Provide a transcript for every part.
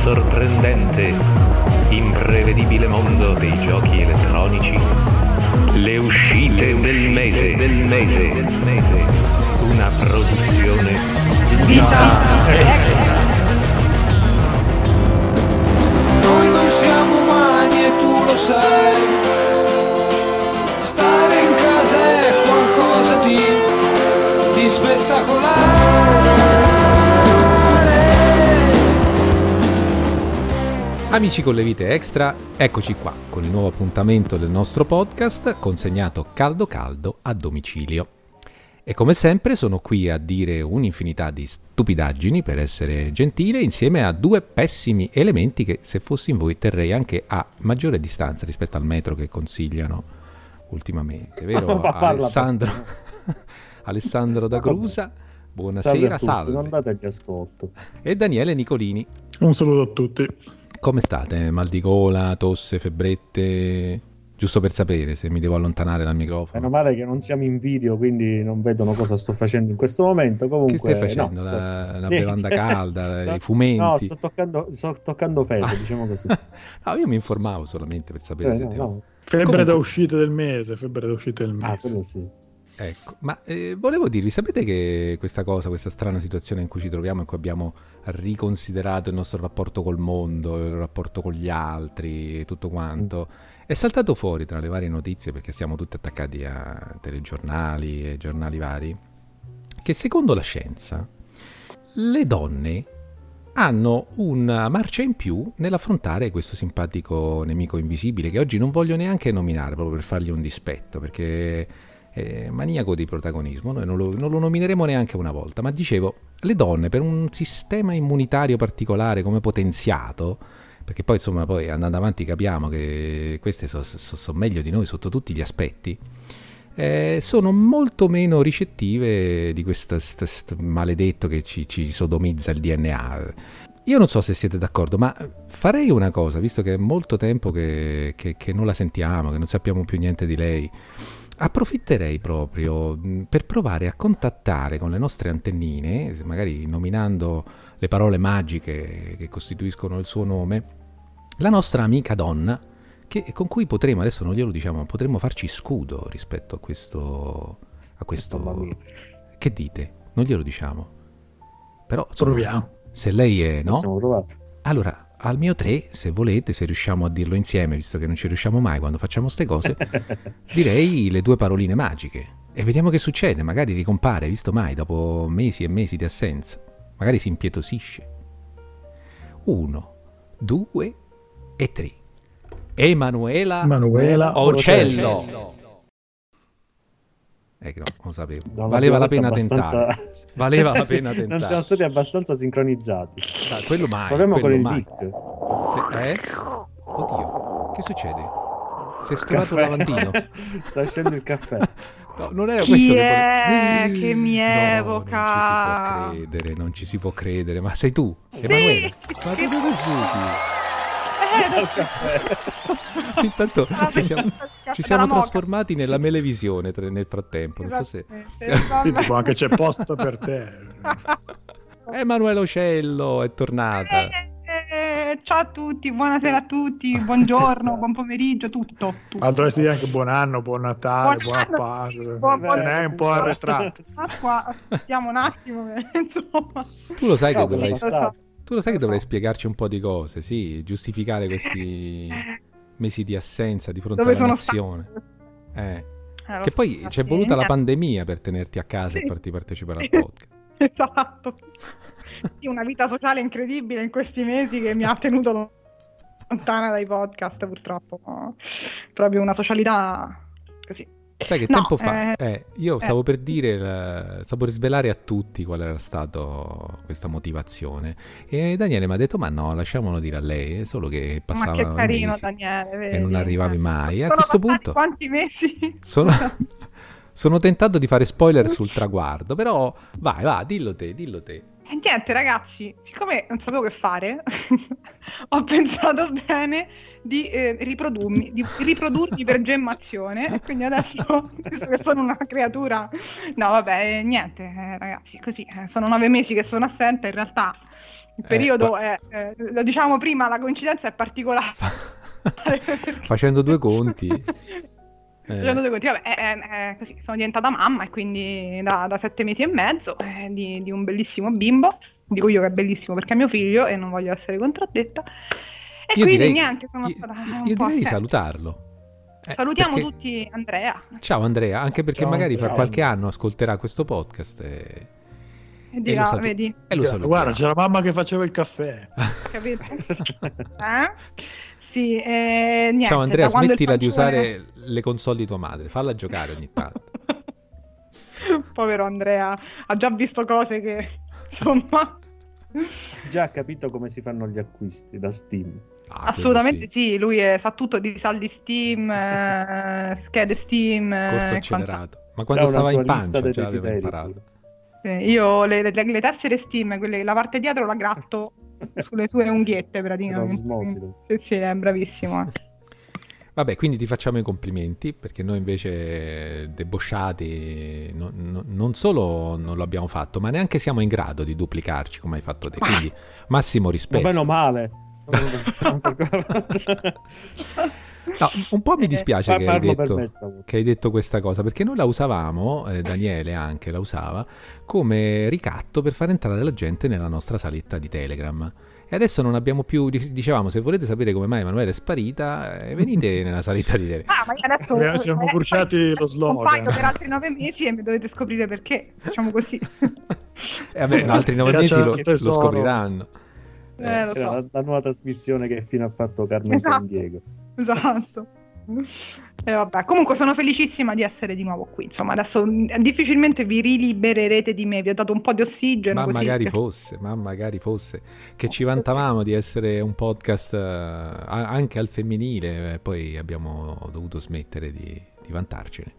sorprendente, imprevedibile mondo dei giochi elettronici, le uscite del mese, del mese, una produzione Vita Extra. Noi non siamo umani e tu lo sai. Stare in casa è qualcosa di, di spettacolare. Amici con le vite extra, eccoci qua con il nuovo appuntamento del nostro podcast consegnato caldo caldo a domicilio. E come sempre sono qui a dire un'infinità di stupidaggini, per essere gentile, insieme a due pessimi elementi che se fossi in voi terrei anche a maggiore distanza rispetto al metro che consigliano ultimamente, vero Alessandro? Alessandro da Crusa, buonasera, salve. Non date agli ascolto. E Daniele Nicolini. Un saluto a tutti. Come state? Mal di gola, tosse, febbrette? Giusto per sapere se mi devo allontanare dal microfono. Meno male che non siamo in video, quindi non vedono cosa sto facendo in questo momento. Comunque, che stai facendo? No, la, la bevanda calda, i fumenti? No, sto toccando, sto toccando fede, diciamo così. no, io mi informavo solamente per sapere. Eh, no, no. Febbre Comunque... da uscita del mese, febbre da uscita del mese. Ah, quello sì. Ecco, ma eh, volevo dirvi, sapete che questa cosa, questa strana situazione in cui ci troviamo, in cui abbiamo riconsiderato il nostro rapporto col mondo, il rapporto con gli altri, tutto quanto, è saltato fuori tra le varie notizie, perché siamo tutti attaccati a telegiornali e giornali vari, che secondo la scienza le donne hanno una marcia in più nell'affrontare questo simpatico nemico invisibile che oggi non voglio neanche nominare proprio per fargli un dispetto, perché è maniaco di protagonismo, noi non lo, non lo, nomineremo neanche una volta, ma dicevo, le donne per un sistema immunitario particolare come potenziato, perché poi insomma poi andando avanti capiamo che queste sono so, so meglio di noi sotto tutti gli aspetti, eh, sono molto meno ricettive di questo maledetto che ci, ci sodomizza il DNA. Io non so se siete d'accordo, ma farei una cosa, visto che è molto tempo che, che, che non la sentiamo, che non sappiamo più niente di lei approfitterei proprio per provare a contattare con le nostre antennine, magari nominando le parole magiche che costituiscono il suo nome, la nostra amica donna, che, con cui potremo, adesso non glielo diciamo, potremmo farci scudo rispetto a questo... A questo che dite? Non glielo diciamo. Però, insomma, proviamo. Se lei è, no? Allora, al mio 3, se volete, se riusciamo a dirlo insieme, visto che non ci riusciamo mai quando facciamo queste cose, direi le due paroline magiche. E vediamo che succede, magari ricompare, visto mai, dopo mesi e mesi di assenza. Magari si impietosisce. Uno, due e tre. Emanuela, Emanuela Ocello. Ocello. Eh, no, lo sapevo. Da Valeva la pena abbastanza... tentare. Valeva la pena tentare. non siamo stati abbastanza sincronizzati. Ah, quello mai. Proviamo quello con il mic. Se... Eh? Oddio, che succede? Si è storato il lavandino. Sta scendendo il caffè. No, non era Chi questo è che, che mi evoca? No, non ci si può credere, non ci si può credere. Ma sei tu, Sì. Emanuele? Ma tu dove sbuchi? Intanto ci siamo, ci siamo trasformati nella melevisione tra- nel frattempo. Non so se. Sì, tipo, anche c'è posto per te. Emanuele Ocello è tornata. Eh, ciao a tutti, buonasera a tutti, buongiorno, buon pomeriggio, tutto. tutto. Ma dovresti dire anche buon anno, buon Natale, Buon buona anno, Pasqua. sì, buon- buon- n'è un po' arretrato. Pasqua, aspettiamo un attimo, che, insomma. Tu lo sai che No, dovrai, sì, lo so. Tu lo sai che dovrai so. spiegarci un po' di cose, sì, giustificare questi mesi di assenza di fronte Dove alla nazione. Eh. Eh, Che poi c'è voluta la pandemia per tenerti a casa e Sì. farti partecipare al podcast. Esatto. Sì, una vita sociale incredibile in questi mesi che mi ha tenuto lontana dai podcast, purtroppo. Proprio una socialità così. Sai che No, tempo fa? eh, eh, io eh. stavo per dire, la- stavo per svelare a tutti qual era stata questa motivazione. E Daniele mi ha detto: Ma no, lasciamolo dire a lei, è solo che Ma passavano che i carino, mesi Daniele. e Vedi? non arrivavi mai. E a questo punto Quanti mesi? sono, sono tentato di fare spoiler sul traguardo, però vai, va, dillo te, dillo te. E niente, ragazzi, siccome non sapevo che fare, ho pensato bene di, eh, riprodurmi, di riprodurmi per gemmazione. E quindi adesso, visto che sono una creatura, no, vabbè, eh, niente, eh, ragazzi, così eh, sono nove mesi che sono assente. In realtà, Il periodo ma- è, eh, lo diciamo prima, la coincidenza è particolare. Facendo due conti. Conti, vabbè, è così, sono diventata mamma e quindi da, da sette mesi e mezzo eh, di, di un bellissimo bimbo, dico io che è bellissimo perché è mio figlio e non voglio essere contraddetta. E Io quindi direi, niente, sono io- stata io un po' direi di salutarlo. Eh, Salutiamo perché- tutti Andrea Ciao Andrea, anche perché Ciao, magari fra ciao. qualche anno ascolterà questo podcast e, e dirà, salu- vedi, e lo saluterà. Guarda, c'è la mamma che faceva il caffè. capito? Eh? Sì, eh, niente, Ciao Andrea, smettila di fanciulle- usare le console di tua madre, falla giocare ogni tanto. Povero Andrea, ha già visto cose che, insomma, Già capito come si fanno gli acquisti da Steam. Ah, assolutamente sì. sì. lui è- sa tutto di saldi Steam, eh, schede Steam. eh, Corso accelerato. Ma C'ha quando stava in pancia già aveva imparato. Sì, io le, le- le tessere Steam, quelle, la parte dietro la gratto sulle sue unghiette praticamente. Sì, sì, è bravissimo. eh. Vabbè, quindi ti facciamo i complimenti perché noi invece debosciati no- no- non solo non lo abbiamo fatto, ma neanche siamo in grado di duplicarci come hai fatto te. Quindi massimo Ma rispetto. meno male. No, un po' mi Eh, dispiace che hai, detto, che hai detto questa cosa perché noi la usavamo, eh, Daniele anche la usava, come ricatto per far entrare la gente nella nostra saletta di Telegram. E adesso non abbiamo più, dic- dicevamo, se volete sapere come mai Emanuele è sparita, eh, venite nella saletta di Telegram. Ah, ma adesso Eh, siamo eh, bruciati lo slogan. Per altri nove mesi e mi dovete scoprire perché. Facciamo così. E vabbè, in altri nove mesi lo, lo scopriranno. Eh, so. la, la nuova trasmissione che fino ha fatto Carmen Esatto. San Diego. Esatto. E vabbè, comunque sono felicissima di essere di nuovo qui. Insomma, adesso mh, difficilmente vi rilibererete di me. Vi ho dato un po' di ossigeno. Ma così magari fosse, ma magari fosse. Che ci vantavamo di essere un podcast eh, anche al femminile, e poi abbiamo dovuto smettere di, di vantarcene.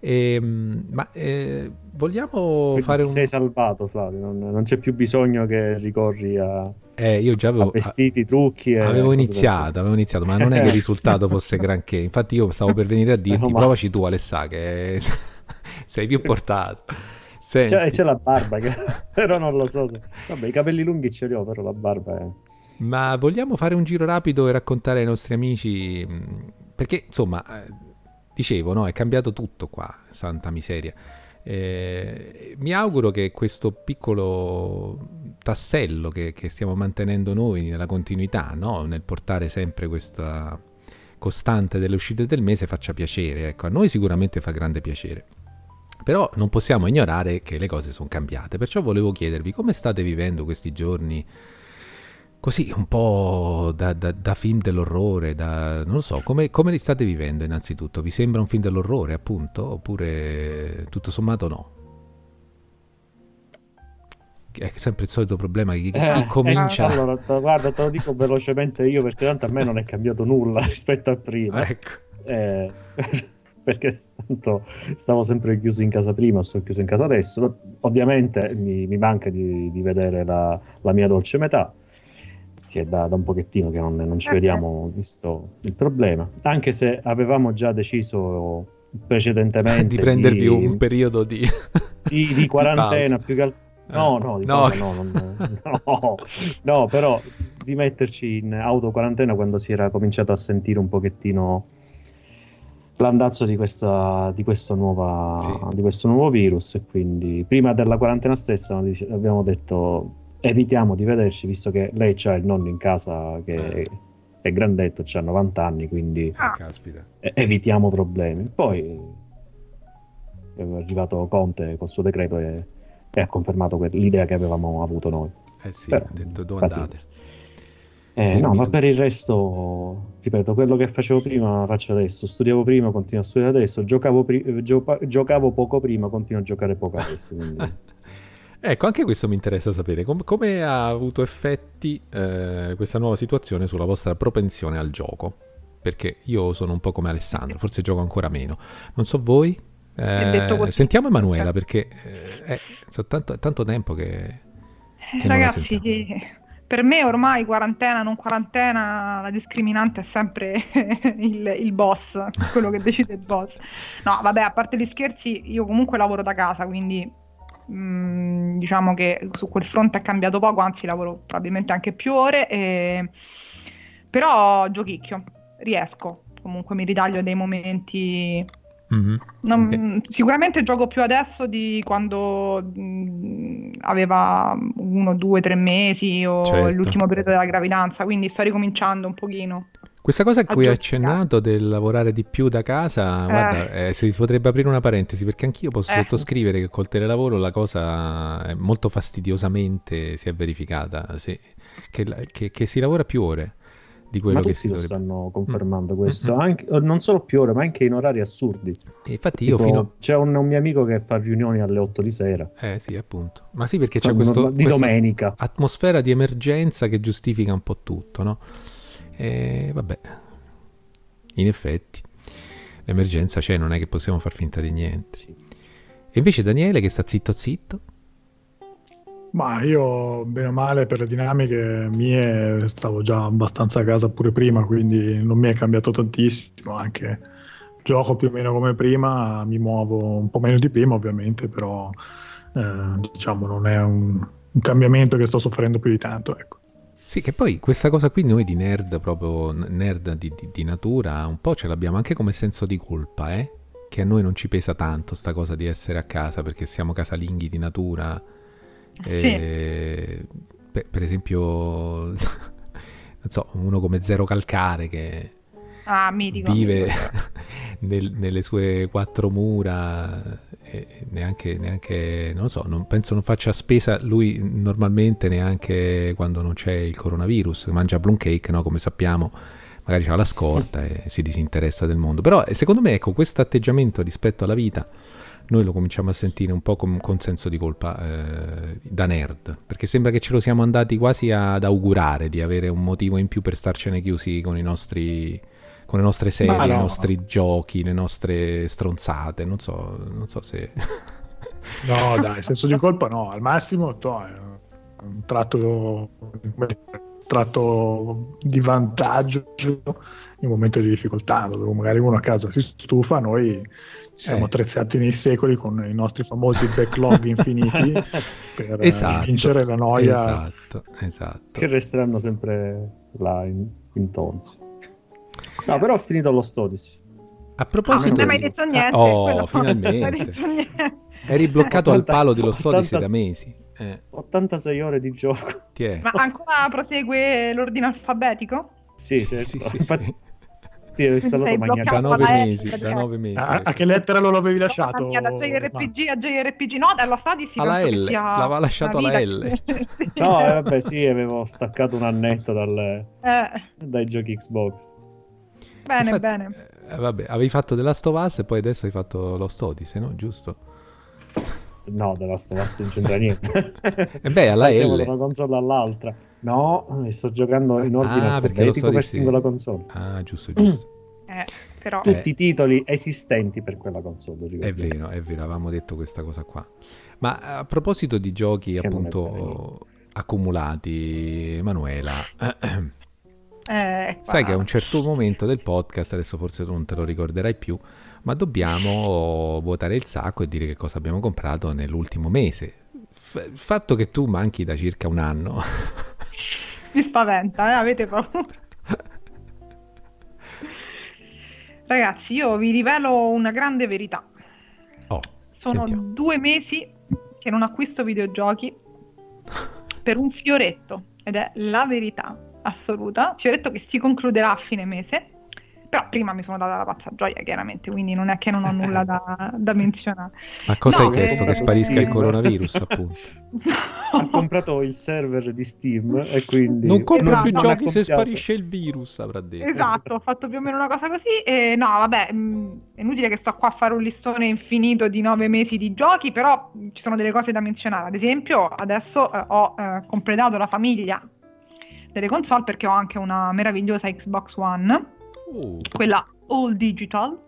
Ehm, ma eh, vogliamo Quindi fare un... Sei salvato, Flavio. Non, non c'è più bisogno che ricorri a, Eh, io già a avevo, vestiti, trucchi. e avevo iniziato, avevo iniziato, ma non è che il risultato fosse granché. Infatti io stavo per venire a dirti, provaci tu Alessà, che sei più portato. Senti. C'è, c'è la barba, che- però non lo so. se- Vabbè, i capelli lunghi ce li ho, però la barba è... Ma vogliamo fare un giro rapido e raccontare ai nostri amici? mh, Perché insomma, eh, dicevo, no, è cambiato tutto qua, santa miseria. Eh, mi auguro che questo piccolo tassello che, che stiamo mantenendo noi nella continuità, no? nel portare sempre questa costante delle uscite del mese faccia piacere. Ecco, a noi sicuramente fa grande piacere. Però non possiamo ignorare che le cose sono cambiate, perciò volevo chiedervi come state vivendo questi giorni così un po' da, da- da film dell'orrore, da, non lo so, come, come li state vivendo innanzitutto? Vi sembra un film dell'orrore appunto? Oppure tutto sommato no? È sempre il solito problema chi, chi Eh, comincia... eh, allora, te- guarda, te lo dico velocemente io perché tanto a me non è cambiato nulla rispetto a prima. Ecco. Eh, perché tanto stavo sempre chiuso in casa prima, sto chiuso in casa adesso. Ovviamente mi, mi manca di, di vedere la, la mia dolce metà, che è da, da un pochettino che non, non ci Eh, vediamo, visto il problema. Anche se avevamo già deciso precedentemente di prendervi un periodo di... di, di di quarantena più che altro. No, Eh, no, di no. no, non- no, no, però di metterci in auto quarantena quando si era cominciato a sentire un pochettino l'andazzo di, questa, di, questo nuova, Sì. di questo nuovo virus. E quindi prima della quarantena stessa no, abbiamo detto evitiamo di vederci, visto che lei ha il nonno in casa che Eh. è grandetto, ha 90 anni, quindi Ah. E- evitiamo problemi. Poi è arrivato Conte col suo decreto e, e ha confermato que- l'idea che avevamo avuto noi. Eh sì, Però, ha detto dove pazienza. andate? Eh, no, ma per il resto, ripeto, quello che facevo prima faccio adesso. Studiavo prima, continuo a studiare adesso. Giocavo, pri- eh, giopa- giocavo poco prima, continuo a giocare poco adesso. Quindi... Ecco, anche questo mi interessa sapere. Com- come ha avuto effetti eh, questa nuova situazione sulla vostra propensione al gioco? Perché io sono un po' come Alessandro, forse gioco ancora meno. Non so voi. Eh, sentiamo Emanuela perché eh, è so tanto, è tanto tempo che... Eh, Che Ragazzi, per me ormai quarantena, non quarantena, la discriminante è sempre il, il boss, quello che decide il boss. No, vabbè, a parte gli scherzi, io comunque lavoro da casa, quindi mm, diciamo che su quel fronte è cambiato poco, anzi lavoro probabilmente anche più ore, e... però giochicchio, riesco, comunque mi ritaglio dei momenti Mhm. non- Eh, Sicuramente gioco più adesso di quando mh, aveva uno, due, tre mesi o Certo. l'ultimo periodo della gravidanza, quindi sto ricominciando un pochino. Questa cosa a cui hai accennato del lavorare di più da casa, guarda, eh, si potrebbe aprire una parentesi perché anch'io posso Eh. sottoscrivere che col telelavoro la cosa molto fastidiosamente si è verificata, sì, che, che- che si lavora più ore di quello Ma che si lo dovrebbe. stanno confermando Mm. questo, Mm-mm. anche- non solo più ore, ma anche in orari assurdi. E infatti io Tipo, fino... C'è un, un mio amico che fa riunioni alle 8 di sera, Eh sì, appunto. Ma sì, perché c'è questo, di questa domenica. atmosfera di emergenza che giustifica un po' tutto, no? E vabbè, in effetti, l'emergenza c'è, non è che possiamo far finta di niente. Sì. E invece Daniele che sta zitto zitto? Ma io, bene o male, per le dinamiche mie stavo già abbastanza a casa pure prima, quindi non mi è cambiato tantissimo, anche gioco più o meno come prima, mi muovo un po' meno di prima ovviamente, però eh, diciamo non è un, un cambiamento che sto soffrendo più di tanto, ecco. Sì, che poi questa cosa qui noi di nerd, proprio nerd di, di- di natura, un po' ce l'abbiamo anche come senso di colpa, eh? Che a noi non ci pesa tanto sta cosa di essere a casa perché siamo casalinghi di natura. Sì. Eh, per, per esempio, non so, uno come Zero Calcare che Ah, mitico. vive nel- nelle sue quattro mura neanche, neanche non lo so, non, penso non faccia spesa lui normalmente neanche quando non c'è il coronavirus, mangia plum cake, no? come sappiamo, magari ha la scorta e si disinteressa del mondo. Però eh, secondo me ecco questo atteggiamento rispetto alla vita noi lo cominciamo a sentire un po' con, con senso di colpa eh, da nerd, perché sembra che ce lo siamo andati quasi ad augurare di avere un motivo in più per starcene chiusi con i nostri con le nostre serie, no. i nostri giochi, le nostre stronzate, non so, non so se... No, dai, senso di colpa no, al massimo to, è un tratto, un tratto di vantaggio in un momento di difficoltà, dove magari uno a casa si stufa, noi ci siamo Eh. attrezzati nei secoli con i nostri famosi backlog infiniti per Esatto, vincere la noia. Esatto, esatto. che resteranno sempre là in, in tonzi. No, però ho finito lo Stodis. A proposito... Non hai mai detto niente. Ah, oh, quello- Non hai finalmente. detto niente. Eri bloccato al 80 palo dello Stodis 80 da mesi. Eh, 86 ore di gioco. ti è? Ma ancora prosegue l'ordine alfabetico? Sì, Sì, certo. sì, sì, Infatti sì. Da bloccato Magnac. nove alla mesi, L, da nove mesi. A, a che lettera lo avevi lasciato? mia, da JRPG a JRPG, no, dallo Stadis Alla penso L, sia l'aveva lasciato alla L. Sì. No, eh, vabbè, sì, avevo staccato un annetto dalle- Eh, dai giochi Xbox. Bene, Infatti, bene. eh, vabbè, avevi fatto The Last of Us e poi adesso hai fatto lo Stodis, no? Giusto? No, della Stovaz non c'entra niente. E beh, alla L. da una console all'altra. No, sto giocando in ordine Ah, alfabetico per sì. singola console. Ah, giusto, giusto. Eh, però Eh. Tutti i titoli esistenti per quella console. È vero, è vero, avevamo detto questa cosa qua. Ma a proposito di giochi Che appunto accumulati, Emanuela, eh, sai che a un certo momento del podcast, adesso forse tu non te lo ricorderai più, ma dobbiamo vuotare il sacco e dire che cosa abbiamo comprato nell'ultimo mese. F- il fatto che tu manchi da circa un anno, mi spaventa, eh, avete paura. Ragazzi, io vi rivelo una grande verità. oh, Sono sentiamo. due mesi che non acquisto videogiochi per un fioretto ed è la verità assoluta. Fioretto che si concluderà a fine mese. Però prima mi sono data la pazza gioia, chiaramente, quindi non è che non ho nulla da, da menzionare. Ma cosa No, hai chiesto? eh, Che sparisca il Steam. coronavirus, appunto. Ha comprato il server di Steam e quindi... Non compro Esatto. più giochi se sparisce il virus, avrà detto. Esatto, ho fatto più o meno una cosa così. E no, vabbè, mh, è inutile che sto qua a fare un listone infinito di nove mesi di giochi, però ci sono delle cose da menzionare. Ad esempio, adesso eh, ho eh, completato la famiglia delle console perché ho anche una meravigliosa Xbox One, Oh, quella all digital,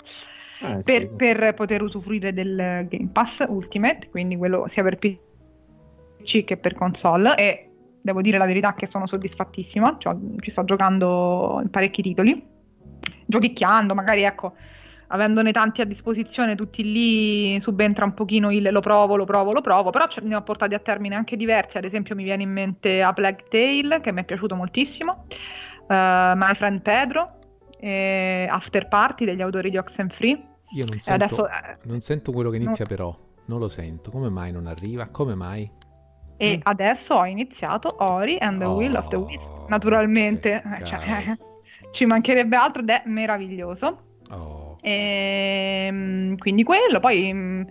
sì. per, per poter usufruire del Game Pass Ultimate, quindi quello sia per PC che per console. E devo dire la verità che sono soddisfattissima, cioè, ci sto giocando in parecchi titoli, giochicchiando, magari ecco, avendone tanti a disposizione, tutti lì subentra un pochino il lo provo, lo provo, lo provo, però ce- ne ho portati a termine anche diversi, ad esempio mi viene in mente A Plague Tale, che mi è piaciuto moltissimo, uh, My Friend Pedro, e After Party degli autori di Oxenfree. Io non sento, adesso, eh, non sento quello che no. inizia però, non lo sento. Come mai non arriva? Come mai? E adesso ho iniziato Ori and the Will of the Oh, Wisp, naturalmente, eh, cioè, ci mancherebbe altro ed è meraviglioso. Oh. E, quindi quello, poi mm,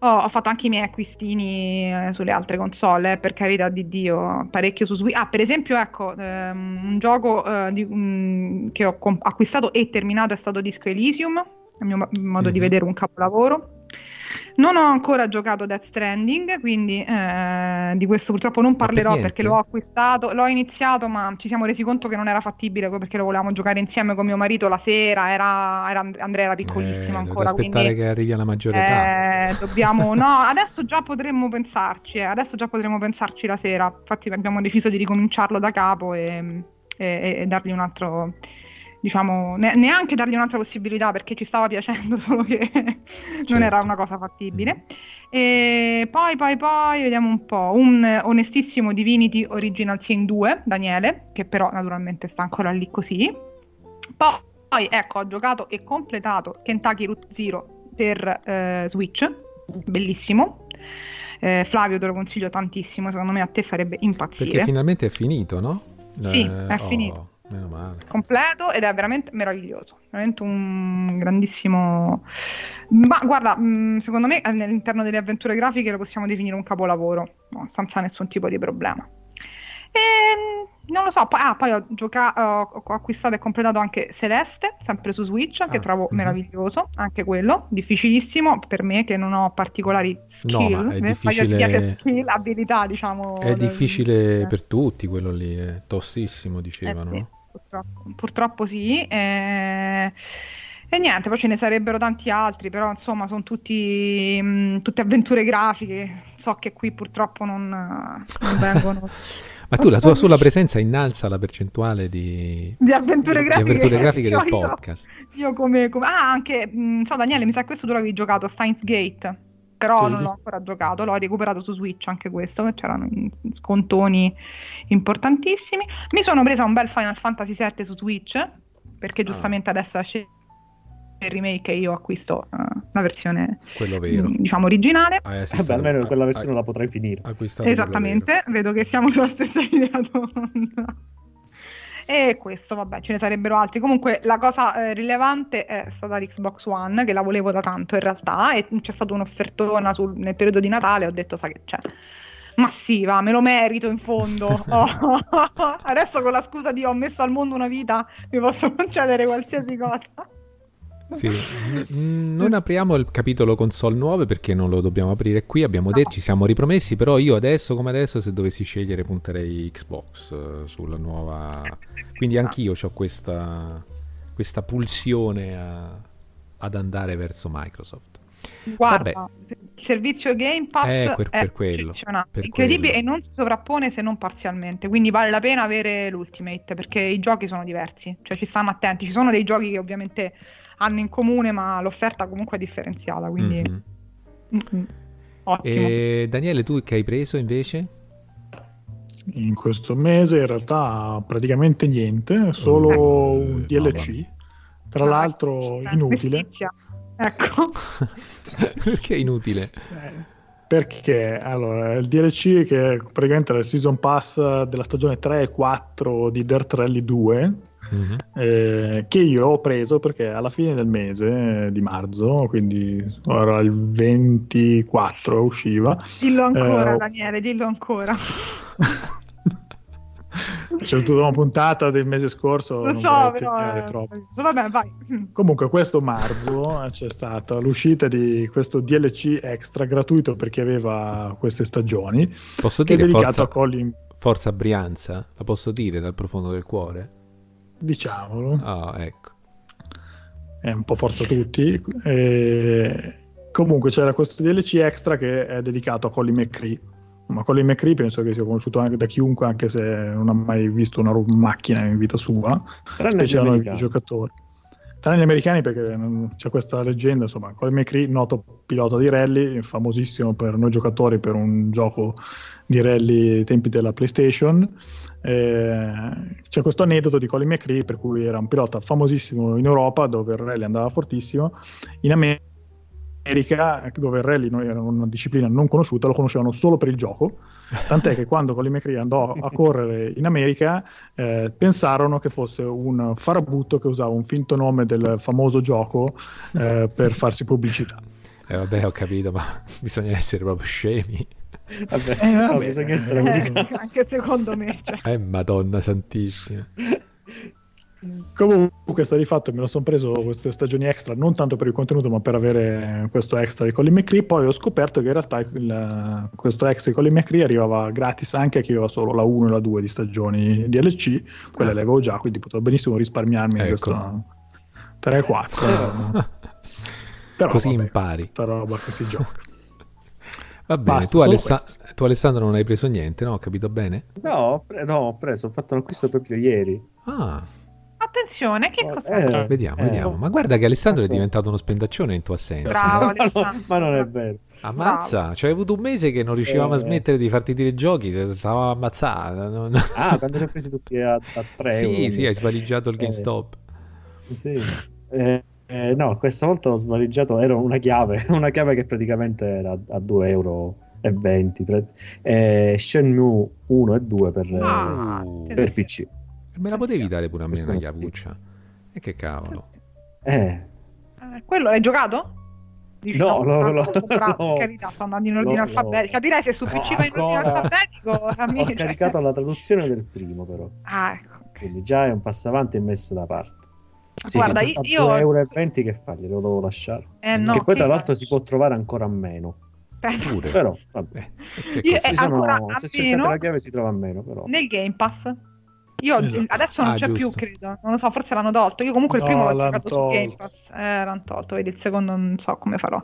ho, fatto anche i miei acquistini eh, sulle altre console, eh, per carità di Dio, parecchio su Switch. Ah, per esempio, ecco, ehm, un gioco eh, di- mm, che ho comp- acquistato e terminato è stato Disco Elysium, a mio mo- modo di Mhm. vedere un capolavoro. Non ho ancora giocato Death Stranding, quindi eh, di questo purtroppo non per parlerò niente? perché l'ho acquistato, l'ho iniziato, ma ci siamo resi conto che non era fattibile perché lo volevamo giocare insieme con mio marito la sera, era, era- Andrea era piccolissimo Eh, ancora, aspettare quindi che arrivi alla maggiore età. eh, dobbiamo... No, adesso già potremmo pensarci, eh, adesso già potremmo pensarci la sera, infatti abbiamo deciso di ricominciarlo da capo e, e- e dargli un altro... Diciamo, ne- neanche dargli un'altra possibilità perché ci stava piacendo, solo che non Certo. era una cosa fattibile. E poi, poi, poi, vediamo un po'. Un onestissimo Divinity Original Sin 2, Daniele, che però naturalmente sta ancora lì così. Poi, poi, ecco, ho giocato e completato Kentucky Route Zero per eh, Switch, bellissimo. Eh, Flavio te lo consiglio tantissimo, secondo me a te farebbe impazzire. Perché finalmente è finito, no? Sì, Eh, è oh, finito. Meno male. completo ed è veramente meraviglioso, veramente un grandissimo... Ma guarda, mh, secondo me all'interno delle avventure grafiche lo possiamo definire un capolavoro, no, senza nessun tipo di problema. E, non lo so, poi, ah, poi ho, gioca- ho- acquistato e completato anche Celeste, sempre su Switch, che Ah, trovo mhm. meraviglioso, anche quello, difficilissimo per me che non ho particolari skill, ma è eh, difficile- skill, abilità, diciamo. È difficile eh. per tutti quello lì, è tossissimo, dicevano. Eh sì, no? Purtroppo, purtroppo sì. eh, E niente, poi ce ne sarebbero tanti altri, però insomma sono tutti, mh, tutte avventure grafiche. So che qui purtroppo non, non vengono Ma tu la tua sola presenza innalza la percentuale di, di avventure di grafiche. avventure grafiche del Io- podcast. Io come, come- Ah, anche... mh, so Daniele, mi sa che questo tu l'avevi giocato, Steins Gate. Però Sì. non l'ho ancora giocato, l'ho recuperato su Switch anche questo, che c'erano scontoni importantissimi. Mi sono presa un bel Final Fantasy VII su Switch, perché giustamente adesso esce il remake e io acquisto eh, la versione, Quello vero. mh, diciamo, originale. Hai Eh beh, assistito- almeno quella hai- versione la potrai finire. hai acquistato quello Esattamente, vedo che siamo sulla stessa linea. E questo, vabbè, ce ne sarebbero altri. Comunque, la cosa eh, rilevante è stata l'Xbox One, che la volevo da tanto in realtà, e c'è stata un'offertona sul- nel periodo di Natale. Ho detto, sai che c'è. Ma sì, va, me lo merito in fondo. Oh, Adesso con la scusa di ho messo al mondo una vita, mi posso concedere qualsiasi cosa. Sì, non apriamo il capitolo console nuove perché non lo dobbiamo aprire qui, abbiamo detto, ci siamo ripromessi, però io adesso come adesso se dovessi scegliere punterei Xbox eh, sulla nuova... Quindi anch'io ho questa, questa pulsione a- ad andare verso Microsoft. Guarda, il servizio Game Pass Eh, per- è per quello, eccezionale, per incredibile quello. e non si sovrappone se non parzialmente, quindi vale la pena avere l'Ultimate perché i giochi sono diversi, cioè ci stanno attenti, ci sono dei giochi che ovviamente hanno in comune ma l'offerta comunque è differenziata, quindi Mhm. mm-mm. ottimo. E Daniele, tu che hai preso invece? In questo mese in realtà praticamente niente, solo Eh, un DLC. mia. Tra Ah, l'altro sì, inutile. mestizia. Ecco, Perché è inutile? Eh, Perché allora, il DLC che è praticamente è il season pass della stagione 3 e 4 di Dirt Rally 2 Mhm. eh, che io ho preso perché alla fine del mese di marzo, quindi era il 24 usciva, dillo ancora Eh, Daniele, dillo ancora. c'è tutta una puntata del mese scorso, Lo non so, però... eh, troppo. Vabbè, vai. Comunque questo marzo eh, c'è stata l'uscita di questo DLC extra gratuito per chi aveva queste stagioni, Posso che è dire dedicato forza, a Colin, forza Brianza? La posso dire dal profondo del cuore? Diciamolo, Ah, ecco. è un po' forza tutti. E comunque c'era questo DLC extra che è dedicato a Colin McCree. Ma Colin McCree penso che sia conosciuto anche da chiunque, anche se non ha mai visto una macchina in vita sua, Tranne specie noi americani. videogiocatori. tranne gli americani perché c'è questa leggenda, insomma, Colin McRae, noto pilota di rally, famosissimo per noi giocatori per un gioco di rally ai tempi della PlayStation. Eh, c'è questo aneddoto di Colin McRae per cui era un pilota famosissimo in Europa dove il rally andava fortissimo, in America dove il rally era una disciplina non conosciuta, lo conoscevano solo per il gioco, tant'è che quando Colin McRae andò a correre in America eh, pensarono che fosse un farabutto che usava un finto nome del famoso gioco eh, per farsi pubblicità. Eh vabbè, ho capito, ma bisogna essere proprio scemi. Vabbè, Eh, vabbè. no, bisogna essere Eh, anche secondo me. cioè. Eh, madonna santissima. Comunque sta di fatto me lo sono preso queste stagioni extra non tanto per il contenuto ma per avere questo extra di Colin McRae poi ho scoperto che in realtà il- questo extra di Colin McRae arrivava gratis anche a chi aveva solo la 1 e la 2 di stagioni DLC quelle Ah. le avevo già quindi potevo benissimo risparmiarmi Ecco. questo 3 e 4 però Così vabbè, impari. questa roba che si gioca Va bene, Basta, tu, Alessa- tu Alessandro non hai preso niente, no? Ho capito bene? No, ho pre- no, ho preso, ho fatto un acquisto proprio ieri. Ah, Attenzione, che cos'è? eh. vediamo, Eh. vediamo. Ma guarda che Alessandro è Ecco. diventato uno spendaccione in tua assenza. Bravo, No, no, Alessandro. ma non è vero. Ammazza, cioè hai avuto un mese che non riuscivamo a Eh. smettere di farti dire giochi, stavamo ammazzati. non- Ah, quando li ho presi tutti a, a 3 Sì, euro. sì, hai svaligiato il Eh. GameStop. Sì. Eh, eh, no, questa volta ho svaligiato, era una chiave, una chiave che praticamente era a 2 euro e 20. pre- eh, Shenmue 1 e 2 per, eh, Ah, Uh. per. PC. Me la potevi dare pure a me una chiavuccia? E che cavolo. Eh, Eh, quello l'hai giocato? Dici, No, no, no, no. per carità, sto andando in ordine No, alfabetico. no. Capirei se su No, PC vai in ordine alfabetico. ho capisci? scaricato la traduzione del primo però, Ah, ecco. quindi già è un passo avanti e messo da parte. Sì, Guarda, io, a io 2,20 euro e 20 che fa? Glielo devo lasciare. eh, no, che poi tra l'altro si può trovare ancora a meno. Pure. Però, vabbè. Eh, Io- eh, sono- a se cercate meno? la chiave si trova a meno, però. nel Game Pass. Io Esatto. adesso non Ah, c'è più, giusto. credo. Non lo so, forse l'hanno tolto. Io comunque il No, primo l'ho l'hanno giocato su Game tolto. Pass. Eh, l'hanno tolto, vedi, il secondo non so come farò.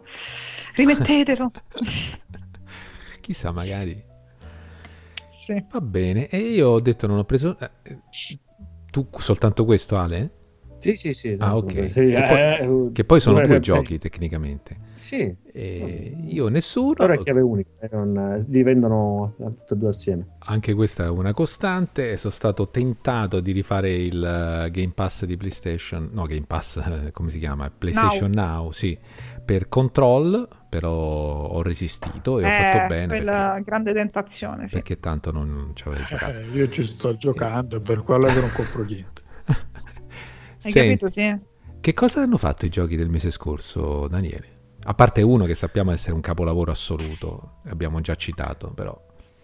Rimettetelo. Chissà, magari. sì. Va bene. E io ho detto non ho preso... eh, Tu soltanto questo, Ale? Sì, sì, sì. Ah, ok. sì, Che poi- eh, Che poi sono due- giochi tecnicamente. Sì, E io nessuno. però è chiave unica, eh, non- li vendono tutti e due assieme. Anche questa è una costante. Sono stato tentato di rifare il eh, Game Pass di PlayStation. No, Game Pass, eh, come si chiama? PlayStation Now, sì. Per Control, però ho resistito e ho Eh, fatto bene quella perché, grande tentazione, sì. perché tanto non ci avrei giocato. Eh, io ci sto giocando e per quello che non compro niente Hai Senti, capito, sì? che cosa hanno fatto i giochi del mese scorso, Daniele? A parte uno che sappiamo essere un capolavoro assoluto, abbiamo già citato, però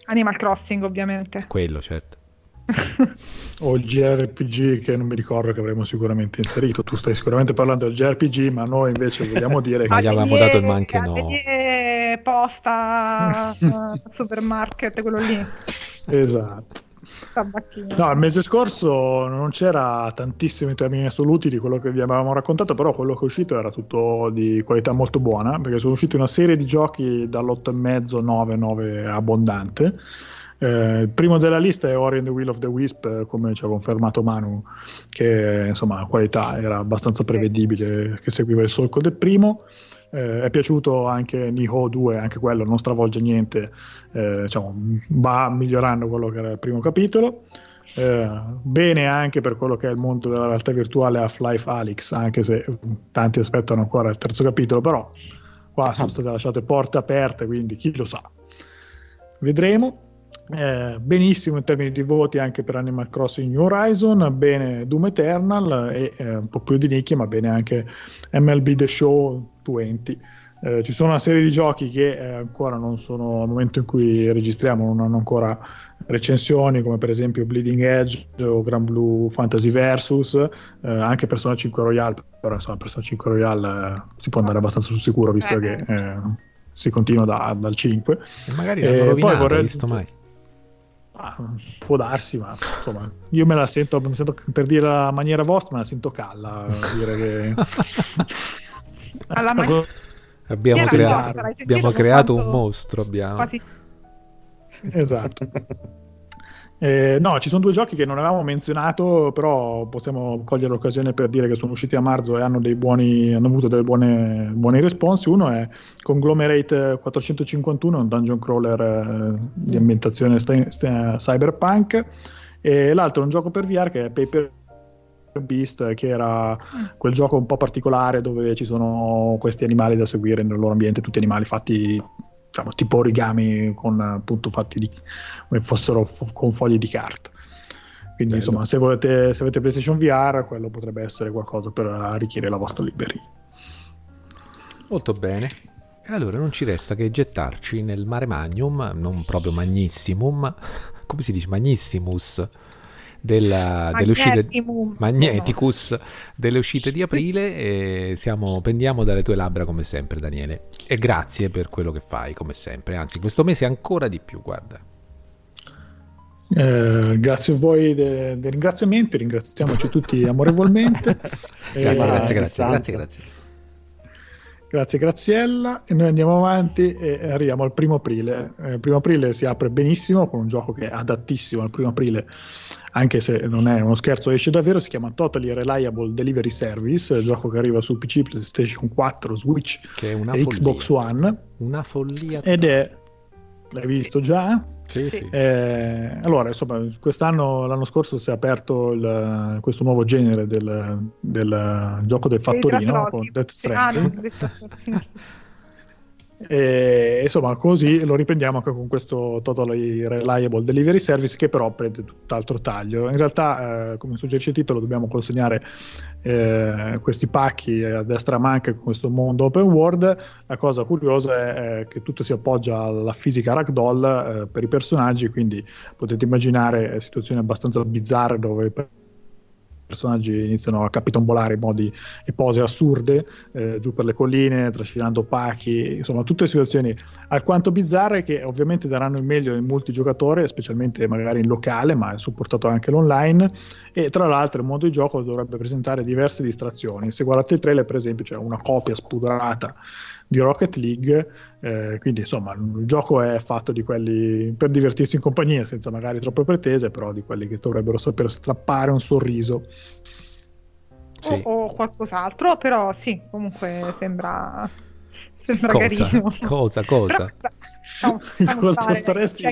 Animal Crossing, ovviamente. quello, certo. o il JRPG che non mi ricordo che avremmo sicuramente inserito. Tu stai sicuramente parlando del JRPG, ma noi invece vogliamo dire Ma che gli avevamo dato il ma anche no. Posta, eh, supermarket, quello lì. esatto. No, il mese scorso non c'era tantissimo in termini assoluti di quello che vi avevamo raccontato, però quello che è uscito era tutto di qualità molto buona, perché sono usciti una serie di giochi dall'8,5, 9, 9 abbondante. Eh, il primo della lista è Ori and the Will of the Wisp, come ci ha confermato Manu, che insomma la qualità era abbastanza prevedibile, che seguiva il solco del primo. Eh, è piaciuto anche Niho 2, anche quello non stravolge niente, eh, diciamo, va migliorando quello che era il primo capitolo. Eh, bene anche per quello che è il mondo della realtà virtuale Half-Life Alyx, anche se tanti aspettano ancora il terzo capitolo, però qua sono state lasciate porte aperte, quindi chi lo sa. Vedremo. Eh, benissimo in termini di voti anche per Animal Crossing New Horizon, bene Doom Eternal e eh, un po' più di nicchia, ma bene anche MLB The Show 20. Eh, ci sono una serie di giochi che eh, ancora non sono al momento in cui registriamo, non hanno ancora recensioni, come per esempio Bleeding Edge o Gran Blue Fantasy Versus, eh, anche Persona 5 Royale, però insomma Persona 5 Royale eh, si può andare abbastanza sul sicuro visto Eh. che eh, si continua da- dal 5. E magari l'hanno poi rovinato, vorrei- hai visto mai? Ah, può darsi, ma insomma, io me la sento, mi sento per dire la maniera vostra, me la sento calla. Dire che... Alla maniera- Abbiamo, crea- abbiamo creato quanto- un mostro. Abbiamo. Quasi Esatto. Eh, no, ci sono due giochi che non avevamo menzionato, però possiamo cogliere l'occasione per dire che sono usciti a marzo e hanno, dei buoni, hanno avuto delle buone, buoni response. Uno è Conglomerate 451, un dungeon crawler eh, di ambientazione st- st- cyberpunk, e l'altro è un gioco per VR che è Paper Beast, che era quel gioco un po' particolare dove ci sono questi animali da seguire nel loro ambiente, tutti animali fatti diciamo, tipo origami con appunto fatti di, come fossero f- con fogli di carta. Quindi Bello. insomma, se, volete, se avete PlayStation VR, quello potrebbe essere qualcosa per arricchire la vostra libreria. Molto bene. E allora non ci resta che gettarci nel mare magnum, non proprio magnissimum, come si dice? Magnissimus della, delle uscite. Magneticus delle uscite di aprile e siamo, pendiamo dalle tue labbra come sempre Daniele e grazie per quello che fai come sempre anzi questo mese ancora di più guarda Eh, grazie a voi de- dei ringraziamenti, ringraziamoci tutti amorevolmente. Grazie grazie grazie distanza. grazie grazie Grazie Graziella. E noi andiamo avanti e arriviamo al primo aprile. Eh, Il primo aprile si apre benissimo con un gioco che è adattissimo al primo aprile, anche se non è uno scherzo, esce davvero, si chiama Totally Reliable Delivery Service, gioco che arriva su PC, PlayStation 4, Switch e Xbox follia One. Una follia ed è l'hai visto già? Sì, Sì. Eh, allora, insomma, quest'anno, l'anno scorso si è aperto il- questo nuovo genere del, del gioco del fattorino con Death ah, Stranding. sì. E, insomma, così lo riprendiamo anche con questo Totally Reliable Delivery Service che però prende tutt'altro taglio. In realtà, eh, come suggerisce il titolo, dobbiamo consegnare eh, questi pacchi a destra manca con questo mondo open world. La cosa curiosa è, che tutto si appoggia alla fisica ragdoll eh, per i personaggi, quindi potete immaginare situazioni abbastanza bizzarre dove personaggi iniziano a capitombolare in modi e pose assurde eh, giù per le colline, trascinando pacchi, insomma tutte situazioni alquanto bizzarre che ovviamente daranno il meglio in multigiocatore, specialmente magari in locale, ma è supportato anche l'online e tra l'altro il modo di gioco dovrebbe presentare diverse distrazioni. Se guardate il trailer per esempio c'è una copia spudorata di Rocket League, eh, quindi insomma il gioco è fatto di quelli per divertirsi in compagnia, senza magari troppe pretese, però di quelli che dovrebbero saper strappare un sorriso. Sì. O, o qualcos'altro, però sì, comunque sembra, sembra cosa carino. cosa cosa Però, stiamo Cosa stare- staresti...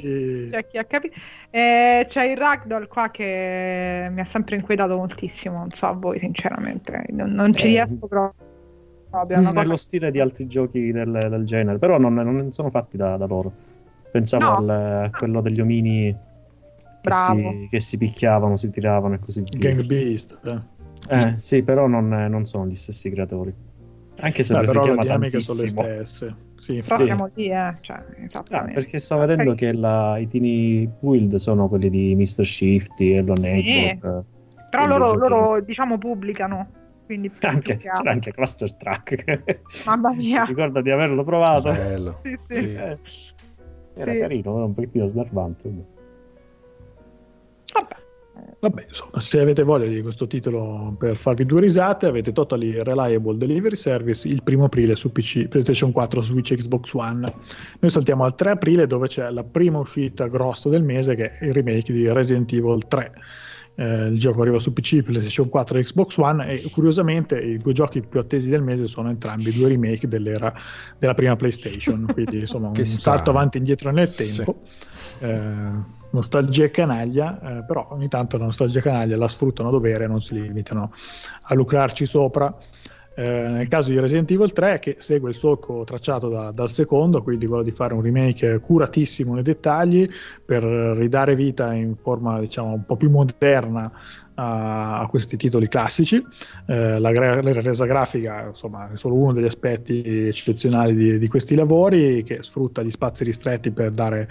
C'è, c'è capito. Eh, c'è il ragdoll qua che mi ha sempre inquietato moltissimo, non so a voi sinceramente, non, non ci Eh, riesco proprio. È una cosa nello stile di altri giochi del, del genere, però non, non sono fatti da, da loro. Pensavo No. al, a quello degli omini che si, che si picchiavano, si tiravano e così via. Gang Beast. eh. Eh, sì, però non, non sono gli stessi creatori. Anche se Beh, però le dinamiche sono le tantissimo. stesse. Sì, Però siamo lì, eh, cioè, Ah, esattamente. perché sto vedendo che la- i tini build sono quelli di Mr. Shifty, Hello Sì. Network. Però loro, loro, diciamo, pubblicano. Quindi più, Anche, c'era anche Cluster Track. Mamma mia. Ricordo di averlo provato. bello Sì, sì. Sì. Eh, Era Sì. carino, era un pochettino snervante. Vabbè. Vabbè, insomma, se avete voglia di questo titolo per farvi due risate, avete Totally Reliable Delivery Service il primo aprile su PC, PlayStation 4, Switch Xbox One. Noi saltiamo al 3 aprile dove c'è la prima uscita grossa del mese che è il remake di Resident Evil 3. Eh, il gioco arriva su PC, PlayStation 4 e Xbox One e curiosamente i due giochi più attesi del mese sono entrambi due remake dell'era della prima PlayStation, quindi insomma un Che salto strano. avanti e indietro nel Sì. tempo. Eh, nostalgia e canaglia, eh, però ogni tanto la nostalgia e canaglia la sfruttano a dovere, non si limitano a lucrarci sopra. Eh, nel caso di Resident Evil 3, che segue il solco tracciato da- dal secondo, quindi quello di fare un remake curatissimo nei dettagli per ridare vita in forma diciamo un po' più moderna a, a questi titoli classici. Eh, la, la resa grafica insomma, è solo uno degli aspetti eccezionali di, di questi lavori che sfrutta gli spazi ristretti per dare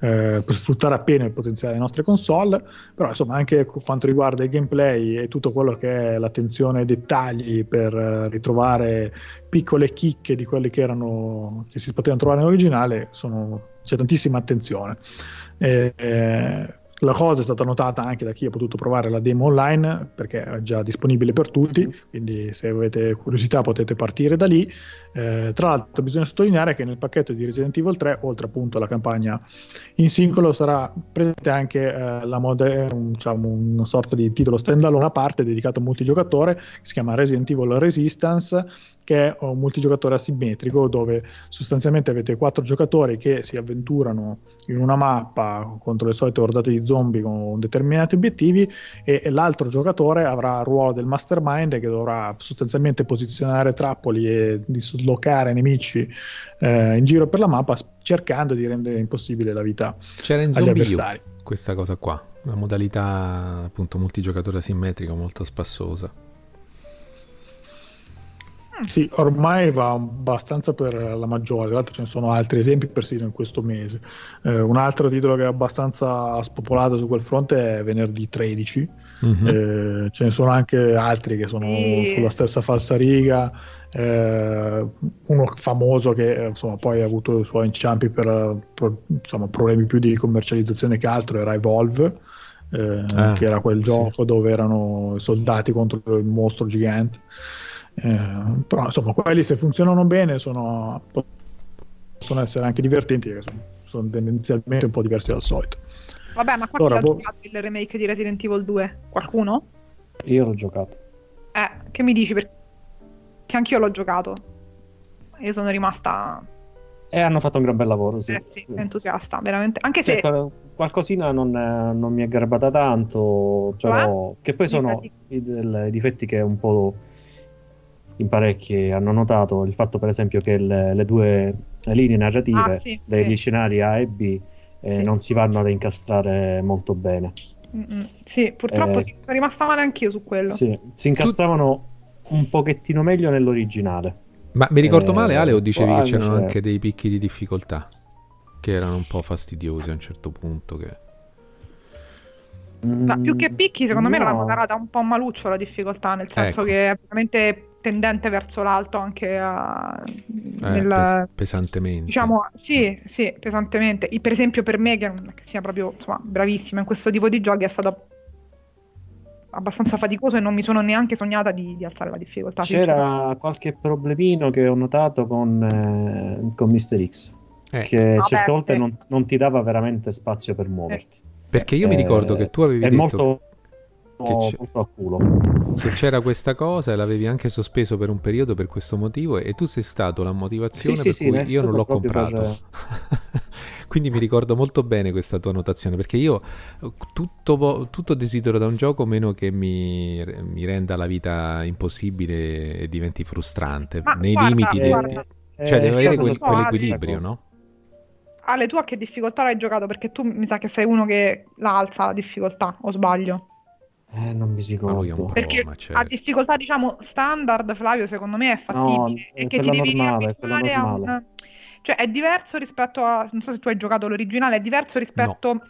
eh, per sfruttare appieno il potenziale delle nostre console, però insomma anche quanto riguarda il gameplay e tutto quello che è l'attenzione ai dettagli per eh, ritrovare piccole chicche di quelli che erano che si potevano trovare nell'originale, sono- c'è tantissima attenzione. Eh, eh, La cosa è stata notata anche da chi ha potuto provare la demo online perché è già disponibile per tutti, quindi se avete curiosità potete partire da lì. Eh, tra l'altro bisogna sottolineare che nel pacchetto di Resident Evil 3, oltre appunto alla campagna in singolo, sarà presente anche eh, la mod- un, diciamo, una sorta di titolo standalone a parte dedicato a multigiocatore che si chiama Resident Evil Resistance che è un multigiocatore asimmetrico dove sostanzialmente avete quattro giocatori che si avventurano in una mappa contro le solite ordate di zombie con determinati obiettivi e, l'altro giocatore avrà il ruolo del mastermind che dovrà sostanzialmente posizionare trappoli e dislocare nemici eh, in giro per la mappa cercando di rendere impossibile la vita C'era in agli avversari. questa cosa qua, una modalità appunto multigiocatore asimmetrico molto spassosa. Sì, ormai va abbastanza per la maggiore, tra l'altro ce ne sono altri esempi persino in questo mese. Eh, un altro titolo che è abbastanza spopolato su quel fronte è Venerdì 13, Mhm. Eh, ce ne sono anche altri che sono Sì. sulla stessa falsariga, eh, uno famoso che eh, insomma, poi ha avuto i suoi inciampi per pro- insomma, problemi più di commercializzazione che altro era Evolve, eh, Ah, che era quel sì. gioco dove erano soldati contro il mostro gigante. Eh, però insomma quelli se funzionano bene sono, possono essere anche divertenti perché sono, sono tendenzialmente un po' diversi dal solito. Vabbè, ma qua Allora, l'ha boh. giocato il remake di Resident Evil 2? Qualcuno? Io l'ho giocato. Eh, che mi dici? Perché anch'io l'ho giocato. Io sono rimasta E hanno fatto un gran bel lavoro, sì. eh sì, entusiasta, veramente. Anche se Sì, qual- qualcosina non, eh, non mi è garbata tanto, però che poi sono i, i difetti che un po' in parecchi hanno notato, il fatto per esempio che le, le due linee narrative Ah, sì, degli sì. scenari A e B eh, Sì. non si vanno ad incastrare molto bene. Mm-mm. Sì, purtroppo Eh, sono rimasta male anch'io su quello. Sì, si incastravano un pochettino meglio nell'originale. Ma mi ricordo Eh, male Ale o dicevi che c'erano invece- anche dei picchi di difficoltà? Che erano un po' fastidiosi a un certo punto che... Ma più che picchi, secondo me Mm, No. l'hanno tarata un po' maluccio la difficoltà, nel senso Ecco. che è veramente tendente verso l'alto anche a... eh, nel- pes- pesantemente. Diciamo, sì, sì, pesantemente. Il- per esempio per me, che che sia proprio insomma, bravissima in questo tipo di giochi, è stato abbastanza faticoso e non mi sono neanche sognata di, di alzare la difficoltà. C'era qualche problemino che ho notato con, eh, con Mr. X, Eh, che Vabbè, certe volte sì. non, non ti dava veramente spazio per muoverti. perché io mi Eh, ricordo che tu avevi è detto molto, che c'è- molto a culo. che c'era questa cosa e l'avevi anche sospeso per un periodo per questo motivo e tu sei stato la motivazione Sì, sì, per sì, cui è io non l'ho comprato. Quindi mi ricordo molto bene questa tua notazione perché io eh, tutto, tutto desidero da un gioco meno che mi, mi renda la vita impossibile e diventi frustrante Ma nei guarda, limiti de- guarda. cioè Eh, deve avere quel- quell'equilibrio no? Ale, tu a che difficoltà l'hai giocato? Perché tu mi sa che sei uno che la alza la difficoltà, o sbaglio? Eh, non mi è un ricordo. Perché ma certo. a difficoltà, diciamo, standard, Flavio, secondo me è fattibile. è e che ti devi normale, a un... Cioè, è diverso rispetto a... Non so se tu hai giocato l'originale, è diverso rispetto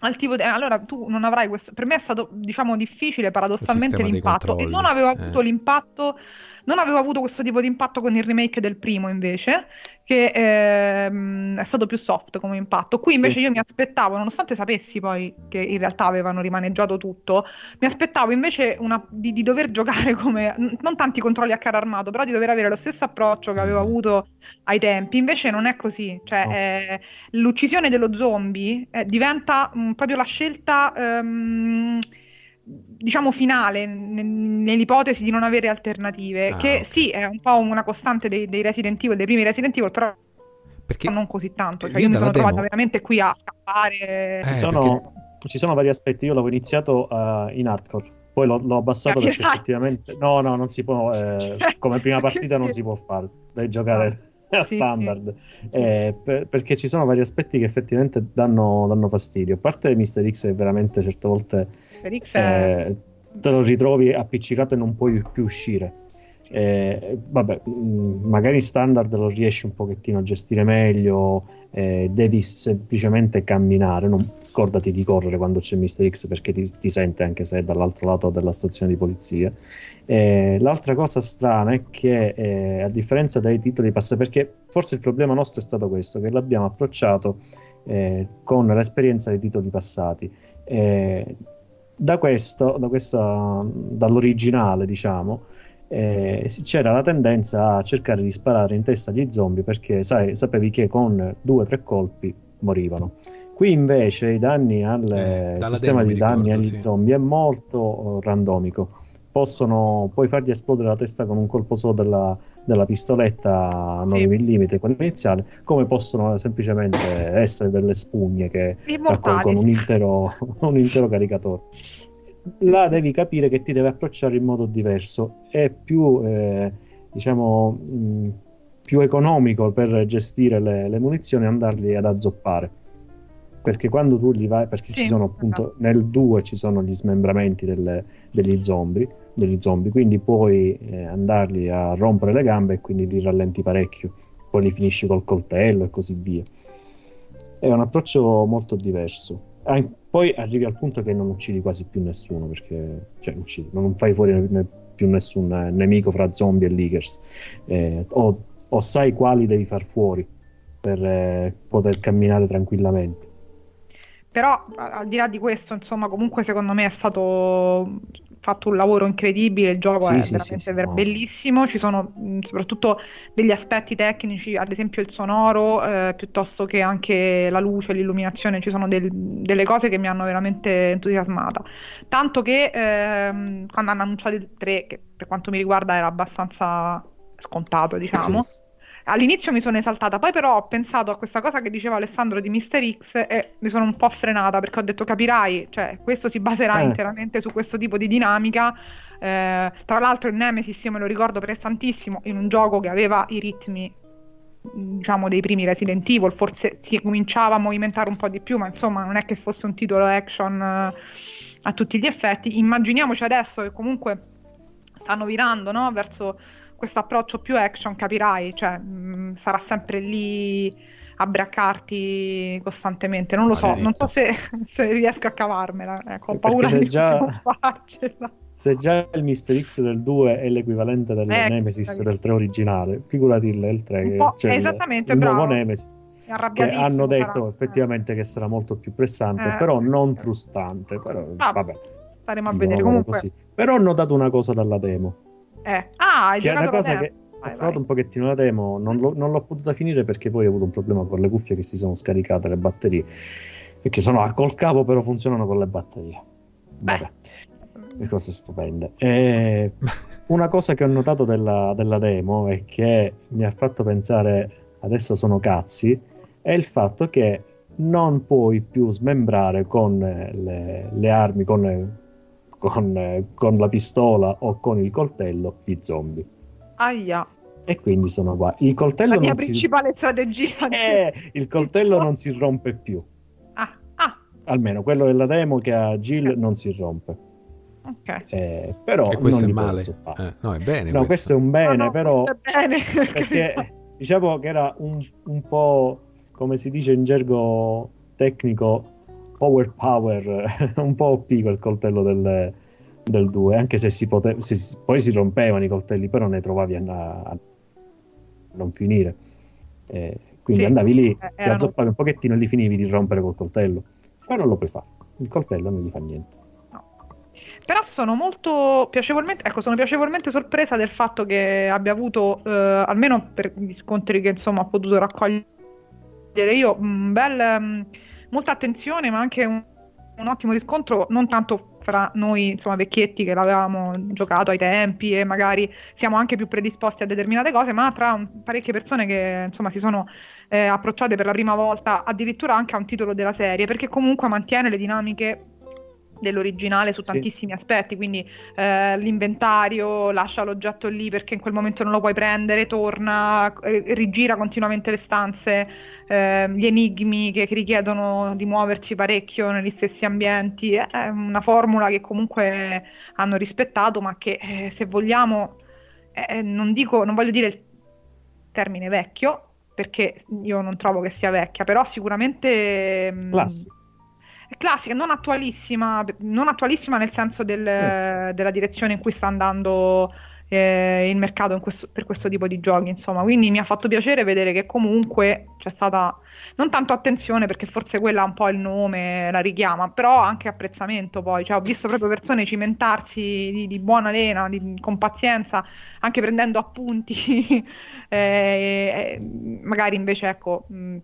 al tipo di... Allora, tu non avrai questo... Per me è stato, diciamo, difficile paradossalmente l'impatto. E non avevo avuto eh. l'impatto... Non avevo avuto questo tipo di impatto con il remake del primo, invece, che ehm, è stato più soft come impatto. Qui invece io mi aspettavo, nonostante sapessi poi che in realtà avevano rimaneggiato tutto, mi aspettavo invece una- di, di dover giocare come non tanti controlli a carro armato, però di dover avere lo stesso approccio che avevo avuto ai tempi. Invece non è così, cioè No. eh, l'uccisione dello zombie eh, diventa mm, proprio la scelta. ehm, Diciamo finale n- nell'ipotesi di non avere alternative, Ah, che ok. sì è un po' una costante dei, dei Resident Evil, dei primi Resident Evil, però perché non così tanto. Cioè, io mi sono trovata demo- veramente qui a scappare. Eh, Ci sono, ci sono vari aspetti. Io l'avevo iniziato eh, in hardcore, poi l'ho, l'ho abbassato perché effettivamente no, no, non si può. eh, come prima partita non si può fare, devi giocare a Sì, standard. sì. Eh, per- perché ci sono vari aspetti che effettivamente danno, danno fastidio. A parte Mr. X, che veramente certe volte X è- eh, te lo ritrovi appiccicato e non puoi più uscire. Eh, vabbè, mh, magari standard lo riesci un pochettino a gestire meglio, eh, devi semplicemente camminare, non, scordati di correre quando c'è Mr. X perché ti, ti sente anche se è dall'altro lato della stazione di polizia. Eh, l'altra cosa strana è che eh, a differenza dei titoli passati, perché forse il problema nostro è stato questo, che l'abbiamo approcciato eh, con l'esperienza dei titoli passati. Eh, da questo, da questa, dall'originale, diciamo, eh, c'era la tendenza a cercare di sparare in testa agli zombie perché sai, sapevi che con due o tre colpi morivano. Qui invece i danni al Eh, sistema di danni ricordo, agli sì. zombie è molto randomico. Possono puoi fargli esplodere la testa con un colpo solo della, della pistoletta a Sì. 9 mm, quella iniziale, come possono semplicemente essere delle spugne che raccolgono un intero, un intero caricatore. Là devi capire che ti deve approcciare in modo diverso. È più, eh, diciamo, mh, più economico per gestire le, le munizioni andarli ad azzoppare. Perché quando tu li vai, perché Sì, ci sono appunto esatto. nel 2 ci sono gli smembramenti delle- degli zombie, degli zombie, quindi puoi eh, andarli a rompere le gambe e quindi li rallenti parecchio. Poi li finisci col coltello e così via. È un approccio molto diverso. Ah, poi arrivi al punto che non uccidi quasi più nessuno, perché cioè, uccidi, non fai fuori ne- ne- più nessun eh, nemico fra zombie e leakers. Eh, o, o sai quali devi far fuori per eh, poter camminare tranquillamente. Però al di là di questo, insomma, comunque secondo me è stato fatto un lavoro incredibile, il gioco Sì, è sì, veramente sì, ver- bellissimo, ci sono mh, soprattutto degli aspetti tecnici, ad esempio il sonoro, eh, piuttosto che anche la luce, l'illuminazione, ci sono del- delle cose che mi hanno veramente entusiasmata. Tanto che ehm, quando hanno annunciato il 3, che per quanto mi riguarda era abbastanza scontato, diciamo. All'inizio mi sono esaltata, poi però ho pensato a questa cosa che diceva Alessandro di Mister X e mi sono un po' frenata perché ho detto capirai, cioè questo si baserà Eh. interamente su questo tipo di dinamica. Eh, tra l'altro in Nemesis io me lo ricordo prestantissimo in un gioco che aveva i ritmi diciamo dei primi Resident Evil, forse si cominciava a movimentare un po' di più, ma insomma non è che fosse un titolo action eh, a tutti gli effetti. Immaginiamoci adesso che comunque stanno virando no, verso questo approccio più action, capirai, cioè mh, sarà sempre lì a braccarti costantemente. Non lo so, non so se, se riesco a cavarmela. Ecco, ho Eh, paura di già- non farcela. Se già il Mister X del 2 è l'equivalente del Ecco, Nemesis del 3 originale, figurati il, il 3 Un che c'è il- esattamente, il, nuovo bravo. Nemesis che hanno detto sarà. effettivamente che sarà molto più pressante, Eh. però non frustante. Però, Ah, vabbè, Staremo a vedere. Comunque, così. Però ho notato una cosa dalla demo. Eh. Ah, hai Che è una giocato cosa che ho Vai, provato vai. un pochettino la demo, non, l'ho- non l'ho potuta finire perché poi ho avuto un problema con le cuffie che si sono scaricate le batterie. Perché sono a col cavo, però funzionano con le batterie. Vabbè, le cose stupende. E una cosa che ho notato della, della demo e che mi ha fatto pensare adesso sono cazzi è il fatto che non puoi più smembrare con eh, le, le armi, con, eh, con, eh, con la pistola o con il coltello gli zombie. Aia, E quindi sono qua. Il coltello la mia non si... principale strategia. Eh, il coltello non si rompe più. Ah, ah, Almeno quello della demo che ha Jill non si rompe. ok. Eh, però e questo non è male. Eh, no, è bene. No, questo è un bene, No, no, però questo è bene. perché diciamo che era un, un po' come si dice in gergo tecnico power power un po' OP quel coltello del, del 2 anche se si poteva se si- poi si rompevano i coltelli però ne trovavi a, a non finire. Eh, quindi Sì, andavi lì eh, ti erano- azzoppavi un pochettino e li finivi di rompere col coltello. Poi non lo puoi fare il coltello non gli fa niente. No. Però sono molto piacevolmente, ecco, sono piacevolmente sorpresa del fatto che abbia avuto, eh, almeno per gli scontri che insomma ho potuto raccogliere io, un bel, mm, molta attenzione, ma anche un, un ottimo riscontro, non tanto fra noi, insomma, vecchietti che l'avevamo giocato ai tempi e magari siamo anche più predisposti a determinate cose, ma tra un- parecchie persone che insomma si sono eh, approcciate per la prima volta addirittura anche a un titolo della serie, perché comunque mantiene le dinamiche dell'originale su Sì. tantissimi aspetti, quindi eh, l'inventario, lascia l'oggetto lì perché in quel momento non lo puoi prendere, torna, eh, rigira continuamente le stanze, eh, gli enigmi che, richiedono di muoversi parecchio negli stessi ambienti, è una formula che comunque hanno rispettato, ma che eh, se vogliamo, eh, non dico, non voglio dire il termine vecchio, perché io non trovo che sia vecchia, però sicuramente mh, Classico. È classica, non attualissima, non attualissima nel senso del- della direzione in cui sta andando eh, il mercato questo, per questo tipo di giochi, insomma. Quindi mi ha fatto piacere vedere che comunque c'è stata non tanto attenzione perché forse quella un po' il nome la richiama, però anche apprezzamento poi, cioè, ho visto proprio persone cimentarsi di, di buona lena, di, con pazienza, anche prendendo appunti, eh, magari invece ecco, mh,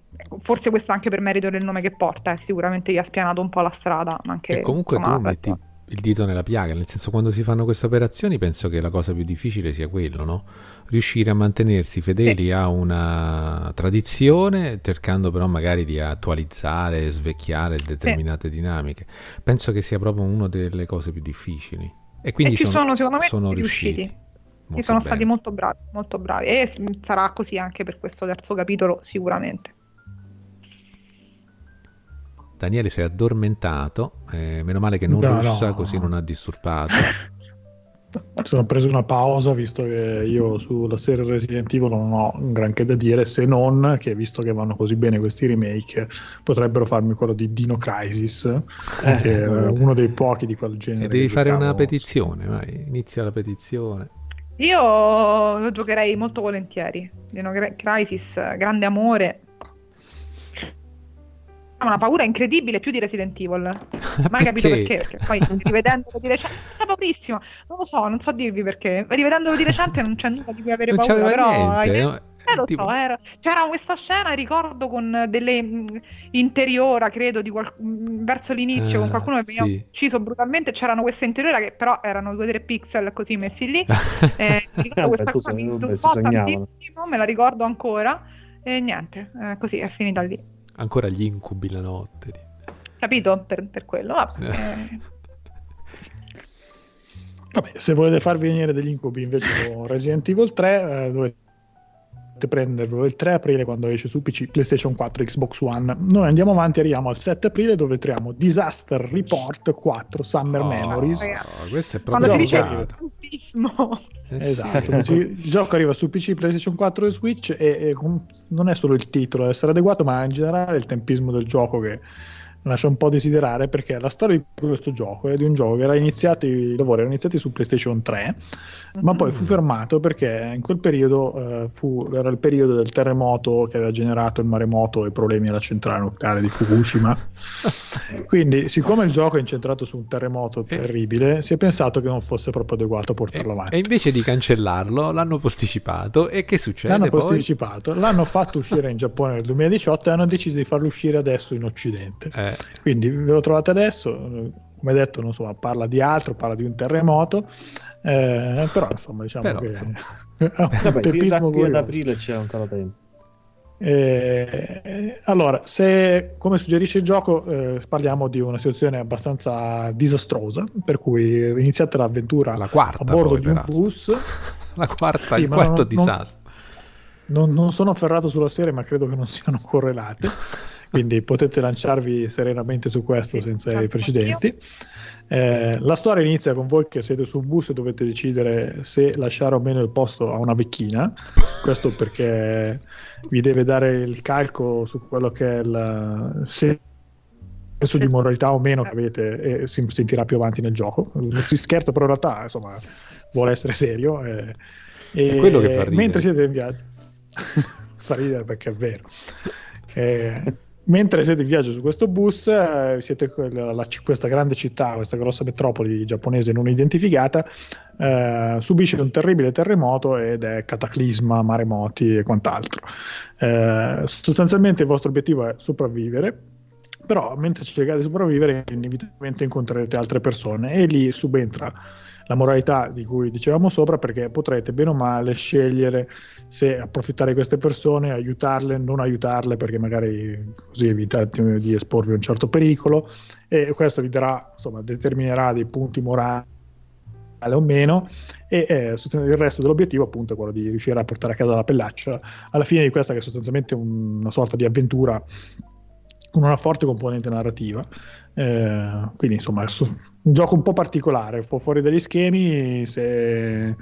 forse questo anche per merito del nome che porta, eh, sicuramente gli ha spianato un po' la strada, ma anche... E comunque insomma, tu metti il dito nella piaga, nel senso quando si fanno queste operazioni penso che la cosa più difficile sia quello, no? riuscire a mantenersi fedeli sì. a una tradizione, cercando però magari di attualizzare, svecchiare determinate sì. dinamiche. Penso che sia proprio una delle cose più difficili. E quindi e ci sono, sono, secondo me sono riusciti. riusciti. Ci sono bene. stati molto bravi, molto bravi e sarà così anche per questo terzo capitolo sicuramente. Daniele si è addormentato, eh, meno male che non no, russa, no. così non ha disturbato. Sono preso una pausa visto che io sulla serie Resident Evil non ho granché da dire se non che visto che vanno così bene questi remake potrebbero farmi quello di Dino Crisis eh, che è uno dei pochi di quel genere. E devi fare una petizione, vai, inizia la petizione. Io lo giocherei molto volentieri. Dino Crisis, grande amore, una paura incredibile più di Resident Evil. Mai capito perché, perché poi rivedendolo di recente, è paurissimo. Non lo so, non so dirvi perché. Rivedendolo di recente non c'è nulla di cui avere non paura, però niente, no? Eh, lo tipo... so, era... c'era questa scena, ricordo, con delle mh, interiora, credo, qual... verso l'inizio, ah, con qualcuno che veniva sì. ucciso brutalmente. C'erano queste interiora che però erano 2-3 pixel così messi lì. eh, ricordo questa cosa mi un po' tantissimo, me la ricordo ancora. E niente, eh, così è finita lì. Ancora gli incubi la notte. Capito? Per, per quello. Ah, eh. Vabbè, se volete farvi venire degli incubi invece con Resident Evil 3, eh, dovete prenderlo il 3 aprile quando esce su PC, PlayStation 4, Xbox One. Noi andiamo avanti, arriviamo al 7 aprile dove troviamo Disaster Report 4 Summer oh, Memories. Oh, questo è proprio quando si dice tantissimo. Eh esatto, sì. il gioco arriva su PC, PlayStation 4 e Switch e, e non è solo il titolo ad essere adeguato, ma in generale il tempismo del gioco che lascia un po' desiderare perché la storia di questo gioco è di un gioco che era iniziato, i lavori erano iniziati su PlayStation 3, mm-hmm. ma poi fu fermato perché in quel periodo uh, fu, era il periodo del terremoto che aveva generato il maremoto e i problemi alla centrale nucleare di Fukushima. Quindi, siccome il gioco è incentrato su un terremoto terribile, si è pensato che non fosse proprio adeguato a portarlo avanti. E invece di cancellarlo, l'hanno posticipato. E che succede? L'hanno poi? posticipato, l'hanno fatto uscire in Giappone nel 2018 e hanno deciso di farlo uscire adesso in Occidente. Eh. Quindi ve lo trovate adesso, come detto, non so, parla di altro, parla di un terremoto, eh, però insomma diciamo però, che insomma. un qui ad aprile c'è ancora tempo. Eh, allora, se come suggerisce il gioco, eh, parliamo di una situazione abbastanza disastrosa, per cui iniziate l'avventura la quarta, a bordo poi, di un bus. La quarta, sì, il quarto non, disastro. Non, non, sono afferrato sulla serie, ma credo che non siano correlate quindi potete lanciarvi serenamente su questo sì, senza certo. i precedenti. Eh, la storia inizia con voi che siete sul bus e dovete decidere se lasciare o meno il posto a una vecchina, questo perché vi deve dare il calco su quello che è il senso di moralità o meno che avete e si sentirà più avanti nel gioco. Non si scherza, però in realtà insomma, vuole essere serio. Eh, e, è quello che fa ridere. Mentre siete in viaggio, fa ridere perché è vero. Eh, mentre siete in viaggio su questo bus, eh, siete la, questa grande città, questa grossa metropoli giapponese non identificata, eh, subisce un terribile terremoto ed è cataclisma, maremoti e quant'altro. Eh, sostanzialmente il vostro obiettivo è sopravvivere, però mentre cercate di sopravvivere inevitabilmente incontrerete altre persone e lì subentra la moralità di cui dicevamo sopra perché potrete bene o male scegliere se approfittare di queste persone, aiutarle, non aiutarle perché magari così evitate di esporvi a un certo pericolo e questo vi darà, insomma, determinerà dei punti morali o meno e eh, il resto dell'obiettivo appunto è quello di riuscire a portare a casa la pellaccia alla fine di questa che è sostanzialmente una sorta di avventura con una forte componente narrativa. Eh, quindi insomma un gioco un po' particolare, po' fuori dagli schemi. Se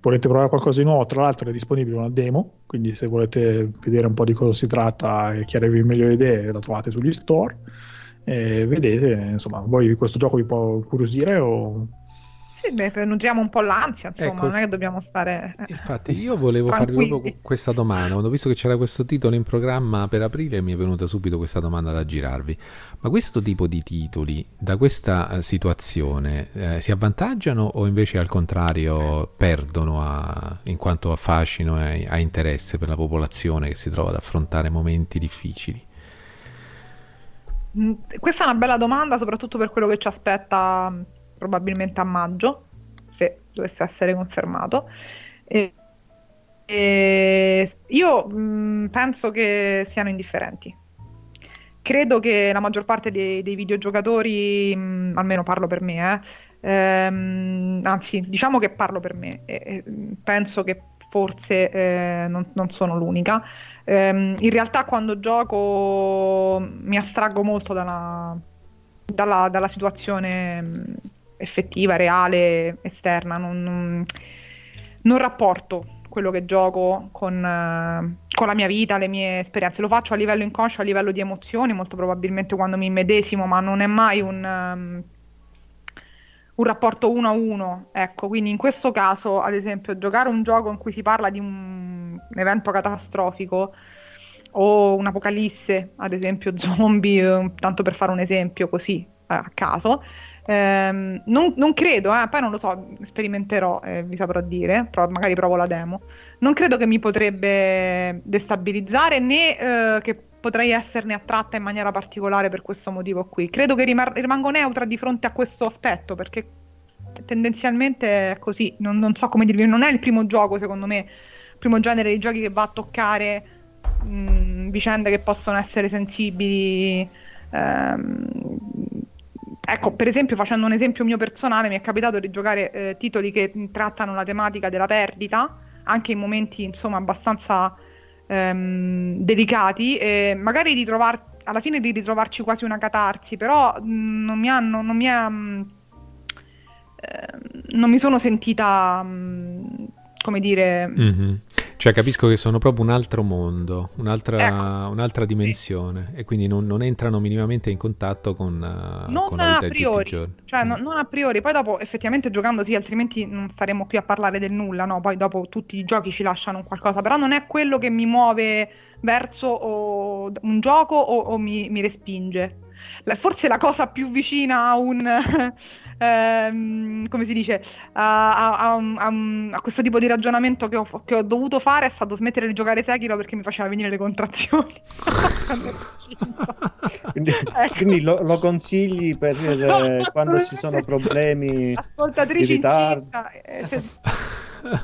volete provare qualcosa di nuovo, tra l'altro è disponibile una demo, quindi se volete vedere un po' di cosa si tratta e chiarirvi meglio le idee, la trovate sugli store. E vedete, insomma, voi questo gioco vi può incuriosire o Sì, beh, nutriamo un po' l'ansia, insomma, Ecco, non è che dobbiamo stare... eh, Infatti, io volevo farvi proprio questa domanda. Quando ho visto che c'era questo titolo in programma per aprile, mi è venuta subito questa domanda da girarvi. Ma questo tipo di titoli, da questa eh, situazione, eh, si avvantaggiano o invece al contrario perdono a- in quanto a fascino e a interesse per la popolazione che si trova ad affrontare momenti difficili? Mm, Questa è una bella domanda, soprattutto per quello che ci aspetta probabilmente a maggio, se dovesse essere confermato. E- e io mm, penso che siano indifferenti. Credo che la maggior parte dei, dei videogiocatori, mm, almeno parlo per me, eh, ehm, anzi, diciamo che parlo per me, e, e, mm, penso che forse eh, non, non sono l'unica. Ehm, in realtà quando gioco mi astraggo molto dalla, dalla- dalla situazione mh, effettiva, reale, esterna. Non, non- non rapporto quello che gioco con, eh, con la mia vita, le mie esperienze. Lo faccio a livello inconscio, a livello di emozioni, molto probabilmente quando mi immedesimo, ma non è mai un, um, un rapporto uno a uno. Ecco, quindi in questo caso, ad esempio, giocare un gioco in cui si parla di un, un evento catastrofico o un'apocalisse, ad esempio zombie, eh, tanto per fare un esempio così eh, a caso. Ehm, non, non credo, eh, poi non lo so, sperimenterò e vi saprò dire, pro- magari provo la demo. Non credo che mi potrebbe destabilizzare né eh, che potrei esserne attratta in maniera particolare per questo motivo qui. Credo che rimar- rimango neutra di fronte a questo aspetto perché tendenzialmente è così. Non, non so come dirvi, non è il primo gioco, secondo me, il primo genere di giochi che va a toccare mh, vicende che possono essere sensibili. ehm, ecco, per esempio, facendo un esempio mio personale, mi è capitato di giocare eh, titoli che trattano la tematica della perdita, anche in momenti insomma abbastanza ehm, delicati, e magari di trovar- alla fine di ritrovarci quasi una catarsi, però mh, non mi hanno, non mi ha, mh, ehm, non mi sono sentita, mh, come dire, Mhm. Cioè capisco che sono proprio un altro mondo, un'altra, Ecco. un'altra dimensione e quindi non, non entrano minimamente in contatto con, eh, Non con la a vita i priori, cioè no- non a priori, poi dopo effettivamente giocando sì, altrimenti non staremmo qui a parlare del nulla, no? Poi dopo tutti i giochi ci lasciano qualcosa, però non è quello che mi muove verso o- un gioco o, o mi, mi respinge. La- forse la cosa più vicina a un, ehm, come si dice, a, a- a a questo tipo di ragionamento che ho, che ho dovuto fare è stato smettere di giocare Sekiro perché mi faceva venire le contrazioni. Quindi, Ecco. quindi lo, lo consigli per eh, quando ci sono problemi Ascoltatrici di ritardo. incinta, eh, se,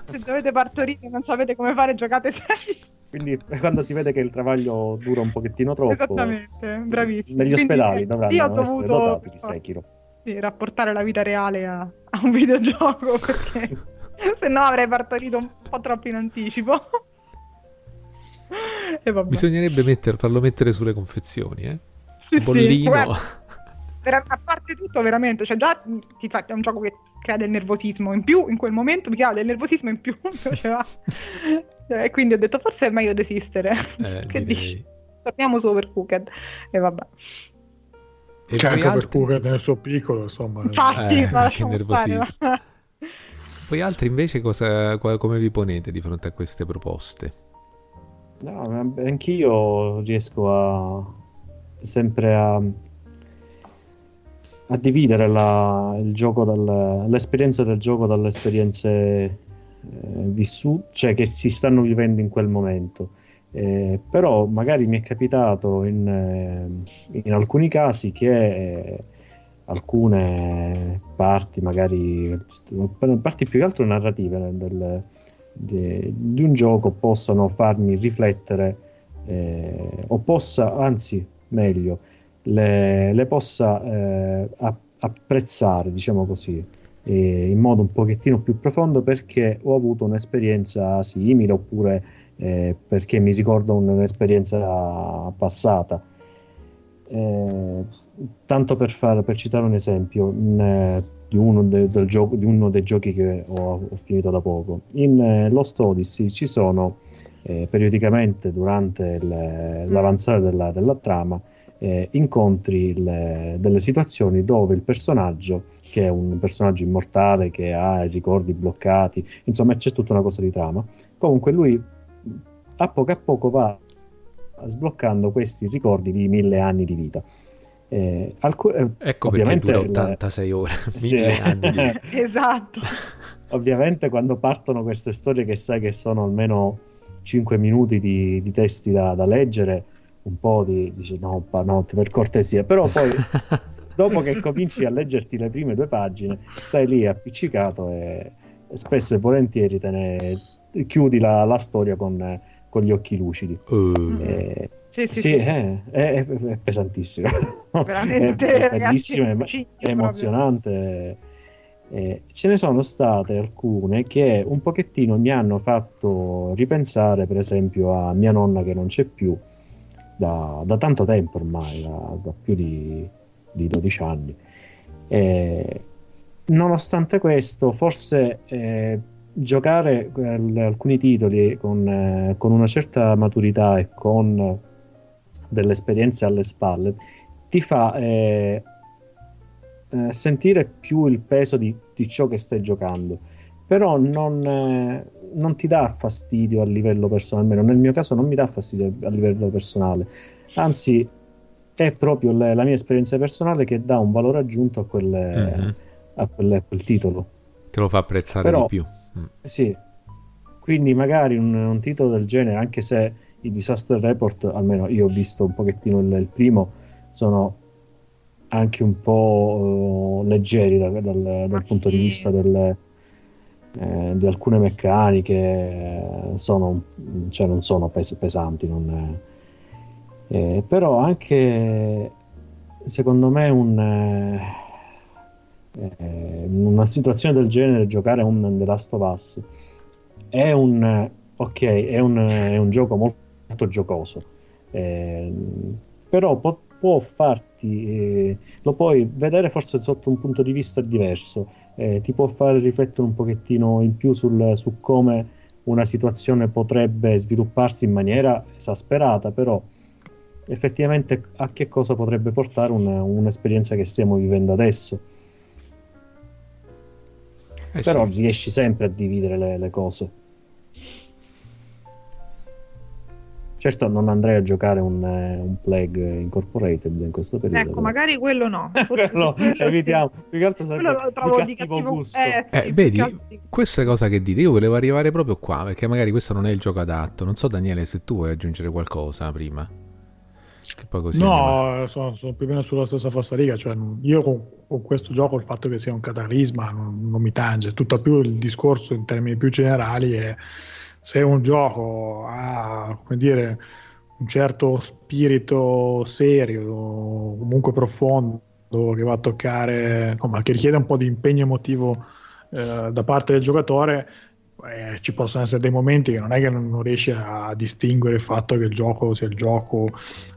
se dovete partorire e non sapete come fare, giocate Sekiro. Quindi quando si vede che il travaglio dura un pochettino troppo, Esattamente, bravissimo. negli ospedali eh, dovranno io ho essere dovuto dotati di Sekiro. Sì, rapportare la vita reale a, a un videogioco perché se no avrei partorito un po' troppo in anticipo. Bisognerebbe metter- farlo mettere sulle confezioni, eh? Sì, sì, Bollino. guarda, vera- a parte tutto, veramente, cioè già ti fa- è un gioco che crea del nervosismo in più, in quel momento mi crea del nervosismo in più, e quindi ho detto forse è meglio desistere. Eh, che direi. dici? Torniamo su Overcooked e vabbè. E C'è poi anche altri- Overcooked nel suo piccolo, insomma. Infatti, Eh, ma che nervosismo. ma- Voi altri invece cosa, come vi ponete di fronte a queste proposte? No, anch'io riesco a sempre a, a dividere la- il gioco dal- l'esperienza del gioco dalle esperienze eh, vissute, cioè che si stanno vivendo in quel momento. Eh, però magari mi è capitato in, eh, in alcuni casi che eh, alcune parti, magari parti più che altro narrative del, de- di un gioco possano farmi riflettere eh, o possa, anzi meglio, le, le possa eh, apprezzare, diciamo così, eh, in modo un pochettino più profondo perché ho avuto un'esperienza simile oppure eh, perché mi ricordo un'esperienza passata. Eh, tanto per, far, per citare un esempio in, eh, di, uno de- gioco, di uno dei giochi che ho, ho finito da poco, in eh, Lost Odyssey ci sono eh, periodicamente durante il- l'avanzare della, della trama eh, incontri il- delle situazioni dove il personaggio che è un personaggio immortale che ha i ricordi bloccati, insomma c'è tutta una cosa di trama. Comunque lui a poco a poco va sbloccando questi ricordi di mille anni di vita. Eh, alc- eh, ecco perché dura 86 ore, mille sì. anni di... esatto. ovviamente quando partono queste storie che sai che sono almeno 5 minuti di, di testi da, da, leggere, un po' di dice no, no, per cortesia, però poi dopo che cominci a leggerti le prime due pagine, stai lì appiccicato e, e spesso e volentieri te ne chiudi la, la storia con, con, gli occhi lucidi. Uh. E, sì, sì, sì, sì. È, è, è, pesantissimo. Veramente, è, bellissimo, ragazzi, è, emozionante. Eh, ce ne sono state alcune che un pochettino mi hanno fatto ripensare, per esempio, a mia nonna che non c'è più da, da tanto tempo ormai, da, da più di, di, 12 anni. Eh, nonostante questo, forse eh, giocare eh, alcuni titoli con, eh, con, una certa maturità e con delle esperienze alle spalle ti fa eh, eh, sentire più il peso di, di, ciò che stai giocando, però non, eh, non, ti dà fastidio a livello personale, almeno nel mio caso non mi dà fastidio a livello personale, anzi è proprio le, la mia esperienza personale che dà un valore aggiunto a, quelle, mm-hmm. a, quelle, a quel titolo. Te lo fa apprezzare però, di più. Mm. Sì, quindi magari un, un, titolo del genere, anche se i Disaster Report, almeno io ho visto un pochettino il, il primo, sono anche un po' uh, leggeri da, dal, dal punto sì. di vista delle, eh, di alcune meccaniche, sono, cioè non sono pes- pesanti, non, eh, però anche secondo me un, eh, in una situazione del genere giocare un The Last of Us è un, ok, è un, è un gioco molto, molto giocoso, eh, però pot- può farti, eh, lo puoi vedere forse sotto un punto di vista diverso, eh, ti può fare riflettere un pochettino in più sul, su come una situazione potrebbe svilupparsi in maniera esasperata, però effettivamente a che cosa potrebbe portare una, un'esperienza che stiamo vivendo adesso. Eh però sì. riesci sempre a dividere le, le cose. Certo, non andrei a giocare un, eh, un Plague Incorporated in questo periodo. Ecco, magari quello no. quello evitiamo. Sì. Più che altro quello lo trovo di cattivo, cattivo gusto. Eh, eh, vedi, cattivo. questa è cosa che dite. Io volevo arrivare proprio qua, perché magari questo non è il gioco adatto. Non so, Daniele, se tu vuoi aggiungere qualcosa prima. No, sono, sono, più o meno sulla stessa falsariga. Cioè, io con, con, questo gioco il fatto che sia un cataclisma non, non mi tange. Tutto più il discorso in termini più generali è se un gioco ha come dire, un certo spirito serio, comunque profondo, che va a toccare, insomma, che richiede un po' di impegno emotivo eh, da parte del giocatore, eh, ci possono essere dei momenti che non è che non, non riesci a distinguere il fatto che il gioco sia il gioco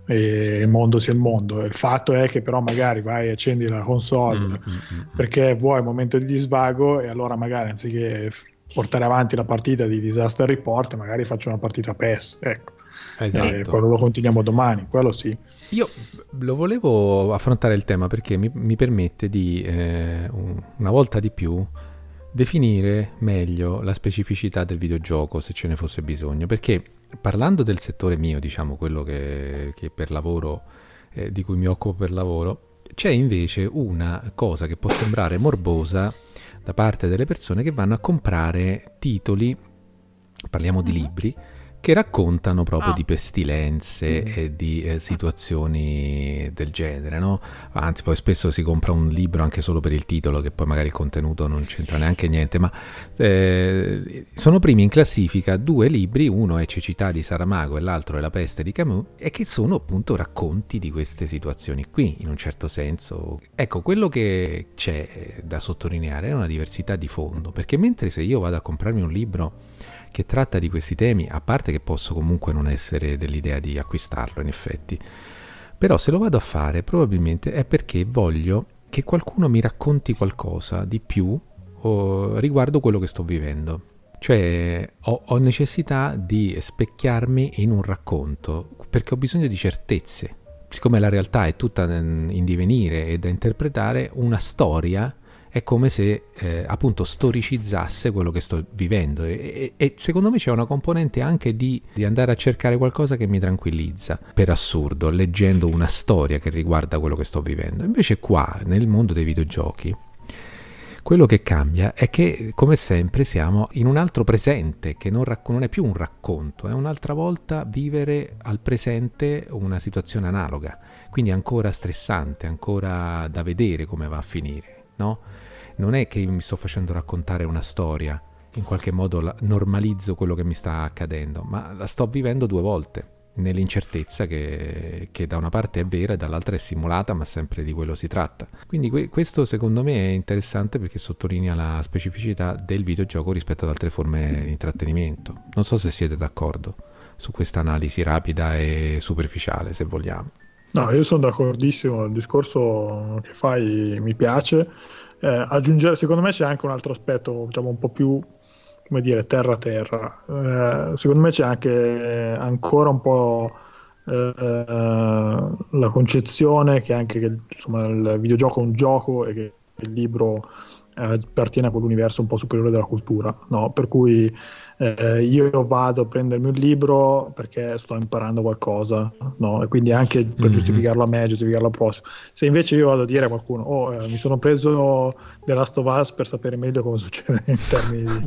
e il mondo sia il mondo. Il fatto è che però magari vai e accendi la console mm, mm, mm, mm. perché vuoi un momento di disvago e allora magari anziché portare avanti la partita di Disaster Report, magari faccio una partita PES, ecco. Esatto. Eh, quello lo continuiamo domani, quello sì. Io lo volevo affrontare il tema perché mi, mi permette di, eh, una volta di più, definire meglio la specificità del videogioco, se ce ne fosse bisogno, perché parlando del settore mio, diciamo quello che, che per lavoro, eh, di cui mi occupo per lavoro, c'è invece una cosa che può sembrare morbosa da parte delle persone che vanno a comprare titoli, parliamo di mhm. libri, che raccontano proprio ah. di pestilenze mm. e di eh, situazioni del genere, no? Anzi, poi spesso si compra un libro anche solo per il titolo, che poi magari il contenuto non c'entra neanche niente, ma eh, sono primi in classifica due libri, uno è Cecità di Saramago e l'altro è La peste di Camus, e che sono appunto racconti di queste situazioni qui, in un certo senso. Ecco, quello che c'è da sottolineare è una diversità di fondo, perché mentre se io vado a comprarmi un libro che tratta di questi temi, a parte che posso comunque non essere dell'idea di acquistarlo in effetti, però se lo vado a fare probabilmente è perché voglio che qualcuno mi racconti qualcosa di più oh, riguardo quello che sto vivendo. Cioè ho, ho necessità di specchiarmi in un racconto perché ho bisogno di certezze. Siccome la realtà è tutta in divenire e da interpretare, una storia è come se eh, appunto storicizzasse quello che sto vivendo e, e, e, secondo me c'è una componente anche di, di, andare a cercare qualcosa che mi tranquillizza, per assurdo, leggendo una storia che riguarda quello che sto vivendo. Invece qua, nel mondo dei videogiochi, quello che cambia è che, come sempre, siamo in un altro presente, che non, rac- non, è più un racconto, è un'altra volta vivere al presente una situazione analoga, quindi ancora stressante, ancora da vedere come va a finire, no? Non è che mi sto facendo raccontare una storia, in qualche modo normalizzo quello che mi sta accadendo, ma la sto vivendo due volte nell'incertezza che, che, da una parte è vera e dall'altra è simulata, ma sempre di quello si tratta. Quindi que- questo secondo me è interessante perché sottolinea la specificità del videogioco rispetto ad altre forme di intrattenimento. Non so se siete d'accordo su questa analisi rapida e superficiale, se vogliamo. No, io sono d'accordissimo, il discorso che fai mi piace. Eh, aggiungere, secondo me c'è anche un altro aspetto, diciamo, un po' più come dire, terra terra. Eh, secondo me c'è anche ancora un po' eh, la concezione che anche che, insomma, il videogioco è un gioco e che il libro appartiene a quell'universo un po' superiore della cultura, no? per cui eh, io vado a prendermi un libro perché sto imparando qualcosa, no? e quindi anche per mm-hmm. giustificarlo a me, giustificarlo al prossimo. Se invece io vado a dire a qualcuno, oh, eh, mi sono preso The Last of Us per sapere meglio come succede in termini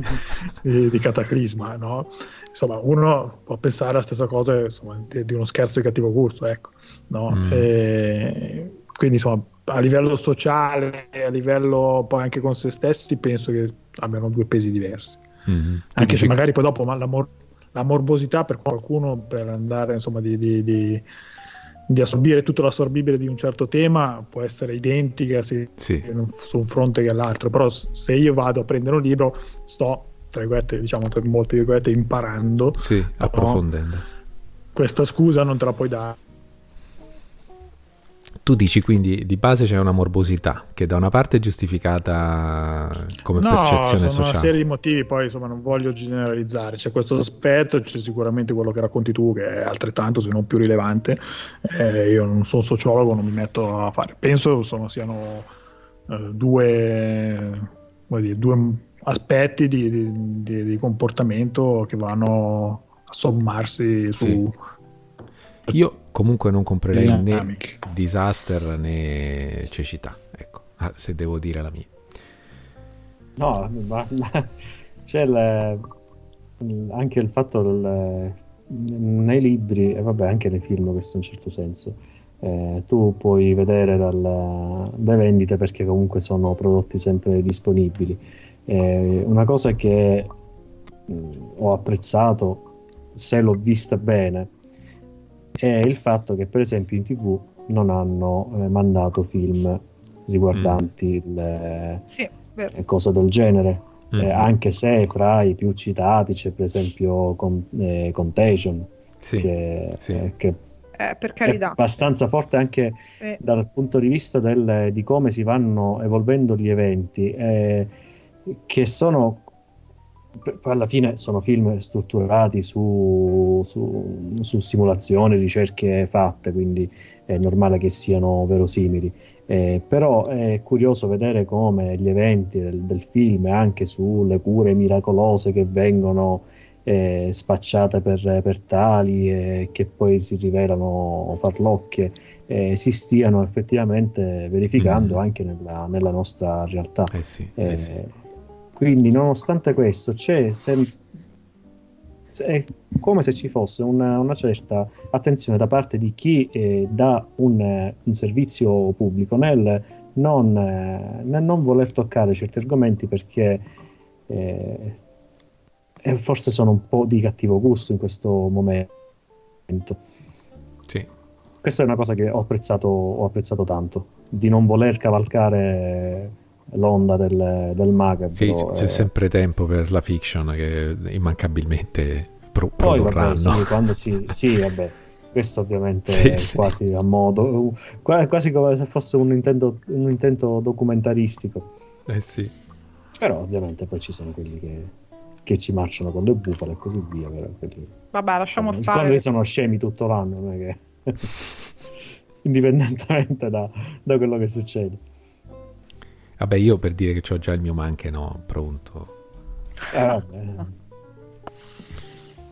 di, di, di cataclisma, no? insomma, uno può pensare la stessa cosa insomma, di, di, uno scherzo di cattivo gusto, ecco, no? mm. e, quindi insomma a livello sociale e a livello poi anche con se stessi penso che abbiano due pesi diversi. Mm-hmm. Anche se magari poi dopo ma la, mor- la, morbosità per qualcuno per andare insomma di, di, di, di, assorbire tutto l'assorbibile di un certo tema può essere identica sì, sì. su un fronte che all'altro, però se io vado a prendere un libro sto tra virgolette, diciamo tra molte virgolette, imparando, sì, approfondendo. Questa scusa non te la puoi dare tu dici quindi di base c'è una morbosità che da una parte è giustificata come no, percezione sono sociale. una serie di motivi, poi insomma non voglio generalizzare, c'è questo aspetto, c'è sicuramente quello che racconti tu che è altrettanto se non più rilevante, eh, io non sono sociologo, non mi metto a fare, penso insomma siano eh, due, dire, due, aspetti di, di, di, di, comportamento che vanno a sommarsi su... Sì io comunque non comprerei né Disaster né Cecità, ecco, ah, se devo dire la mia. No, ma, ma c'è le, anche il fatto del, nei libri e vabbè anche nei film questo in un certo senso eh, tu puoi vedere dal, dalle vendite perché comunque sono prodotti sempre disponibili. Eh, una cosa che mh, ho apprezzato se l'ho vista bene è il fatto che per esempio in tv non hanno eh, mandato film riguardanti mm. le sì, eh, cose del genere mm. eh, anche se fra i più citati c'è per esempio con, eh, Contagion sì, che, sì. Eh, che eh, per carità. è abbastanza forte anche dal punto di vista del, di come si vanno evolvendo gli eventi che sono poi alla fine sono film strutturati su, su, su, simulazioni, ricerche fatte, quindi è normale che siano verosimili. Eh, però è curioso vedere come gli eventi del, del film, anche sulle cure miracolose che vengono eh, spacciate per, per, tali e che poi si rivelano farlocchie, eh, si stiano effettivamente verificando mm. anche nella, nella, nostra realtà. Eh sì, eh sì quindi, nonostante questo, c'è sem- è come se ci fosse una, una, certa attenzione da parte di chi eh, dà un, un, servizio pubblico nel non, eh, nel non, voler toccare certi argomenti perché eh, forse sono un po' di cattivo gusto in questo momento. Sì. Questa è una cosa che ho apprezzato, ho apprezzato tanto, di non voler cavalcare l'onda del, del macabro. Sì, c'è eh. sempre tempo per la fiction che immancabilmente pro- Poi, produrranno. Vabbè, sì, quando si, sì, vabbè, questo ovviamente sì, è sì. quasi a modo, quasi come se fosse un intento, un intento documentaristico. Eh sì. Però ovviamente poi ci sono quelli che, che ci marciano con le bufale e così via. Però, quelli, vabbè, lasciamo sono, stare. Quelli sono scemi tutto l'anno, non è che... indipendentemente da, da quello che succede. Vabbè, io per dire che ho già il mio manche no pronto. Eh, vabbè.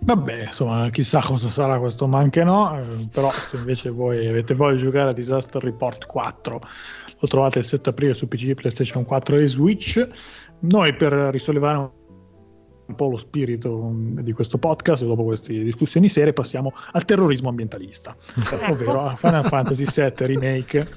Vabbè, insomma, chissà cosa sarà questo manche no, eh, però se invece voi avete voglia di giocare a Disaster Report 4, lo trovate il 7 aprile su PC, PlayStation 4 e Switch. Noi per risollevare un po' lo spirito di questo podcast, dopo queste discussioni serie, passiamo al terrorismo ambientalista, ovvero a Final Fantasy VII Remake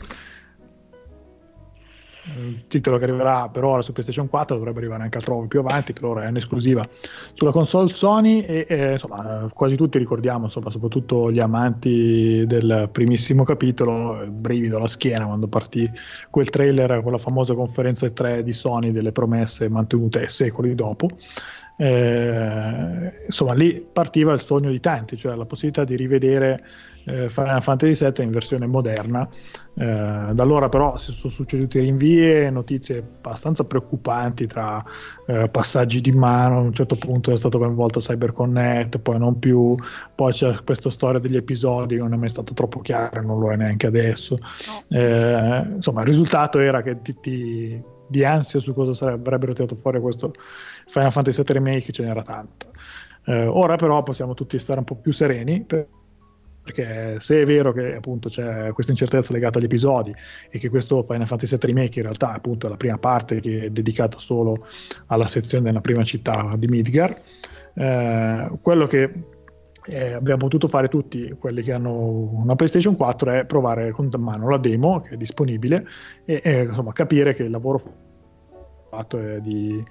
il titolo che arriverà per ora su PlayStation 4 dovrebbe arrivare anche altrove più avanti per ora è un'esclusiva sulla console Sony e eh, insomma quasi tutti ricordiamo insomma, soprattutto gli amanti del primissimo capitolo il brivido alla schiena quando partì quel trailer con la famosa conferenza 3 di Sony delle promesse mantenute secoli dopo. Eh, insomma lì partiva il sogno di tanti cioè la possibilità di rivedere eh, Final Fantasy VII in versione moderna. Eh, da allora però si sono succeduti rinvii e notizie abbastanza preoccupanti tra eh, passaggi di mano, a un certo punto è stato coinvolto CyberConnect, poi non più, poi c'è questa storia degli episodi che non è mai stata troppo chiara, non lo è neanche adesso. No. Eh, insomma, il risultato era che ti, ti, di ansia su cosa avrebbero tirato fuori questo Final Fantasy VII Remake ce n'era tanto. Eh, ora però possiamo tutti stare un po' più sereni perché se è vero che appunto c'è questa incertezza legata agli episodi e che questo Final Fantasy VII Remake in realtà appunto è la prima parte che è dedicata solo alla sezione della prima città di Midgar, eh, quello che eh, abbiamo potuto fare tutti quelli che hanno una PlayStation 4 è provare con mano la demo che è disponibile e, e insomma capire che il lavoro fatto è di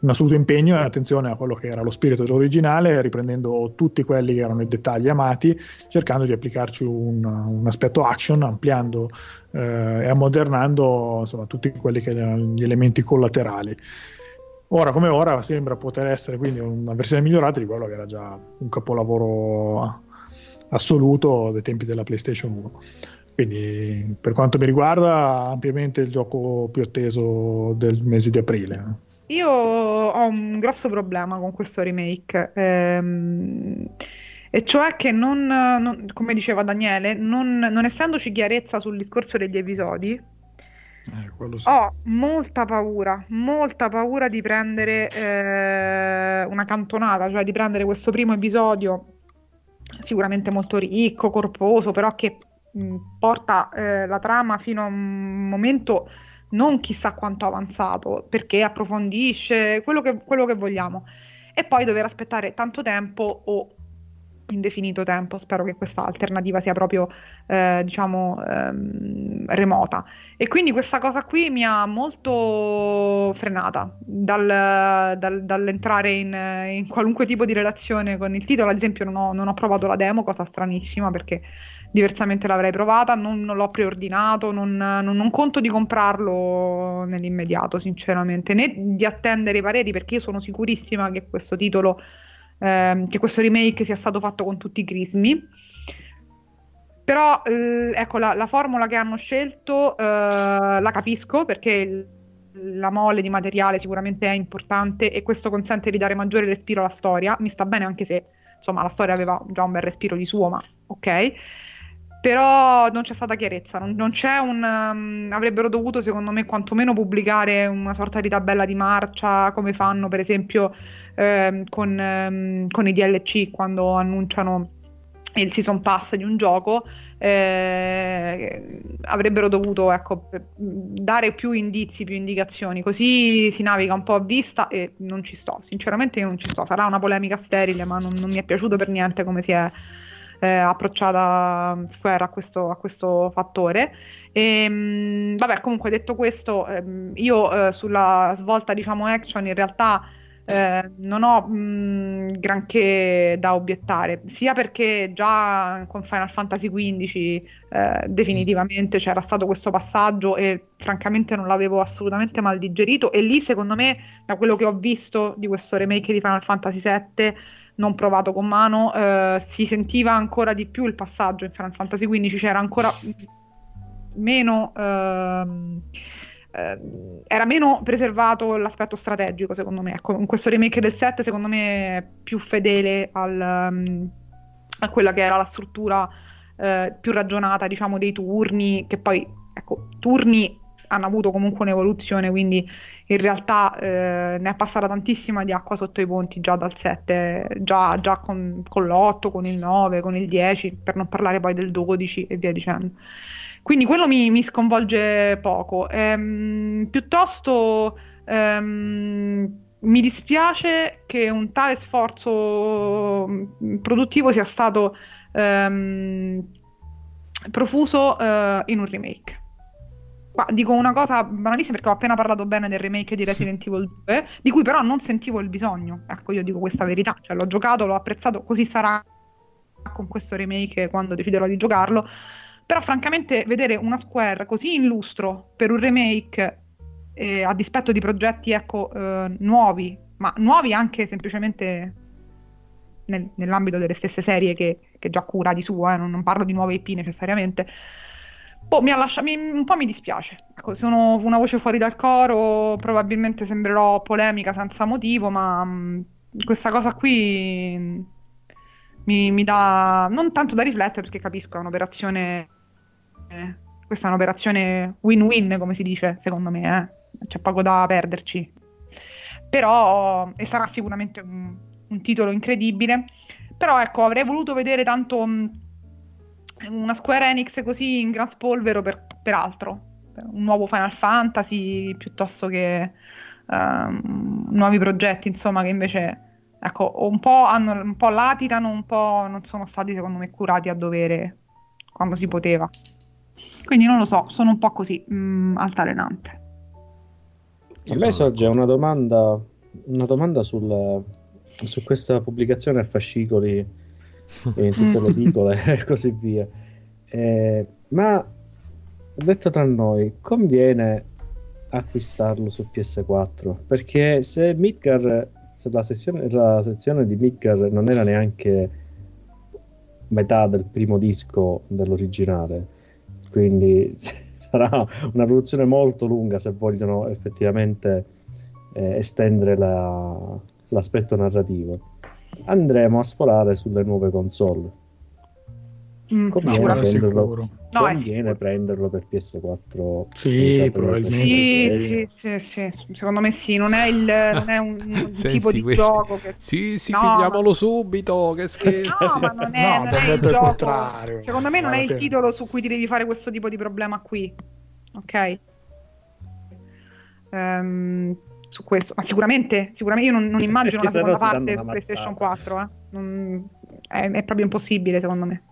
un assoluto impegno e attenzione a quello che era lo spirito dell'originale, riprendendo tutti quelli che erano i dettagli amati, cercando di applicarci un, un aspetto action, ampliando eh, e ammodernando insomma, tutti quelli che erano gli elementi collaterali. Ora come ora sembra poter essere quindi una versione migliorata di quello che era già un capolavoro assoluto dei tempi della PlayStation 1. Quindi per quanto mi riguarda ampiamente il gioco più atteso del mese di aprile. Io ho un grosso problema con questo remake, ehm, e cioè che non, non- come diceva Daniele, non, non essendoci chiarezza sul discorso degli episodi, Eh, sì. ho molta paura, molta paura di prendere eh, una cantonata, cioè di prendere questo primo episodio sicuramente molto ricco, corposo, però che mh, porta eh, la trama fino a un momento non chissà quanto avanzato, perché approfondisce quello che, quello che vogliamo, e poi dover aspettare tanto tempo o indefinito tempo, spero che questa alternativa sia proprio, eh, diciamo, ehm, remota. E quindi questa cosa qui mi ha molto frenata dal, dal, dall'entrare in, in, qualunque tipo di relazione con il titolo. Ad esempio, non ho, non ho provato la demo, cosa stranissima perché diversamente l'avrei provata, non, non l'ho preordinato, non, non, non, conto di comprarlo nell'immediato, sinceramente, né di attendere i pareri, perché io sono sicurissima che questo titolo, eh, che questo remake sia stato fatto con tutti i crismi. Però eh, ecco la, la, formula che hanno scelto eh, la capisco perché il, la mole di materiale sicuramente è importante e questo consente di dare maggiore respiro alla storia. Mi sta bene anche se insomma la storia aveva già un bel respiro di suo, ma ok però non c'è stata chiarezza, non, non c'è un... Um, avrebbero dovuto secondo me quantomeno pubblicare una sorta di tabella di marcia come fanno per esempio ehm, con, ehm, con, i DLC quando annunciano il season pass di un gioco eh, avrebbero dovuto ecco, dare più indizi, più indicazioni, così si naviga un po' a vista e non ci sto, sinceramente io non ci sto, sarà una polemica sterile ma non, non mi è piaciuto per niente come si è eh, approcciata Square a questo, a questo fattore. E, ehm, vabbè, comunque detto questo, ehm, io eh, sulla svolta diciamo action in realtà eh, non ho mh, granché da obiettare, sia perché già con Final Fantasy XV eh, definitivamente c'era stato questo passaggio e francamente non l'avevo assolutamente mal digerito e lì secondo me da quello che ho visto di questo remake di Final Fantasy VII non provato con mano, eh, si sentiva ancora di più il passaggio in Final Fantasy XV, c'era ancora meno... Ehm, eh, era meno preservato l'aspetto strategico, secondo me. Ecco, in questo remake del 7, secondo me, è più fedele al, um, a quella che era la struttura eh, più ragionata, diciamo, dei turni, che poi, ecco, turni hanno avuto comunque un'evoluzione, quindi in realtà eh, ne è passata tantissima di acqua sotto i ponti già dal 7, già, già con, con l'8, con il 9, con il 10, per non parlare poi del 12 e via dicendo. Quindi quello mi, mi sconvolge poco. Ehm, piuttosto ehm, mi dispiace che un tale sforzo mm, produttivo sia stato ehm, profuso eh, in un remake. Qua dico una cosa banalissima perché ho appena parlato bene del remake di Resident Evil 2, di cui però non sentivo il bisogno. Ecco, io dico questa verità, cioè l'ho giocato, l'ho apprezzato, così sarà con questo remake quando deciderò di giocarlo. Però francamente vedere una Square così in lustro per un remake eh, a dispetto di progetti ecco, eh, nuovi, ma nuovi anche semplicemente nel, nell'ambito delle stesse serie che, che già cura di suo, eh, non, non, parlo di nuove IP necessariamente. Boh, mi lascia, mi, un po' mi dispiace. Ecco, sono una voce fuori dal coro, probabilmente sembrerò polemica senza motivo, ma mh, mm, questa cosa qui mh, mi, mi, dà non tanto da riflettere perché capisco, è un'operazione. Eh, questa è un'operazione win-win, come si dice, secondo me, eh. c'è poco da perderci. Però, e sarà sicuramente un, un titolo incredibile. Però ecco, avrei voluto vedere tanto mh, una Square Enix così in gran spolvero per, per altro. Un nuovo Final Fantasy piuttosto che um, nuovi progetti, insomma, che invece ecco, un po', hanno, un po' latitano, un po' non sono stati secondo me curati a dovere quando si poteva. Quindi non lo so, sono un po' così mh, altalenante. A me sorge una domanda, una domanda sul, su questa pubblicazione a fascicoli in tutte le edicole e così via. Eh, ma detto tra noi, conviene acquistarlo su PS4 perché se Midgar, se la, sessione, la sezione di Midgar non era neanche metà del primo disco dell'originale, quindi sarà una produzione molto lunga se vogliono effettivamente eh, estendere la, l'aspetto narrativo. Andremo a sforare sulle nuove console. Mm, conviene no, prenderlo, no, conviene prenderlo per PS4 sì, probabilmente sì, sì, sì, sì, secondo me sì. Non è, il, non è un, un tipo di questi... gioco che... sì, sì, no, pigliamolo ma... subito che scherzo. no, ma non è, no, non è il gioco. contrario. secondo me non è il titolo su cui ti devi fare questo tipo di problema qui. Ok? Um, su questo, ma sicuramente, sicuramente io non, non immagino una seconda parte su PlayStation 4, eh. non, è, è proprio impossibile secondo me.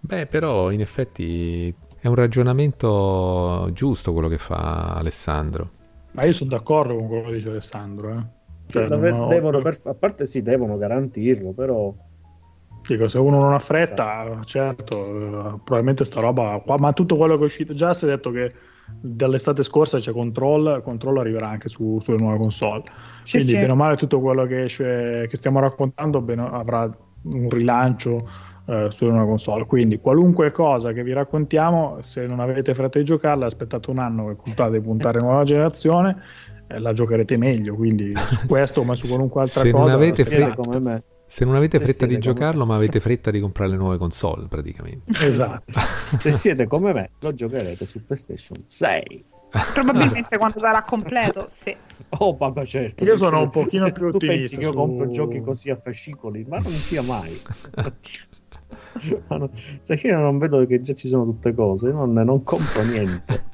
Beh, però in effetti è un ragionamento giusto quello che fa Alessandro. Ma io sono d'accordo con quello che dice Alessandro. Eh. Cioè, devono, devono per, a parte sì, devono garantirlo, però... Dico, se uno non ha fretta, certo, eh, probabilmente sta roba qua, ma tutto quello che è uscito, già si è detto che dall'estate scorsa c'è Control, Control arriverà anche su, sulle nuove console. Sì, Quindi, sì. bene o male, tutto quello che, esce, che stiamo raccontando bene, avrà un rilancio eh, sulle nuove console. Quindi, qualunque cosa che vi raccontiamo, se non avete fretta di giocarla, aspettate un anno che puntate di puntare nuova generazione, eh, la giocherete meglio. Quindi, su questo, ma su qualunque altra se cosa, non avete fretta come me. Se non avete fretta di giocarlo, ma avete fretta di comprare le nuove console, praticamente. Esatto. Se siete come me, lo giocherete su PlayStation 6. Probabilmente quando sarà completo, sì. Oh, papà, certo. Io sono un pochino più ottimista. Tu pensi che io compro giochi così a fascicoli, ma non sia mai. non... Sai che io non vedo che già ci sono tutte cose, non, non compro niente.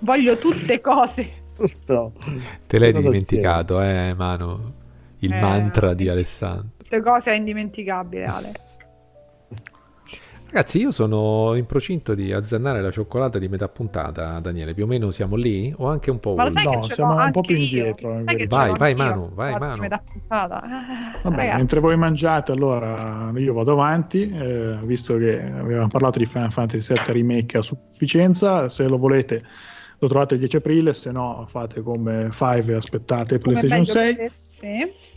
Voglio tutte cose. Tutto. Te l'hai dimenticato, siete? eh, Mano? Il eh, mantra di Alessandro. Le cose è indimenticabile, Ale. Ragazzi, io sono in procinto di azzannare la cioccolata di metà puntata, Daniele. Più o meno siamo lì? O anche un po' Ma no, siamo un po' più indietro. Vai, vai, Manu, vai, Manu. Metà puntata. Eh, Vabbè, mentre voi mangiate, allora io vado avanti. Eh, visto che abbiamo parlato di Final Fantasy VII Remake a sufficienza, se lo volete lo trovate il 10 aprile, se no fate come Five e aspettate come PlayStation 6. Sì.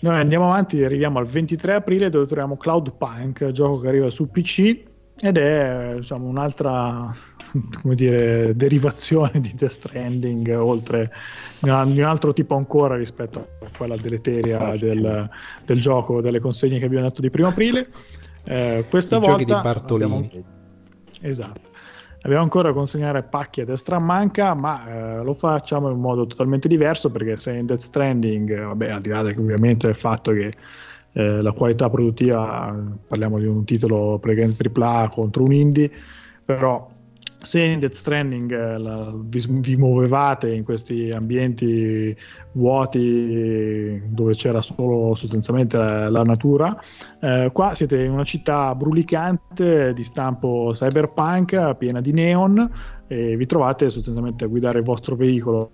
Noi andiamo avanti, arriviamo al 23 aprile dove troviamo Cloud Punk, gioco che arriva su PC ed è diciamo, un'altra come dire, derivazione di Death Stranding, oltre di un altro tipo ancora rispetto a quella deleteria del, del gioco, delle consegne che abbiamo detto di primo aprile. Eh, questa I volta giochi di Bartolini. Abbiamo... Esatto. Abbiamo ancora da consegnare pacchi a destra manca, ma eh, lo facciamo in modo totalmente diverso perché se in Death Stranding, vabbè, al di là del, ovviamente del fatto che eh, la qualità produttiva, parliamo di un titolo praticamente AAA contro un indie, però se in Death Stranding eh, la, vi, vi, muovevate in questi ambienti vuoti dove c'era solo sostanzialmente la, la natura, eh, qua siete in una città brulicante di stampo cyberpunk, piena di neon e vi trovate sostanzialmente a guidare il vostro veicolo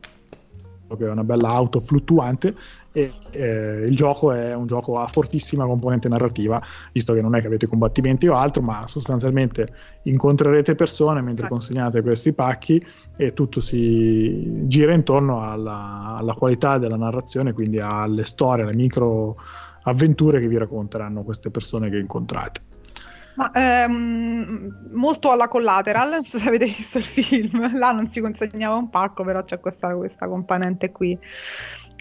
che è una bella auto fluttuante e eh, il gioco è un gioco a fortissima componente narrativa, visto che non è che avete combattimenti o altro, ma sostanzialmente incontrerete persone mentre consegnate questi pacchi e tutto si gira intorno alla, alla qualità della narrazione, quindi alle storie, alle micro avventure che vi racconteranno queste persone che incontrate. Ma ehm, molto alla collateral, non so se avete visto il film, là non si consegnava un pacco, però c'è questa, questa componente qui.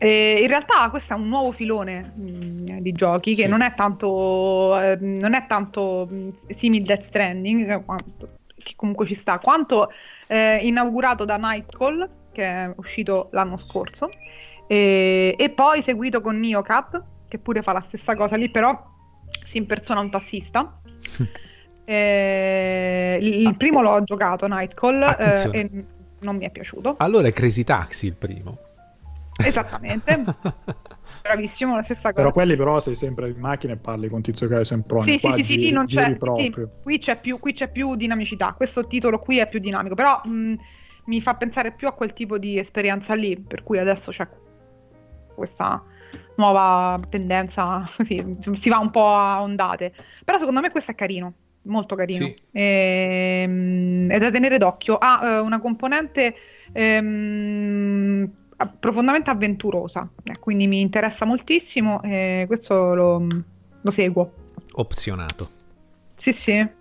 E in realtà questo è un nuovo filone mh, mm, di giochi che sì. non è tanto, eh, non è tanto mm, simile Death Stranding, quanto, che comunque ci sta, quanto eh, inaugurato da Nightcall, che è uscito l'anno scorso, e, e poi seguito con Neocap, che pure fa la stessa cosa lì, però si impersona un tassista eh, il ah, primo l'ho giocato, Nightcall, eh, e non mi è piaciuto. Allora è Crazy Taxi il primo. Esattamente. Bravissimo, la stessa cosa. Però quelli però sei sempre in macchina e parli con Tizio Caio Semproni. Sì, sì, sì, sì, lì non c'è. Sì, qui, c'è più, qui c'è più dinamicità. Questo titolo qui è più dinamico, però mh, mi fa pensare più a quel tipo di esperienza lì, per cui adesso c'è questa nuova tendenza, sì, si va un po' a ondate. Però secondo me questo è carino, molto carino. Sì. E, ehm, è da tenere d'occhio. Ha uh, una componente ehm, profondamente avventurosa, eh, quindi mi interessa moltissimo e questo lo, lo seguo. Opzionato. Sì, sì.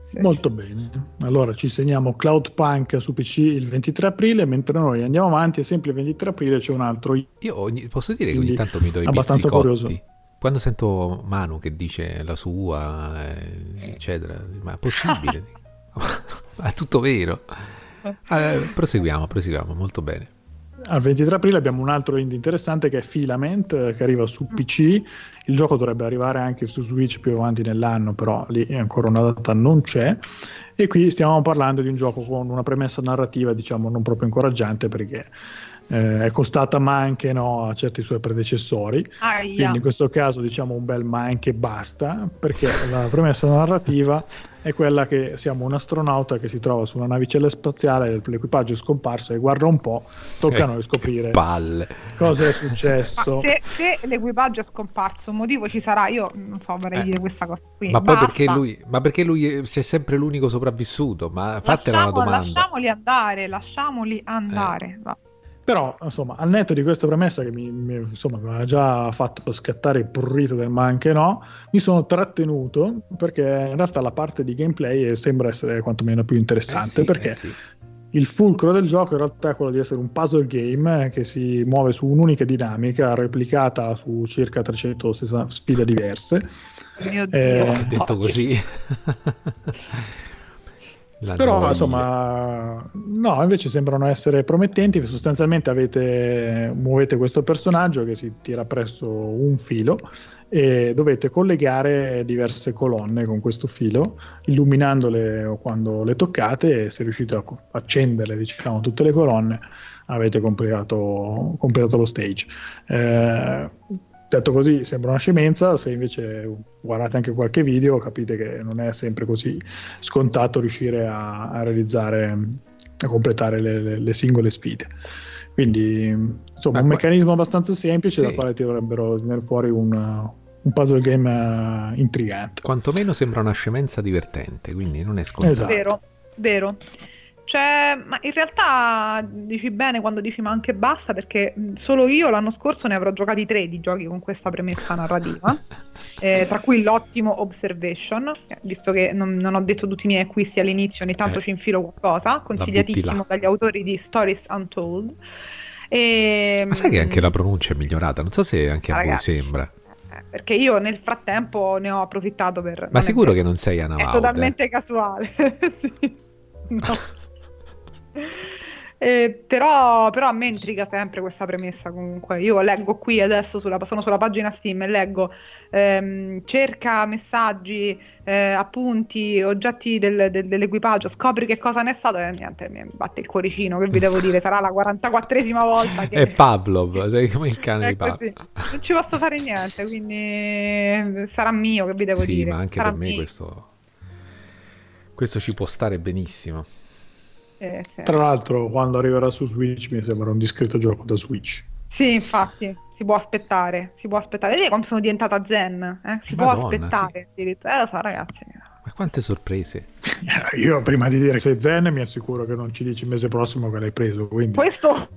Sì, Molto sì. bene. Allora ci segniamo Cloud Punk su PC il 23 aprile, mentre noi andiamo avanti e sempre il 23 aprile c'è un altro. Io ogni, posso dire che ogni tanto mi do i abbastanza curioso. Quando sento Manu che dice la sua, eh, eccetera, ma è possibile? è tutto vero. Eh, proseguiamo, proseguiamo, molto bene. Al 23 aprile abbiamo un altro indie interessante che è Filament, eh, che arriva su PC. Il gioco dovrebbe arrivare anche su Switch più avanti nell'anno, però lì ancora una data non c'è. E qui stiamo parlando di un gioco con una premessa narrativa, diciamo, non proprio incoraggiante perché eh, è costata ma anche no, a certi suoi predecessori. Aia. Quindi in questo caso diciamo un bel ma anche basta, perché la premessa narrativa è quella che siamo un astronauta che si trova su una navicella spaziale, l'equipaggio è scomparso e guarda un po', tocca a noi scoprire palle. cosa è successo. Se, se, l'equipaggio è scomparso, un motivo ci sarà, io non so, vorrei eh. dire questa cosa qui. Ma poi perché lui, ma perché lui si è sempre l'unico sopravvissuto? Ma fatela una domanda. Lasciamoli andare, lasciamoli andare. Eh. Però, insomma, al netto di questa premessa che mi, mi, insomma, mi ha già fatto scattare il prurito del ma anche no, mi sono trattenuto perché in realtà la parte di gameplay sembra essere quantomeno più interessante eh sì, perché eh sì. il fulcro del gioco in realtà è quello di essere un puzzle game che si muove su un'unica dinamica replicata su circa 360 sfide diverse. Mio eh, Dio. detto così. Però insomma, no, invece sembrano essere promettenti. Sostanzialmente avete, muovete questo personaggio che si tira presso un filo e dovete collegare diverse colonne con questo filo, illuminandole quando le toccate. E se riuscite a accenderle, diciamo, tutte le colonne, avete completato, completato lo stage. Eh, detto così sembra una scemenza, se invece guardate anche qualche video capite che non è sempre così scontato riuscire a, a realizzare, a completare le, le, le, singole sfide. Quindi insomma Ma un meccanismo abbastanza semplice sì. dal quale ti dovrebbero tenere fuori un, un puzzle game uh, intrigante. Quantomeno sembra una scemenza divertente, quindi non è scontato. Esatto. Vero, vero. Cioè, ma in realtà dici bene quando dici ma anche basta, perché solo io l'anno scorso ne avrò giocati tre di giochi con questa premessa narrativa, eh, tra cui l'ottimo Observation, visto che non, non, ho detto tutti i miei acquisti all'inizio, ogni tanto eh, ci infilo qualcosa, consigliatissimo dagli autori di Stories Untold. E, ma sai che anche la pronuncia è migliorata? Non so se anche ragazzi, a voi sembra. perché io nel frattempo ne ho approfittato per... Ma sicuro che non sei Anna È totalmente casuale. sì. No. Eh, però, però a me intriga sempre questa premessa comunque. Io leggo qui adesso, sulla, sono sulla pagina Steam e leggo ehm, cerca messaggi, eh, appunti, oggetti del- del- dell'equipaggio, scopri che cosa ne è stato e niente, mi batte il cuoricino, che vi devo dire, sarà la 44esima volta che... È Pavlov, sei come il cane di Pavlov. Non ci posso fare niente, quindi sarà mio, che vi devo Sì, dire. ma anche Sarà per me mio. questo, questo ci può stare benissimo. Eh, sì. Tra l'altro, quando arriverà su Switch, mi sembra un discreto gioco da Switch. Sì, infatti, si può aspettare, si può aspettare. Vedete come sono diventata zen? eh? Si può Madonna, aspettare. addirittura. Eh, lo so, ragazzi. Ma quante sorprese. Eh, Io prima di dire che sei Zen mi assicuro che non ci dici il mese prossimo che l'hai preso. Quindi Questo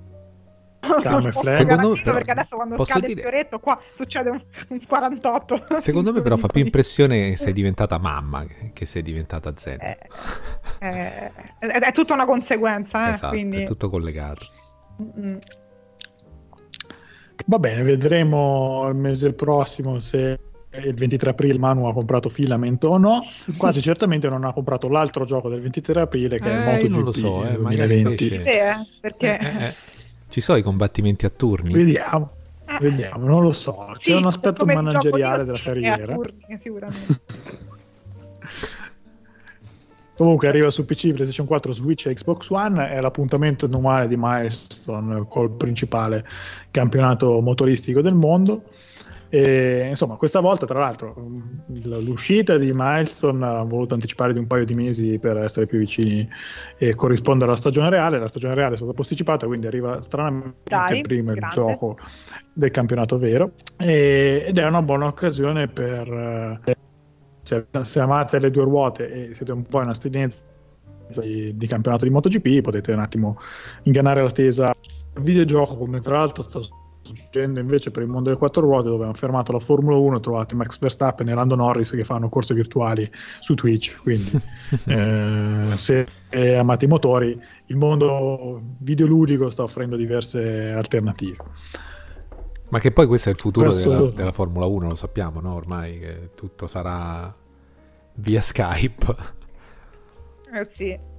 Secondo me, però, perché adesso quando scade dire- il fioretto qua succede un, un 48. Secondo me però fa più impressione che sei diventata mamma che sei diventata zen. eh, eh, è, è tutta una conseguenza, eh, esatto, quindi... è tutto collegato. Va bene, vedremo il mese prossimo se il 23 aprile Manu ha comprato Filament o no. Quasi certamente non ha comprato l'altro gioco del 23 aprile che Eh, è MotoGP non lo so, eh, magari 2020. se- Sì, eh, perché... Ci sono i combattimenti a turni? Vediamo, Eh, vediamo, non lo so. sì, C'è un aspetto manageriale della carriera. turni, sicuramente. Comunque arriva su PC, PlayStation 4, Switch e Xbox One, è l'appuntamento annuale di Milestone col principale campionato motoristico del mondo. E, insomma, questa volta, tra l'altro, l'uscita di Milestone ha voluto anticipare di un paio di mesi per essere più vicini e corrispondere alla stagione reale. La stagione reale è stata posticipata, quindi arriva stranamente Dai, prima il grande. gioco del campionato vero. E- ed è una buona occasione per. eh, se, se amate le due ruote e siete un po' in astinenza di, di campionato di MotoGP, potete un attimo ingannare l'attesa videogioco, come tra l'altro sta succedendo invece per il mondo delle quattro ruote, dove hanno fermato la Formula 1, trovate Max Verstappen e Lando Norris che fanno corse virtuali su Twitch. Quindi, eh, se amate i motori, il mondo videoludico sta offrendo diverse alternative. Ma che poi questo è il futuro Questo- della, della Formula 1, lo sappiamo, no? Ormai che tutto sarà via Skype. Eh, sì.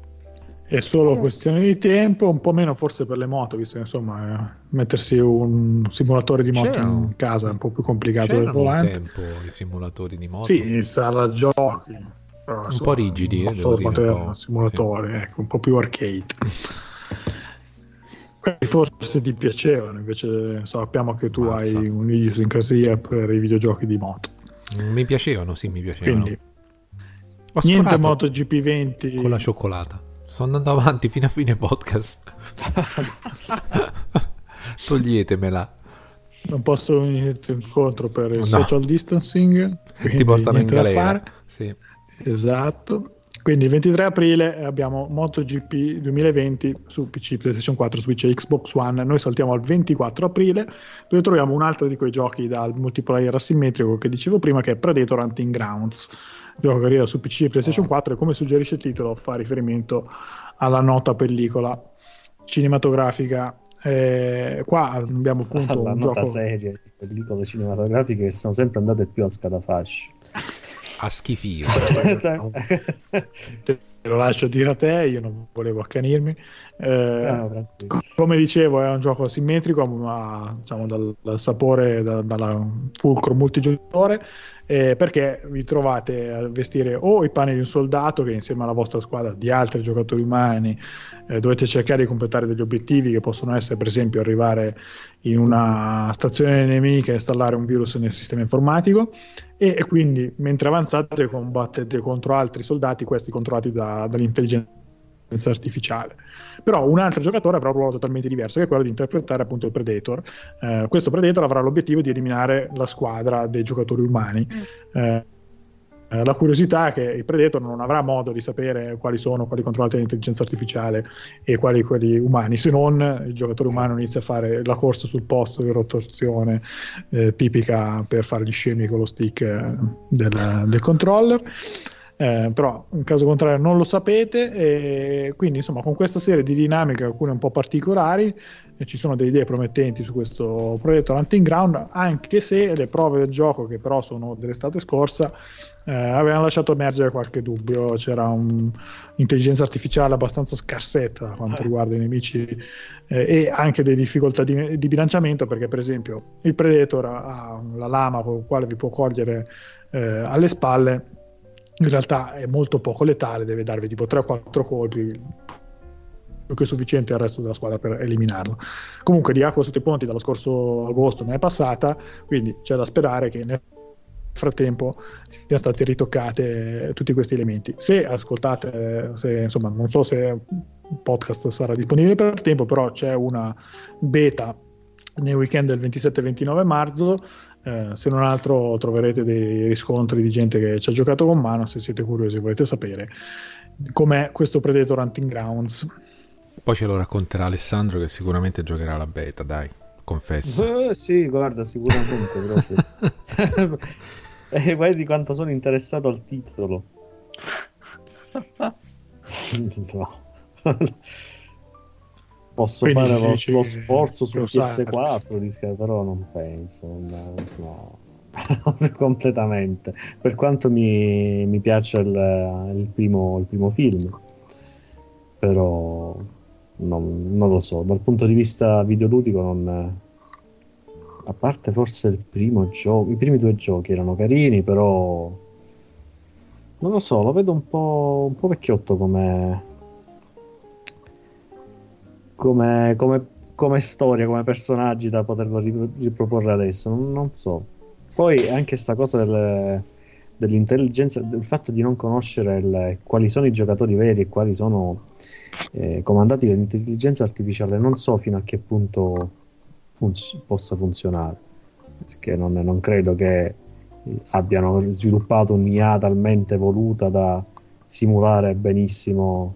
È solo questione di tempo, un po' meno forse per le moto, visto che insomma eh, mettersi un simulatore di moto C'erano- in casa è un po' più complicato del C'erano un volante. tempo i simulatori di moto. Sì, in sala giochi. Però, Un po' rigidi, eh, devo dire, un po', simulatore, ecco, un po' più arcade. Quelli forse ti piacevano, invece sappiamo che tu Mazza. hai un'idiosincrasia per i videogiochi di moto. Mi piacevano, sì, mi piacevano. Quindi Ho niente MotoGP 20 con la cioccolata. Sto andando avanti fino a fine podcast. Toglietemela. non posso venirti incontro per il No. social distancing. Ti portano in galera. fare. Sì. Esatto. Quindi il 23 aprile abbiamo MotoGP 2020 su PC, PlayStation 4, Switch e Xbox One. Noi saltiamo al 24 aprile dove troviamo un altro di quei giochi dal multiplayer asimmetrico che dicevo prima che è Predator Hunting Grounds. Gioco che arriva su PC e PlayStation 4 e come suggerisce il titolo fa riferimento alla nota pellicola cinematografica. Eh, qua abbiamo appunto alla un nota gioco serie di pellicole cinematografiche che sono sempre andate più a scatafascio. A schifio. te lo lascio dire a te, io non volevo accanirmi. Eh, Ah, come dicevo, è un gioco asimmetrico, ma diciamo dal, dal sapore, da- dalla fulcro multigiocatore, eh, perché vi trovate a vestire o i panni di un soldato che insieme alla vostra squadra di altri giocatori umani eh, dovete cercare di completare degli obiettivi che possono essere, per esempio, arrivare in una stazione nemica e installare un virus nel sistema informatico e, e quindi mentre avanzate combattete contro altri soldati, questi controllati da- dall'intelligenza artificiale. Però un altro giocatore avrà un ruolo totalmente diverso, che è quello di interpretare appunto il Predator. Eh, questo Predator avrà l'obiettivo di eliminare la squadra dei giocatori umani. Eh, eh, la curiosità è che il Predator non avrà modo di sapere quali sono quelli controllati dall'intelligenza artificiale e quali quelli umani, se non il giocatore umano inizia a fare la corsa sul posto di rotazione eh, tipica per fare gli scemi con lo stick eh, del, del controller. Eh, però in caso contrario non lo sapete e quindi insomma con questa serie di dinamiche alcune un po' particolari eh, ci sono delle idee promettenti su questo progetto Hunting Ground anche se le prove del gioco che però sono dell'estate scorsa eh, avevano lasciato emergere qualche dubbio. C'era un'intelligenza artificiale abbastanza scarsetta quanto riguarda i nemici eh, e anche delle difficoltà di, di, bilanciamento perché per esempio il Predator ha la lama con la quale vi può cogliere eh, alle spalle in realtà è molto poco letale, deve darvi tipo 3-4 colpi, più che sufficiente al resto della squadra per eliminarlo. Comunque di acqua sotto i ponti dallo scorso agosto ne è passata, quindi c'è da sperare che nel frattempo siano state ritoccate tutti questi elementi. Se ascoltate, se, insomma, non so se il podcast sarà disponibile per tempo, però c'è una beta nel weekend del 27-29 marzo eh, se non altro troverete dei riscontri di gente che ci ha giocato con mano se siete curiosi e volete sapere com'è questo Predator Hunting Grounds. Poi ce lo racconterà Alessandro che sicuramente giocherà la beta dai confesso eh, sì guarda sicuramente proprio. E eh, di quanto sono interessato al titolo. No Posso Quindi fare lo, lo, sforzo su PS4, disca, però non penso, no, no. completamente. Per quanto mi, mi piace il, il, primo, il, primo, film, però non, non, lo so, dal punto di vista videoludico non... A parte forse il primo gioco, i primi due giochi erano carini, però non lo so, lo vedo un po', un po vecchiotto come, come, come, come storia, come personaggi da poterlo riproporre adesso. Non, non so. Poi anche questa cosa del, dell'intelligenza, del fatto di non conoscere il, quali sono i giocatori veri e quali sono eh, comandati dall'intelligenza artificiale, non so fino a che punto fun- possa funzionare. Perché non, non credo che abbiano sviluppato un'IA talmente voluta da simulare benissimo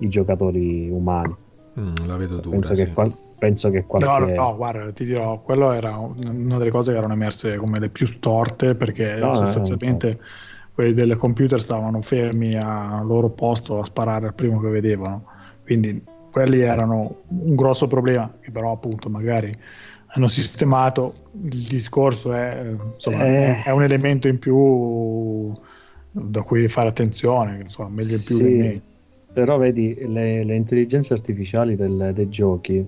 i giocatori umani. Mm, la vedo dura. Penso, sì. che qual- penso che qualche... No, no, guarda, ti dirò, quello era una delle cose che erano emerse come le più storte perché no, sostanzialmente no. quelli del computer stavano fermi al loro posto a sparare al primo che vedevano. Quindi quelli erano un grosso problema che però appunto magari hanno sistemato. Il discorso è, insomma, eh... è un elemento in più da cui fare attenzione, insomma, meglio in più sì. meglio però vedi le, le intelligenze artificiali del, dei giochi.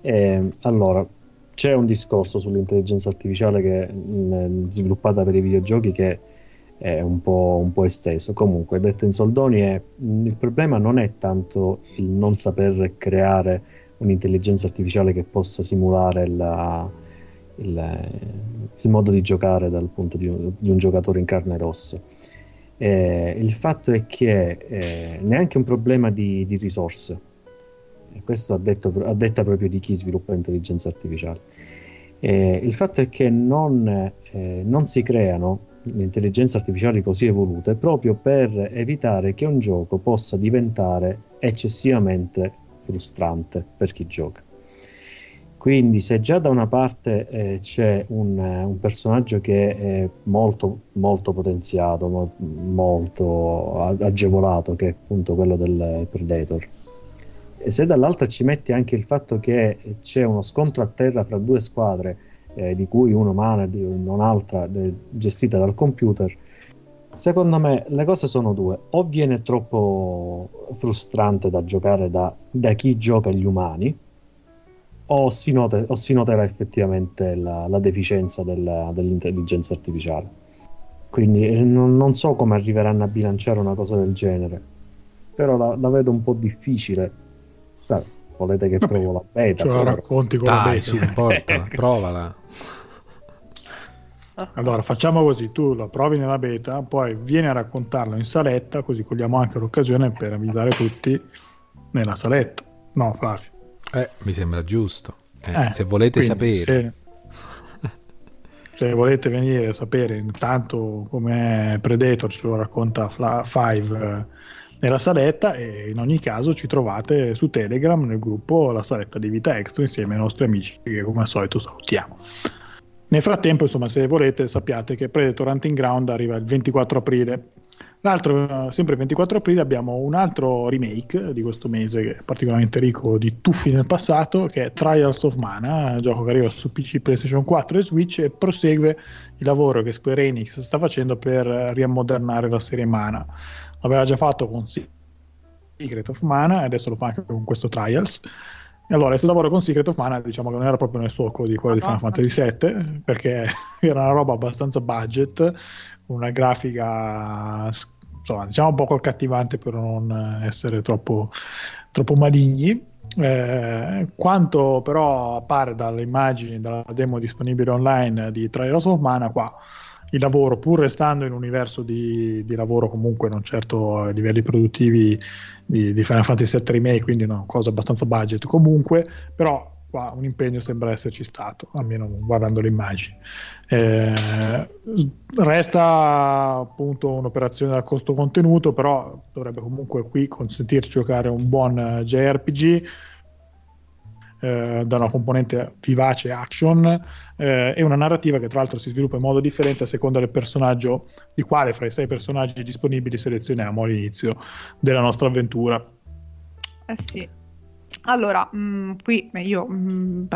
Eh, allora, c'è un discorso sull'intelligenza artificiale che mh, sviluppata per i videogiochi che è un po', un po', esteso. Comunque, detto in soldoni, è, mh, il problema non è tanto il non saper creare un'intelligenza artificiale che possa simulare la, il, il, modo di giocare dal punto di di un giocatore in carne e ossa eh, il fatto è che eh, neanche un problema di, di risorse, e questo a, detto, a, detta proprio di chi sviluppa l'intelligenza artificiale. Eh, il fatto è che non, eh, non si creano intelligenze artificiali così evolute proprio per evitare che un gioco possa diventare eccessivamente frustrante per chi gioca. Quindi se già da una parte eh, c'è un, un, personaggio che è molto, molto potenziato, mo- molto agevolato, che è appunto quello del Predator, e se dall'altra ci metti anche il fatto che c'è uno scontro a terra fra due squadre, eh, di cui una umana e un'altra eh, gestita dal computer, secondo me le cose sono due. O viene troppo frustrante da giocare da, da chi gioca gli umani, o si, note, o si noterà effettivamente la, la deficienza della, dell'intelligenza artificiale. Quindi eh, non, non, so come arriveranno a bilanciare una cosa del genere, però la, la vedo un po' difficile. Beh, volete che provo la beta? Ce la racconti con Dai, la beta. su, portala, provala. Allora facciamo così, tu la provi nella beta, poi vieni a raccontarlo in saletta, così cogliamo anche l'occasione per invitare tutti nella saletta. No, Flavio. Eh, mi sembra giusto. Eh, eh, se volete sapere. Se, se, volete venire a sapere intanto come Predator ce lo racconta Fla- Five eh, nella saletta e in ogni caso ci trovate su Telegram nel gruppo La Saletta di Vita Extra insieme ai nostri amici che come al solito salutiamo. Nel frattempo, insomma, se volete sappiate che Predator Hunting Ground arriva il 24 aprile L'altro, sempre il 24 aprile, abbiamo un altro remake di questo mese che è particolarmente ricco di tuffi nel passato, che è Trials of Mana, un gioco che arriva su PC, PlayStation 4 e Switch e prosegue il lavoro che Square Enix sta facendo per riammodernare la serie Mana. L'aveva già fatto con Secret of Mana e adesso lo fa anche con questo Trials. E allora, questo lavoro con Secret of Mana diciamo che non era proprio nel solco di quello di Final Fantasy VII, perché era una roba abbastanza budget, una grafica insomma, diciamo un po' accattivante per non essere troppo, troppo maligni. Eh, quanto però appare dalle immagini, dalla demo disponibile online di Trials of Mana, qua il lavoro, pur restando in un universo di, di lavoro comunque non certo a livelli produttivi di, di Final Fantasy VII Remake, quindi una cosa abbastanza budget comunque, però qua un impegno sembra esserci stato, almeno guardando le immagini. Eh, resta appunto un'operazione da costo contenuto, però dovrebbe comunque qui consentirci giocare un buon JRPG. Eh, da una componente vivace action eh, e una narrativa che tra l'altro si sviluppa in modo differente a seconda del personaggio di quale fra i sei personaggi disponibili selezioniamo all'inizio della nostra avventura. Eh sì, allora, mh, mm, qui io... Mh, mm,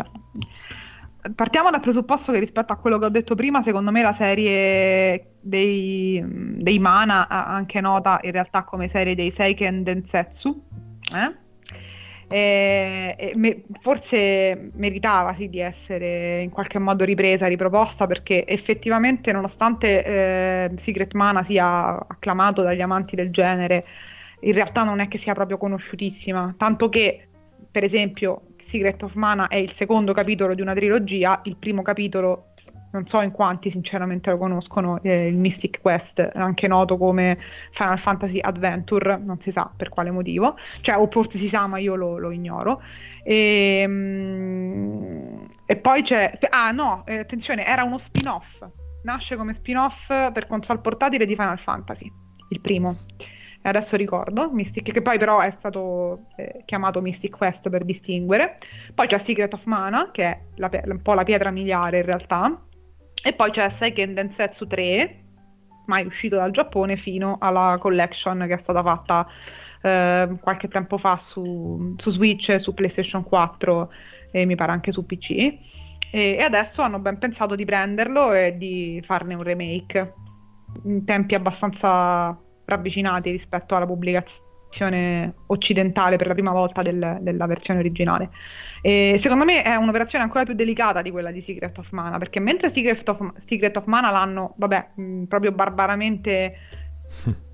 partiamo dal presupposto che rispetto a quello che ho detto prima, secondo me la serie dei, dei Mana, anche nota in realtà come serie dei Seiken Densetsu, eh? E, e me, forse meritava sì, di essere in qualche modo ripresa, riproposta, perché effettivamente nonostante eh, Secret Mana sia acclamato dagli amanti del genere, in realtà non è che sia proprio conosciutissima, tanto che per esempio, Secret of Mana è il secondo capitolo di una trilogia, il primo capitolo non so in quanti sinceramente lo conoscono, eh, il Mystic Quest, anche noto come Final Fantasy Adventure, non si sa per quale motivo, cioè o forse si sa ma io lo, lo ignoro. E, um, e, poi c'è... Ah no, eh, attenzione, era uno spin-off, nasce come spin-off per console portatile di Final Fantasy, il primo adesso ricordo, Mystic, che poi però è stato eh, chiamato Mystic Quest per distinguere. Poi c'è Secret of Mana, che è la, un po' la pietra miliare in realtà. E poi c'è Seiken Densetsu 3, mai uscito dal Giappone, fino alla collection che è stata fatta eh, qualche tempo fa su, su, Switch, su PlayStation 4 e mi pare anche su PC. E, adesso hanno ben pensato di prenderlo e di farne un remake in tempi abbastanza ravvicinati rispetto alla pubblicazione occidentale per la prima volta del, della versione originale. E secondo me è un'operazione ancora più delicata di quella di Secret of Mana, perché mentre Secret of, Secret of Mana l'hanno, vabbè, mh, proprio barbaramente...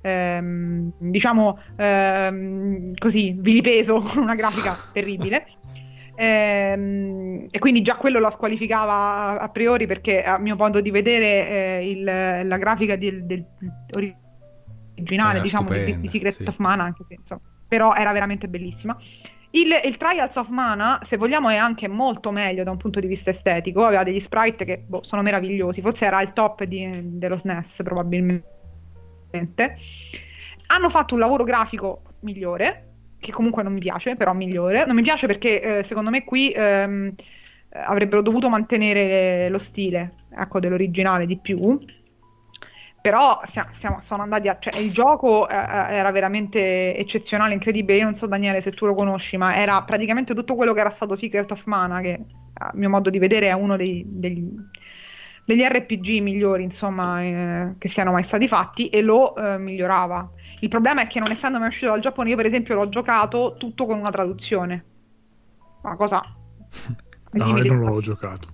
ehm, diciamo ehm, così vilipeso con una grafica terribile ehm, e quindi già quello la squalificava a, priori perché a mio modo di vedere eh, il, la grafica del, del, originale, diciamo, di, di Secret sì. of Mana, anche se insomma, però era veramente bellissima. Il, il, Trials of Mana, se vogliamo, è anche molto meglio da un punto di vista estetico. Aveva degli sprite che boh, sono meravigliosi. Forse era il top di, dello SNES, probabilmente. Hanno fatto un lavoro grafico migliore, che comunque non mi piace, però migliore. Non mi piace perché eh, secondo me qui ehm, avrebbero dovuto mantenere lo stile ecco, dell'originale di più però siamo, siamo, sono andati a, cioè, il gioco eh, eh, era veramente eccezionale, incredibile. Io non so, Daniele, se tu lo conosci, ma era praticamente tutto quello che era stato Secret of Mana, che a mio modo di vedere è uno dei, degli, degli RPG migliori, insomma, eh, che siano mai stati fatti, e lo eh, migliorava. Il problema è che, non essendo mai uscito dal Giappone, io, per esempio, l'ho giocato tutto con una traduzione. Una cosa. no, io non l'ho giocato.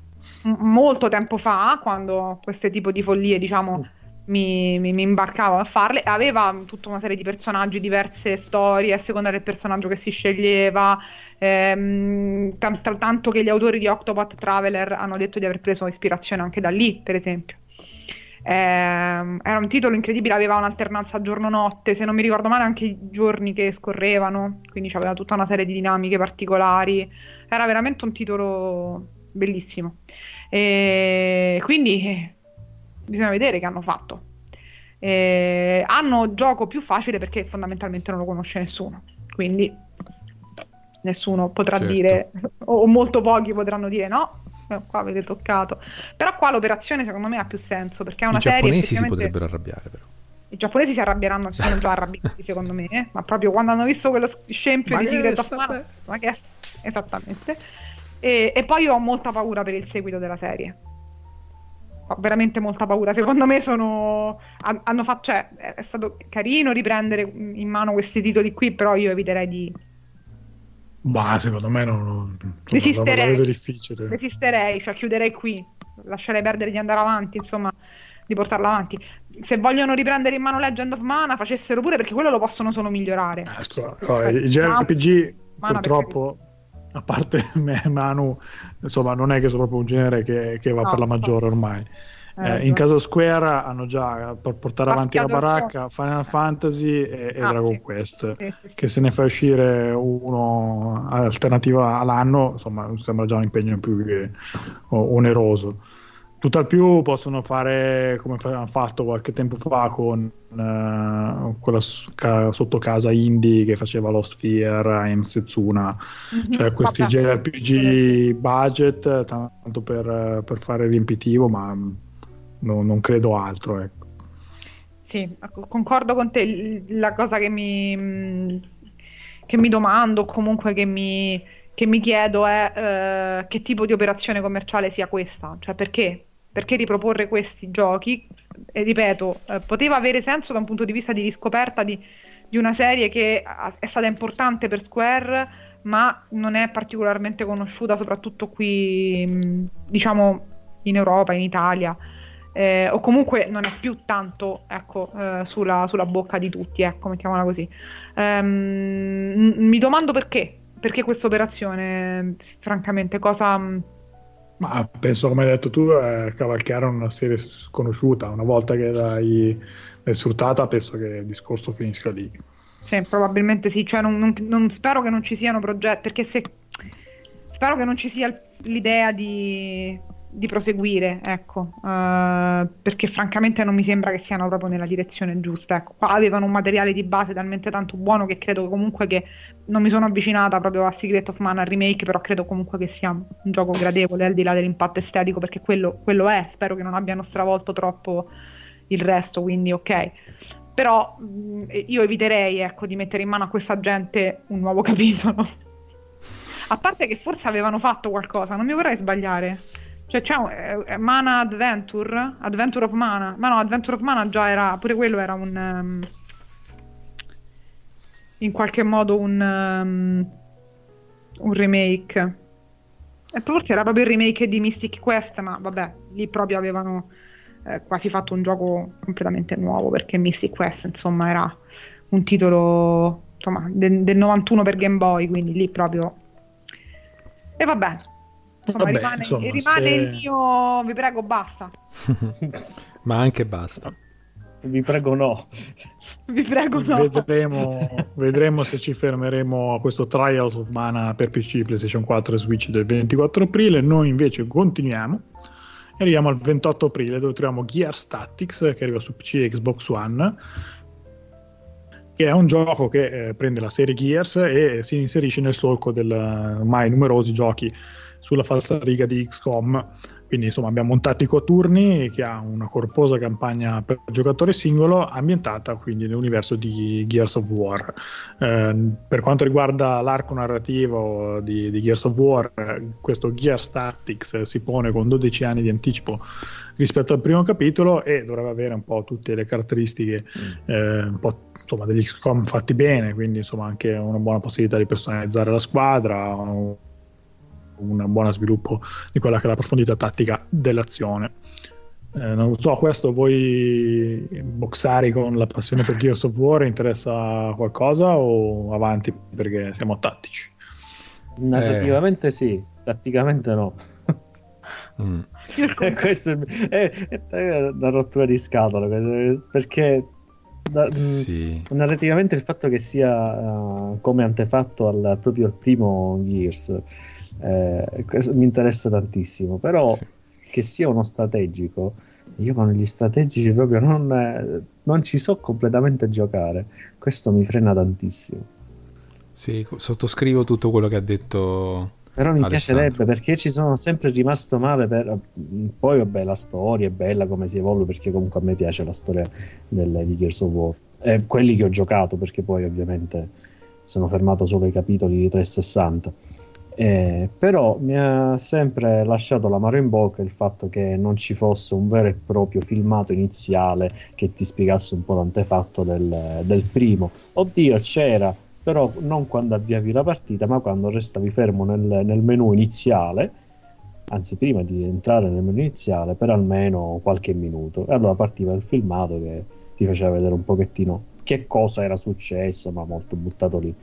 molto tempo fa, quando questo tipo di follie, diciamo mi, mi, mi, imbarcavo a farle. Aveva tutta una serie di personaggi, diverse storie a seconda del personaggio che si sceglieva. Ehm, t- tanto che gli autori di Octopath Traveler hanno detto di aver preso ispirazione anche da lì, per esempio. Ehm, era un titolo incredibile, aveva un'alternanza giorno-notte, se non mi ricordo male anche i giorni che scorrevano, quindi aveva tutta una serie di dinamiche particolari. Era veramente un titolo bellissimo. E quindi bisogna vedere che hanno fatto. Eh, hanno gioco più facile perché fondamentalmente non lo conosce nessuno, quindi nessuno potrà certo. dire, o molto pochi potranno dire no, eh, qua avete toccato. Però qua l'operazione secondo me ha più senso perché è una I serie... I giapponesi si potrebbero arrabbiare però. i giapponesi si arrabbieranno, si sono già arrabbiati secondo me, eh? ma proprio quando hanno visto quello scempio Ma di Secret of Mana, ma che è- esattamente. E, e poi io ho molta paura per il seguito della serie. Ho veramente molta paura. Secondo me sono. han- Hanno fatto. Cioè, è stato carino riprendere in mano questi titoli qui, però io eviterei di. Ma secondo me non, Resisterei. vedo difficile. Resisterei, cioè chiuderei qui. Lascerei perdere di andare avanti, insomma, di portarla avanti. Se vogliono riprendere in mano Legend of Mana, facessero pure perché quello lo possono solo migliorare. Scusa, allora, i JRPG purtroppo, a parte me Manu, insomma, non è che sono proprio un genere che, che va No, per la maggiore ormai. Eh, ragione. in casa Square hanno già per portare avanti la baracca Final Fantasy e, e Ah, Dragon sì. Quest. Sì, sì, sì. Che se ne fa uscire uno alternativa all'anno, insomma, sembra già un impegno più oneroso. Tutt'al più possono fare come hanno fatto qualche tempo fa con eh, quella ca- sottocasa indie che faceva Lost Fear, M. Setsuna, Mhm, cioè questi vabbè. JRPG budget tanto per, per fare riempitivo, ma no- non credo altro. Ecco. Sì, concordo con te. La cosa che mi, che mi domando, o comunque che mi, che mi chiedo è eh, che tipo di operazione commerciale sia questa. Cioè, perché? Perché riproporre questi giochi? Ripeto, eh, poteva avere senso da un punto di vista di riscoperta di, di una serie che è stata importante per Square, ma non è particolarmente conosciuta, soprattutto qui, mh, diciamo, in Europa, in Italia eh, o comunque non è più tanto ecco, eh, sulla, sulla bocca di tutti, ecco, mettiamola così. Ehm, mi domando perché, perché questa operazione, francamente, cosa... Ma penso, come hai detto tu, eh, cavalcare una serie sconosciuta. Una volta che l'hai, sfruttata, penso che il discorso finisca lì. Sì, probabilmente sì, cioè non, non- non- spero che non ci siano progetti, perché se spero che non ci sia l'idea di, di proseguire, ecco, eh, perché francamente non mi sembra che siano proprio nella direzione giusta, ecco, qua avevano un materiale di base talmente tanto buono che credo comunque che non mi sono avvicinata proprio a Secret of Mana Remake, però credo comunque che sia un gioco gradevole al di là dell'impatto estetico, perché quello, quello è, spero che non abbiano stravolto troppo il resto, quindi ok. Però mh, io eviterei ecco, di mettere in mano a questa gente un nuovo capitolo. A parte che forse avevano fatto qualcosa, non mi vorrei sbagliare. Cioè, c'è un- eh, eh, Mana Adventure, Adventure of Mana. Ma no, Adventure of Mana già era, pure quello era un... ehm, in qualche modo un, ehm, un remake. E forse era proprio il remake di Mystic Quest, ma vabbè, lì proprio avevano eh, quasi fatto un gioco completamente nuovo perché Mystic Quest insomma era un titolo insomma, del, del 91 per Game Boy quindi lì proprio e vabbè insomma, Vabbè, rimane, insomma, rimane se- il mio vi prego basta Ma anche basta. Vi prego no. vi prego no Vedremo, vedremo se ci fermeremo a questo Trials of Mana per PC, PlayStation 4 e Switch del 24 aprile. Noi invece continuiamo e arriviamo al 28 aprile dove troviamo Gears Tactics che arriva su PC e Xbox One che è un gioco che eh, prende la serie Gears e si inserisce nel solco del eh, ormai numerosi giochi sulla falsa riga di XCOM. Quindi insomma abbiamo un tattico a turni che ha una corposa campagna per giocatore singolo ambientata quindi nell'universo di Gears of War. Eh, per quanto riguarda l'arco narrativo di, di Gears of War, eh, questo Gears Tactics si pone con 12 anni di anticipo rispetto al primo capitolo e dovrebbe avere un po' tutte le caratteristiche eh, un po' insomma degli XCOM fatti bene, quindi insomma anche una buona possibilità di personalizzare la squadra, un buon sviluppo di quella che è la profondità tattica dell'azione. Eh, non so, questo voi boxari con la passione per Gears of War interessa qualcosa o avanti perché siamo tattici? Narrativamente sì, tatticamente no. Mm. E contrario. questo è, è- è una rottura di scatola eh, perché da- mh, Sì. narrativamente il fatto che sia uh, come antefatto al, proprio al primo Gears eh, questo mi interessa tantissimo però Sì. che sia uno strategico io con gli strategici proprio non, non ci so completamente giocare questo mi frena tantissimo Sì, sottoscrivo tutto quello che ha detto Però mi Alessandro. piacerebbe perché ci sono sempre rimasto male. Per... Poi, vabbè, la storia è bella come si evolve. Perché comunque a me piace la storia del, di Gears of War. E quelli che ho giocato, perché poi ovviamente sono fermato solo ai capitoli di 360. Eh, però mi ha sempre lasciato l'amaro in bocca il fatto che non ci fosse un vero e proprio filmato iniziale che ti spiegasse un po' l'antefatto del, del primo. Oddio, c'era, però non quando avviavi la partita, ma quando restavi fermo nel, nel menu iniziale, anzi prima di entrare nel menu iniziale, per almeno qualche minuto. E allora partiva il filmato che ti faceva vedere un pochettino che cosa era successo, ma molto buttato lì.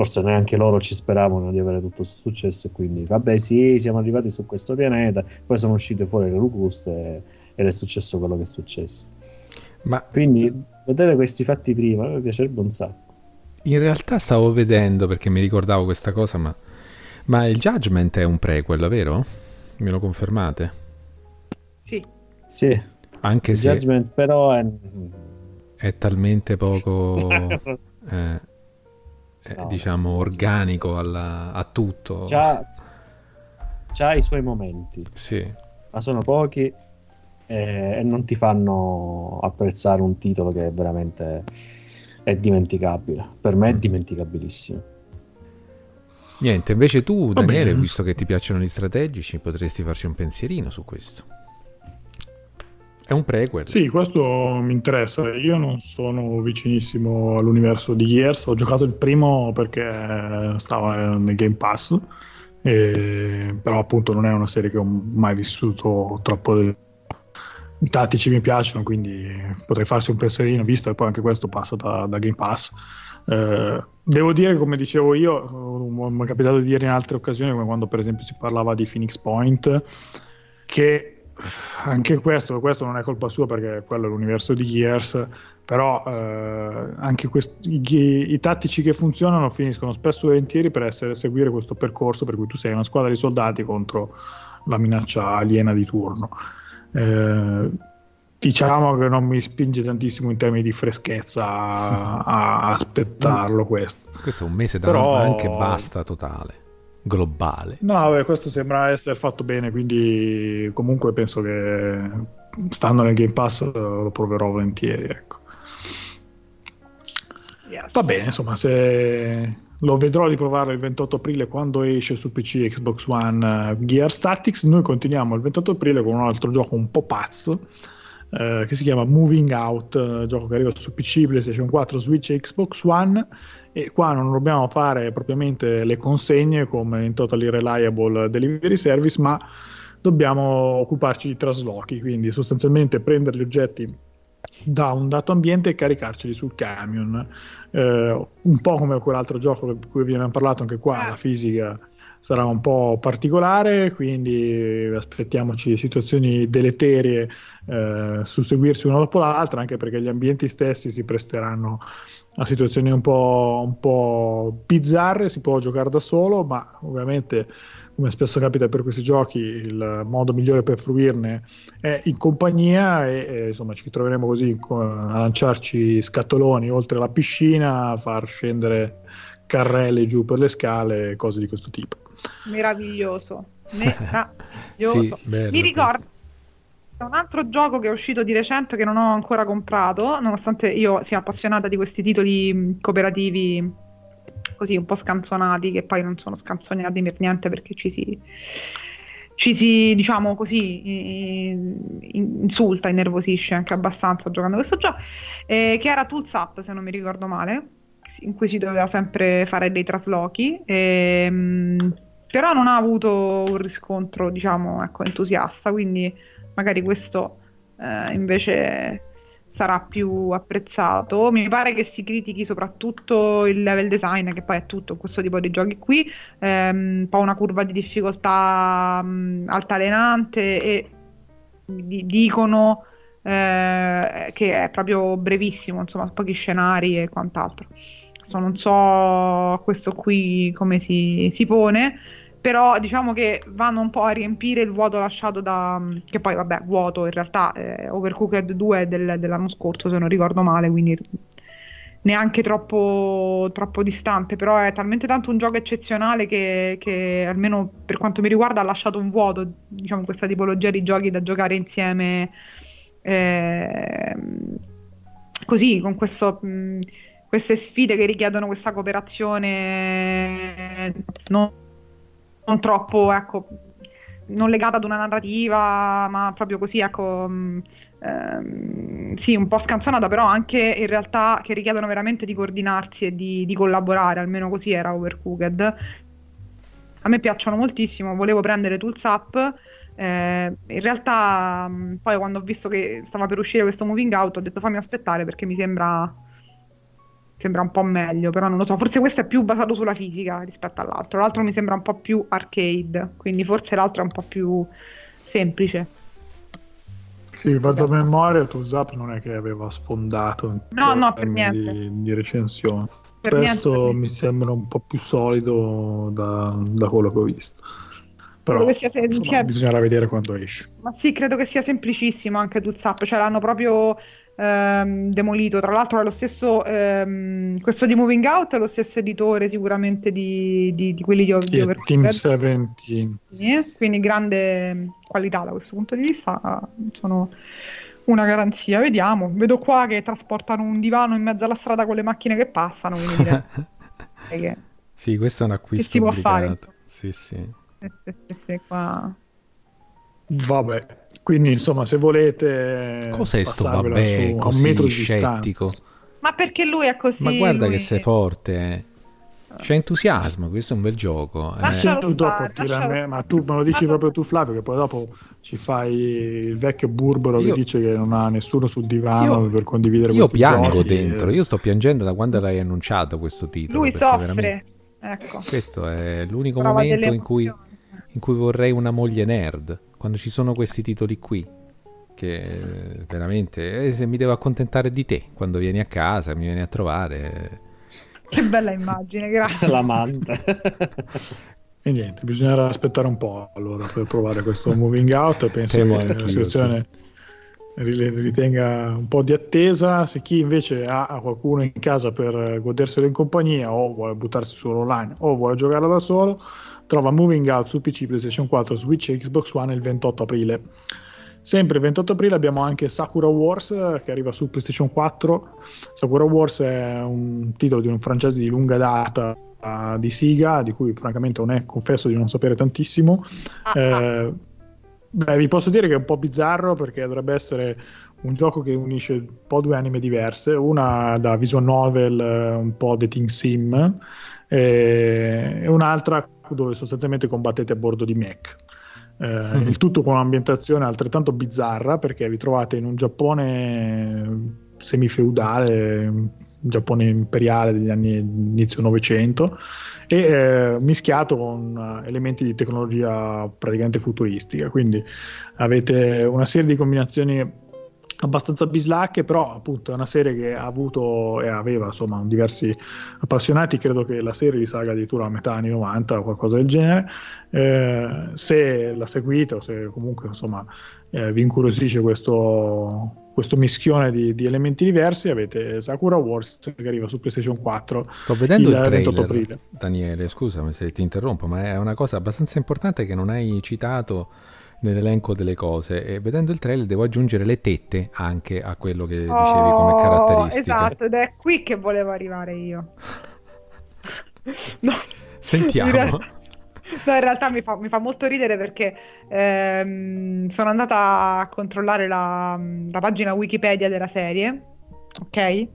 Forse neanche loro ci speravano di avere tutto questo successo, e quindi vabbè, sì, siamo arrivati su questo pianeta, poi sono uscite fuori le locuste ed è successo quello che è successo. Ma Quindi vedere questi fatti prima mi piacerebbe un sacco. in realtà stavo vedendo perché mi ricordavo questa cosa, ma, ma il Judgment è un prequel, vero? Me lo confermate? Sì. Sì, Anche il se Judgment però è... è talmente poco, eh, eh, No. diciamo, organico alla- a tutto. già, già i suoi momenti, Sì. ma sono pochi e, e non ti fanno apprezzare un titolo che è veramente è dimenticabile. Per me è Mm. dimenticabilissimo. Niente, invece tu, Daniele, visto che ti piacciono gli strategici, potresti farci un pensierino su questo. È un prequel. Sì, questo mi interessa. Io non sono vicinissimo all'universo di Gears. Ho giocato il primo perché stava nel Game Pass, e- però appunto non è una serie che ho mai vissuto troppo. I tattici mi piacciono, quindi potrei farsi un pensierino, visto che poi anche questo passa da, da Game Pass. Eh, devo dire, come dicevo io, eh, mi è capitato di dire in altre occasioni, come quando per esempio si parlava di Phoenix Point, che anche questo, questo non è colpa sua perché quello è l'universo di Gears, però eh, anche quest- i, i tattici che funzionano finiscono spesso e volentieri per essere, seguire questo percorso per cui tu sei una squadra di soldati contro la minaccia aliena di turno. Eh, diciamo che non mi spinge tantissimo in termini di freschezza a, a aspettarlo questo. Questo è un mese da Però- anche basta totale, globale. No, vabbè, questo sembra essere fatto bene, quindi comunque penso che stando nel Game Pass lo proverò volentieri, ecco. Yes. Va bene, insomma, se lo vedrò di provarlo il 28 aprile quando esce su PC Xbox One eh, Gears Tactics, noi continuiamo il 28 aprile con un altro gioco un po' pazzo eh, che si chiama Moving Out, eh, gioco che arriva su PC, PlayStation 4, Switch e Xbox One e qua non dobbiamo fare propriamente le consegne come in Totally Reliable Delivery Service, ma dobbiamo occuparci di traslochi, quindi sostanzialmente prendere gli oggetti da un dato ambiente e caricarceli sul camion. Eh, un po' come quell'altro gioco di cui vi abbiamo parlato, anche qua la fisica sarà un po' particolare, quindi aspettiamoci situazioni deleterie eh, susseguirsi una dopo l'altra, anche perché gli ambienti stessi si presteranno a situazioni un po', un po' bizzarre, si può giocare da solo, ma ovviamente come spesso capita per questi giochi il modo migliore per fruirne è in compagnia e, e, insomma ci troveremo così co- a lanciarci scatoloni oltre la piscina, a far scendere carrelli giù per le scale, cose di questo tipo. Meraviglioso. Meraviglioso. Sì, bello Mi ricordo questo. un altro gioco che è uscito di recente che non ho ancora comprato, nonostante io sia appassionata di questi titoli mh, cooperativi così un po' scanzonati, che poi non sono scanzonati per niente perché ci si, ci si diciamo così, insulta, innervosisce anche abbastanza giocando questo gioco, eh, che era Tools Up, se non mi ricordo male, in cui si doveva sempre fare dei traslochi. ehm, però non ha avuto un riscontro, diciamo, ecco, entusiasta, quindi magari questo eh, invece sarà più apprezzato. Mi pare che si critichi soprattutto il level design, che poi è tutto questo tipo di giochi qui, ehm, un po' una curva di difficoltà mh, altalenante e di- dicono eh, che è proprio brevissimo, insomma, pochi scenari e quant'altro. Adesso non so questo qui come si, si pone, però diciamo che vanno un po' a riempire il vuoto lasciato da... che poi vabbè, vuoto in realtà, eh, Overcooked 2 è del- dell'anno scorso se non ricordo male, quindi neanche troppo, troppo distante, però è talmente tanto un gioco eccezionale che, che almeno per quanto mi riguarda ha lasciato un vuoto, diciamo, questa tipologia di giochi da giocare insieme eh, così, con questo, mh, queste sfide che richiedono questa cooperazione non, non troppo, ecco, non legata ad una narrativa, ma proprio così, ecco, mh, ehm, sì, un po' scanzonata, però anche in realtà che richiedono veramente di coordinarsi e di, di collaborare, almeno così era Overcooked. A me piacciono moltissimo, volevo prendere Tools Up. Eh, in realtà, mh, poi quando ho visto che stava per uscire questo moving out, ho detto fammi aspettare perché mi sembra, sembra un po' meglio, però non lo so, forse questo è più basato sulla fisica rispetto all'altro, l'altro mi sembra un po' più arcade, quindi forse l'altro è un po' più semplice. Sì, vado a memoria, tu Zap non è che aveva sfondato No, no, per niente. di, di recensione. Per Questo niente. mi sembra un po' più solido da, da quello che ho visto. Però Credo che sia se- insomma, cioè- bisognerà vedere quando esce. Ma sì, credo che sia semplicissimo anche Tools Up, cioè l'hanno proprio ehm, demolito. Tra l'altro è lo stesso, ehm, questo di Moving Out è lo stesso editore sicuramente di, di- di quelli di, di è Team Overcooked. 17. Sì, quindi grande qualità da questo punto di vista, sono una garanzia. Vediamo, vedo qua che trasportano un divano in mezzo alla strada con le macchine che passano, che sì, questo è un acquisto Che si può fare, obbligato. Sì, sì. sì, sì, sì, sì, qua... Vabbè, quindi insomma, se volete Cos'è sto vabbè su, a un così metro di distanza. scettico? Ma perché lui è così? Ma guarda lui- che sei forte, eh. C'è entusiasmo, questo è un bel gioco. eh. Tu dopo tira me, ma tu me lo dici proprio tu Flavio che poi dopo ci fai il vecchio burbero Io- che dice che non ha nessuno sul divano Io- per condividere Io piango dentro, eh. io sto piangendo da quando l'hai annunciato questo titolo. Lui soffre, veramente ecco. Questo è l'unico Prova momento in cui, emozioni. In cui vorrei una moglie nerd, quando ci sono questi titoli qui, che eh, veramente, eh, se mi devo accontentare di te, quando vieni a casa, mi vieni a trovare... Che bella immagine, grazie. L'amante. E niente, bisognerà aspettare un po' allora per provare questo moving out. Penso Temo che la situazione ri- ritenga un po' di attesa. Se chi invece ha qualcuno in casa per goderselo in compagnia o vuole buttarsi solo online o vuole giocarlo da solo, trova Moving Out su PC, PlayStation 4, Switch e Xbox One il 28 aprile. Sempre il 28 aprile abbiamo anche Sakura Wars eh, che arriva su PlayStation 4. Sakura Wars è un titolo di un francese di lunga data eh, di Siga, di cui francamente non è, confesso di non sapere tantissimo. Eh, beh, vi posso dire che è un po' bizzarro perché dovrebbe essere un gioco che unisce un po' due anime diverse, una da visual novel, eh, un po' dating sim, e un'altra dove sostanzialmente combattete a bordo di mech. Eh, il tutto con un'ambientazione altrettanto bizzarra perché vi trovate in un Giappone semifeudale, un Giappone imperiale degli anni inizio Novecento e eh, mischiato con eh, elementi di tecnologia praticamente futuristica. Quindi avete una serie di combinazioni abbastanza bislacche, però appunto è una serie che ha avuto e aveva insomma diversi appassionati, credo che la serie risalga addirittura a metà anni 90 o qualcosa del genere. Eh, se la seguite o se comunque insomma eh, vi incuriosisce questo, questo mischione di, di elementi diversi, avete Sakura Wars che arriva su PlayStation 4 Sto vedendo il il, 28 trailer, aprile. Daniele, scusami se ti interrompo, ma è una cosa abbastanza importante che non hai citato nell'elenco delle cose e vedendo il trailer devo aggiungere le tette anche a quello che dicevi come Oh, caratteristiche. Esatto, ed è qui che volevo arrivare io. No, Sentiamo. in realtà, no, in realtà mi fa, mi fa molto ridere perché ehm, sono andata a controllare la, la pagina Wikipedia della serie, ok?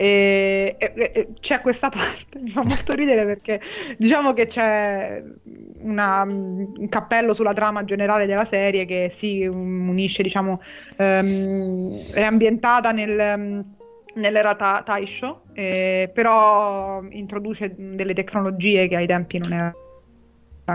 E, e- e- c'è questa parte, mi fa molto ridere perché diciamo che c'è una- un cappello sulla trama generale della serie che si unisce, diciamo, ehm, è ambientata nel, nell'era Ta- Taisho, eh, però introduce delle tecnologie che ai tempi non erano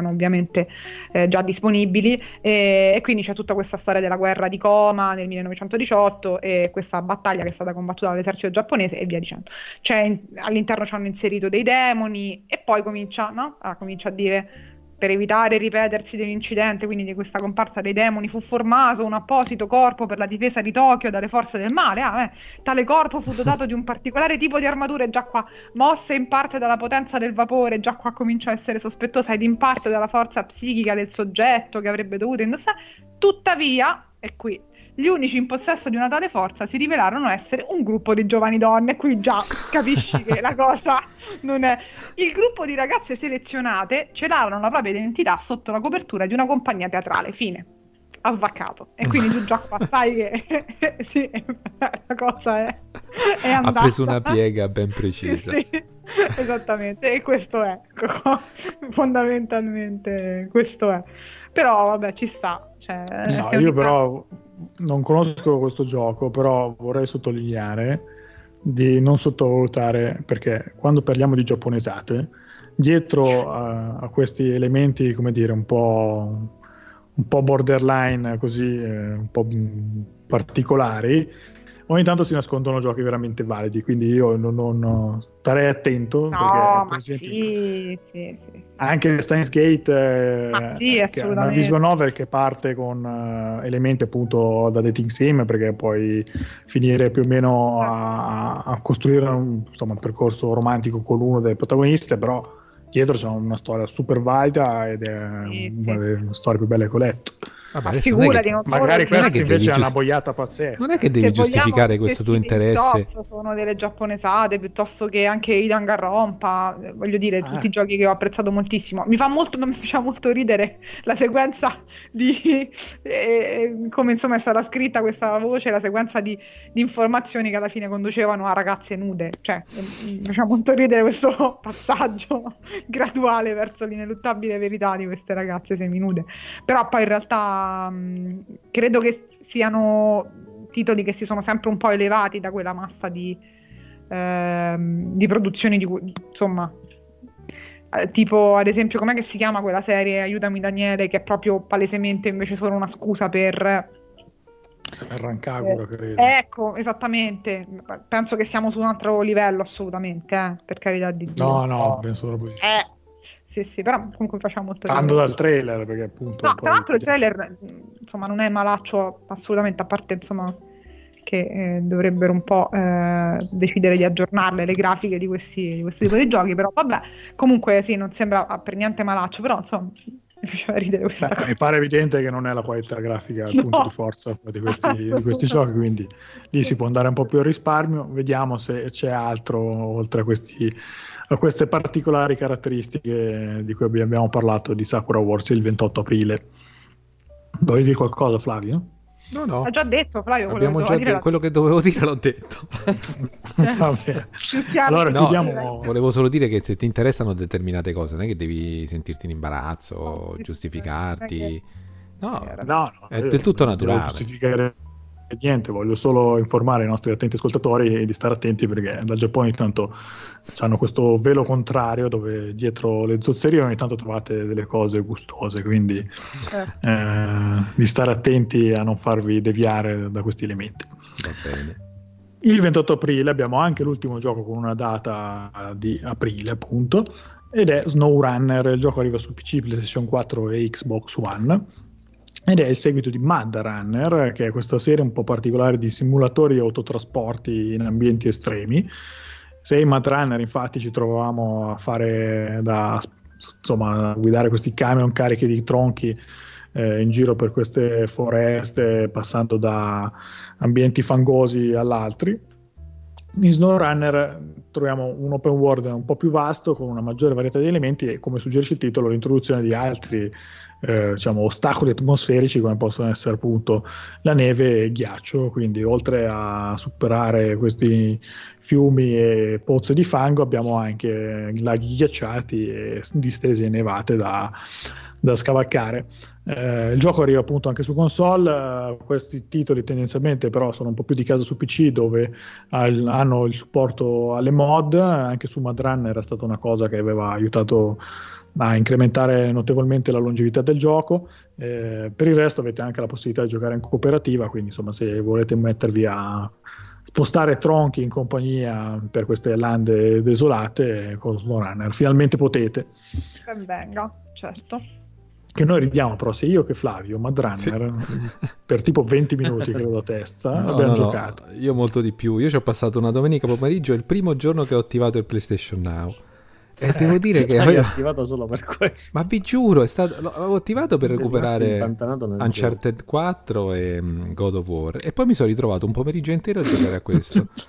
ovviamente eh, già disponibili e, e quindi c'è tutta questa storia della guerra di Koma nel 1918 e questa battaglia che è stata combattuta dall'esercito giapponese e via dicendo. In- all'interno ci hanno inserito dei demoni e poi comincia, no? Ah, comincia a dire per evitare il ripetersi dell'incidente, quindi di questa comparsa dei demoni, fu formato un apposito corpo per la difesa di Tokyo dalle forze del male. Ah, eh, tale corpo fu dotato di un particolare tipo di armature, già qua mosse in parte dalla potenza del vapore, già qua comincia a essere sospettosa, ed in parte dalla forza psichica del soggetto che avrebbe dovuto indossare. Tuttavia, e qui gli unici in possesso di una tale forza si rivelarono essere un gruppo di giovani donne. Qui già capisci che la cosa non è. Il gruppo di ragazze selezionate celavano la propria identità sotto la copertura di una compagnia teatrale. Fine. Ha svaccato. E quindi tu già qua sai che sì, la cosa è, è andata. Ha preso una piega ben precisa. sì, esattamente. E questo è. Fondamentalmente questo è. Però vabbè, ci sta. Cioè, no, io però non conosco questo gioco, però vorrei sottolineare di non sottovalutare, perché quando parliamo di giapponesate, dietro a, a questi elementi, come dire, un po', un po borderline, così, eh, un po' particolari, ogni tanto si nascondono giochi veramente validi, quindi io non, non starei attento. No, perché, ma esempio, sì, sì, sì. Anche Steins Gate Ma sì, è una visual novel che parte con eh, elementi appunto da dating sim perché puoi finire più o meno a, a costruire un, insomma, un percorso romantico con uno delle protagoniste, però dietro c'è una storia super valida ed è Sì, una sì. delle storie più belle che ho letto. Vabbè, Ma adesso non figurati, che- non Magari questa che invece devi è una giust- boiata pazzesca. Non è che devi Se giustificare questo tuo interesse. Sono delle giapponesate piuttosto che anche i Danganronpa, eh, voglio dire, Ah. tutti i giochi che ho apprezzato moltissimo. Mi fa molto, mi faceva molto ridere la sequenza di eh, come insomma è stata scritta questa voce, la sequenza di, di informazioni che alla fine conducevano a ragazze nude. Cioè, eh, mi fa molto ridere questo passaggio graduale verso l'ineluttabile verità di queste ragazze seminude. Però poi in realtà credo che siano titoli che si sono sempre un po' elevati da quella massa di, ehm, di produzioni di insomma eh, tipo ad esempio com'è che si chiama quella serie Aiutami Daniele che è proprio palesemente invece solo una scusa per Rancaguro, credo. eh, ecco esattamente penso che siamo su un altro livello assolutamente eh, per carità di Dio No, no, penso proprio di sì. eh, sì sì però comunque facciamo molto ridere. dal trailer, perché appunto... No, tra l'altro il trailer insomma non è malaccio assolutamente, a parte insomma che eh, dovrebbero un po' eh, decidere di aggiornarle le grafiche di questi, di questo tipo di giochi, però vabbè, comunque sì, non sembra per niente malaccio, però insomma mi faceva ridere questa Beh, cosa. mi pare evidente che non è la qualità grafica il No. punto di forza di questi, di questi giochi, quindi lì si può andare un po' più a risparmio. Vediamo se c'è altro oltre a, questi, a queste particolari caratteristiche di cui abbiamo parlato di Sakura Wars il 28 aprile. Volevi dire qualcosa, Flavio? No, no. Ho già detto, Flavio, quello Abbiamo che già dire quello che dovevo dire l'ho detto. Vabbè. più chiaro Allora, No, chiudiamo- volevo solo dire che se ti interessano determinate cose, non è che devi sentirti in imbarazzo o No, giustificarti. No, No, no, È del tutto naturale. giustificare niente, voglio solo informare i nostri attenti ascoltatori di stare attenti perché dal Giappone intanto hanno questo velo contrario dove dietro le zozzerie ogni tanto trovate delle cose gustose, quindi eh, eh, di stare attenti a non farvi deviare da questi elementi. va bene. Il 28 aprile abbiamo anche l'ultimo gioco con una data di aprile, appunto, ed è SnowRunner. Il gioco arriva su PC, PlayStation 4 e Xbox One. Ed è il seguito di Mad Runner, che è questa serie un po' particolare di simulatori di autotrasporti in ambienti estremi. Se in Mad Runner, infatti, ci trovavamo a fare da insomma, guidare questi camion carichi di tronchi eh, in giro per queste foreste, passando da ambienti fangosi all'altri. In SnowRunner troviamo un open world un po' più vasto con una maggiore varietà di elementi e come suggerisce il titolo l'introduzione di altri eh, diciamo, ostacoli atmosferici come possono essere appunto la neve e il ghiaccio. Quindi oltre a superare questi fiumi e pozze di fango abbiamo anche laghi ghiacciati e distese nevate da, da scavalcare. Eh, il gioco arriva appunto anche su console, eh, questi titoli tendenzialmente però sono un po' più di casa su PC dove al- hanno il supporto alle mod, anche su Madrun era stata una cosa che aveva aiutato a incrementare notevolmente la longevità del gioco, Eh, per il resto avete anche la possibilità di giocare in cooperativa, quindi insomma se volete mettervi a, spostare tronchi in compagnia per queste lande desolate con SnowRunner. Finalmente potete. Ben venga, certo. Che noi ridiamo, però, se io che Flavio, Madrunner, Sì. per tipo 20 minuti, credo, a testa, No, abbiamo no, no, giocato. io molto di più. Io ci ho passato una domenica pomeriggio, è il primo giorno che ho attivato il PlayStation Now. E devo dire che avevo- attivato solo per questo. Ma vi giuro, è stato... l'avevo attivato per recuperare Uncharted 4 e mm, God of War. E poi mi sono ritrovato un pomeriggio intero a giocare a questo. gioco.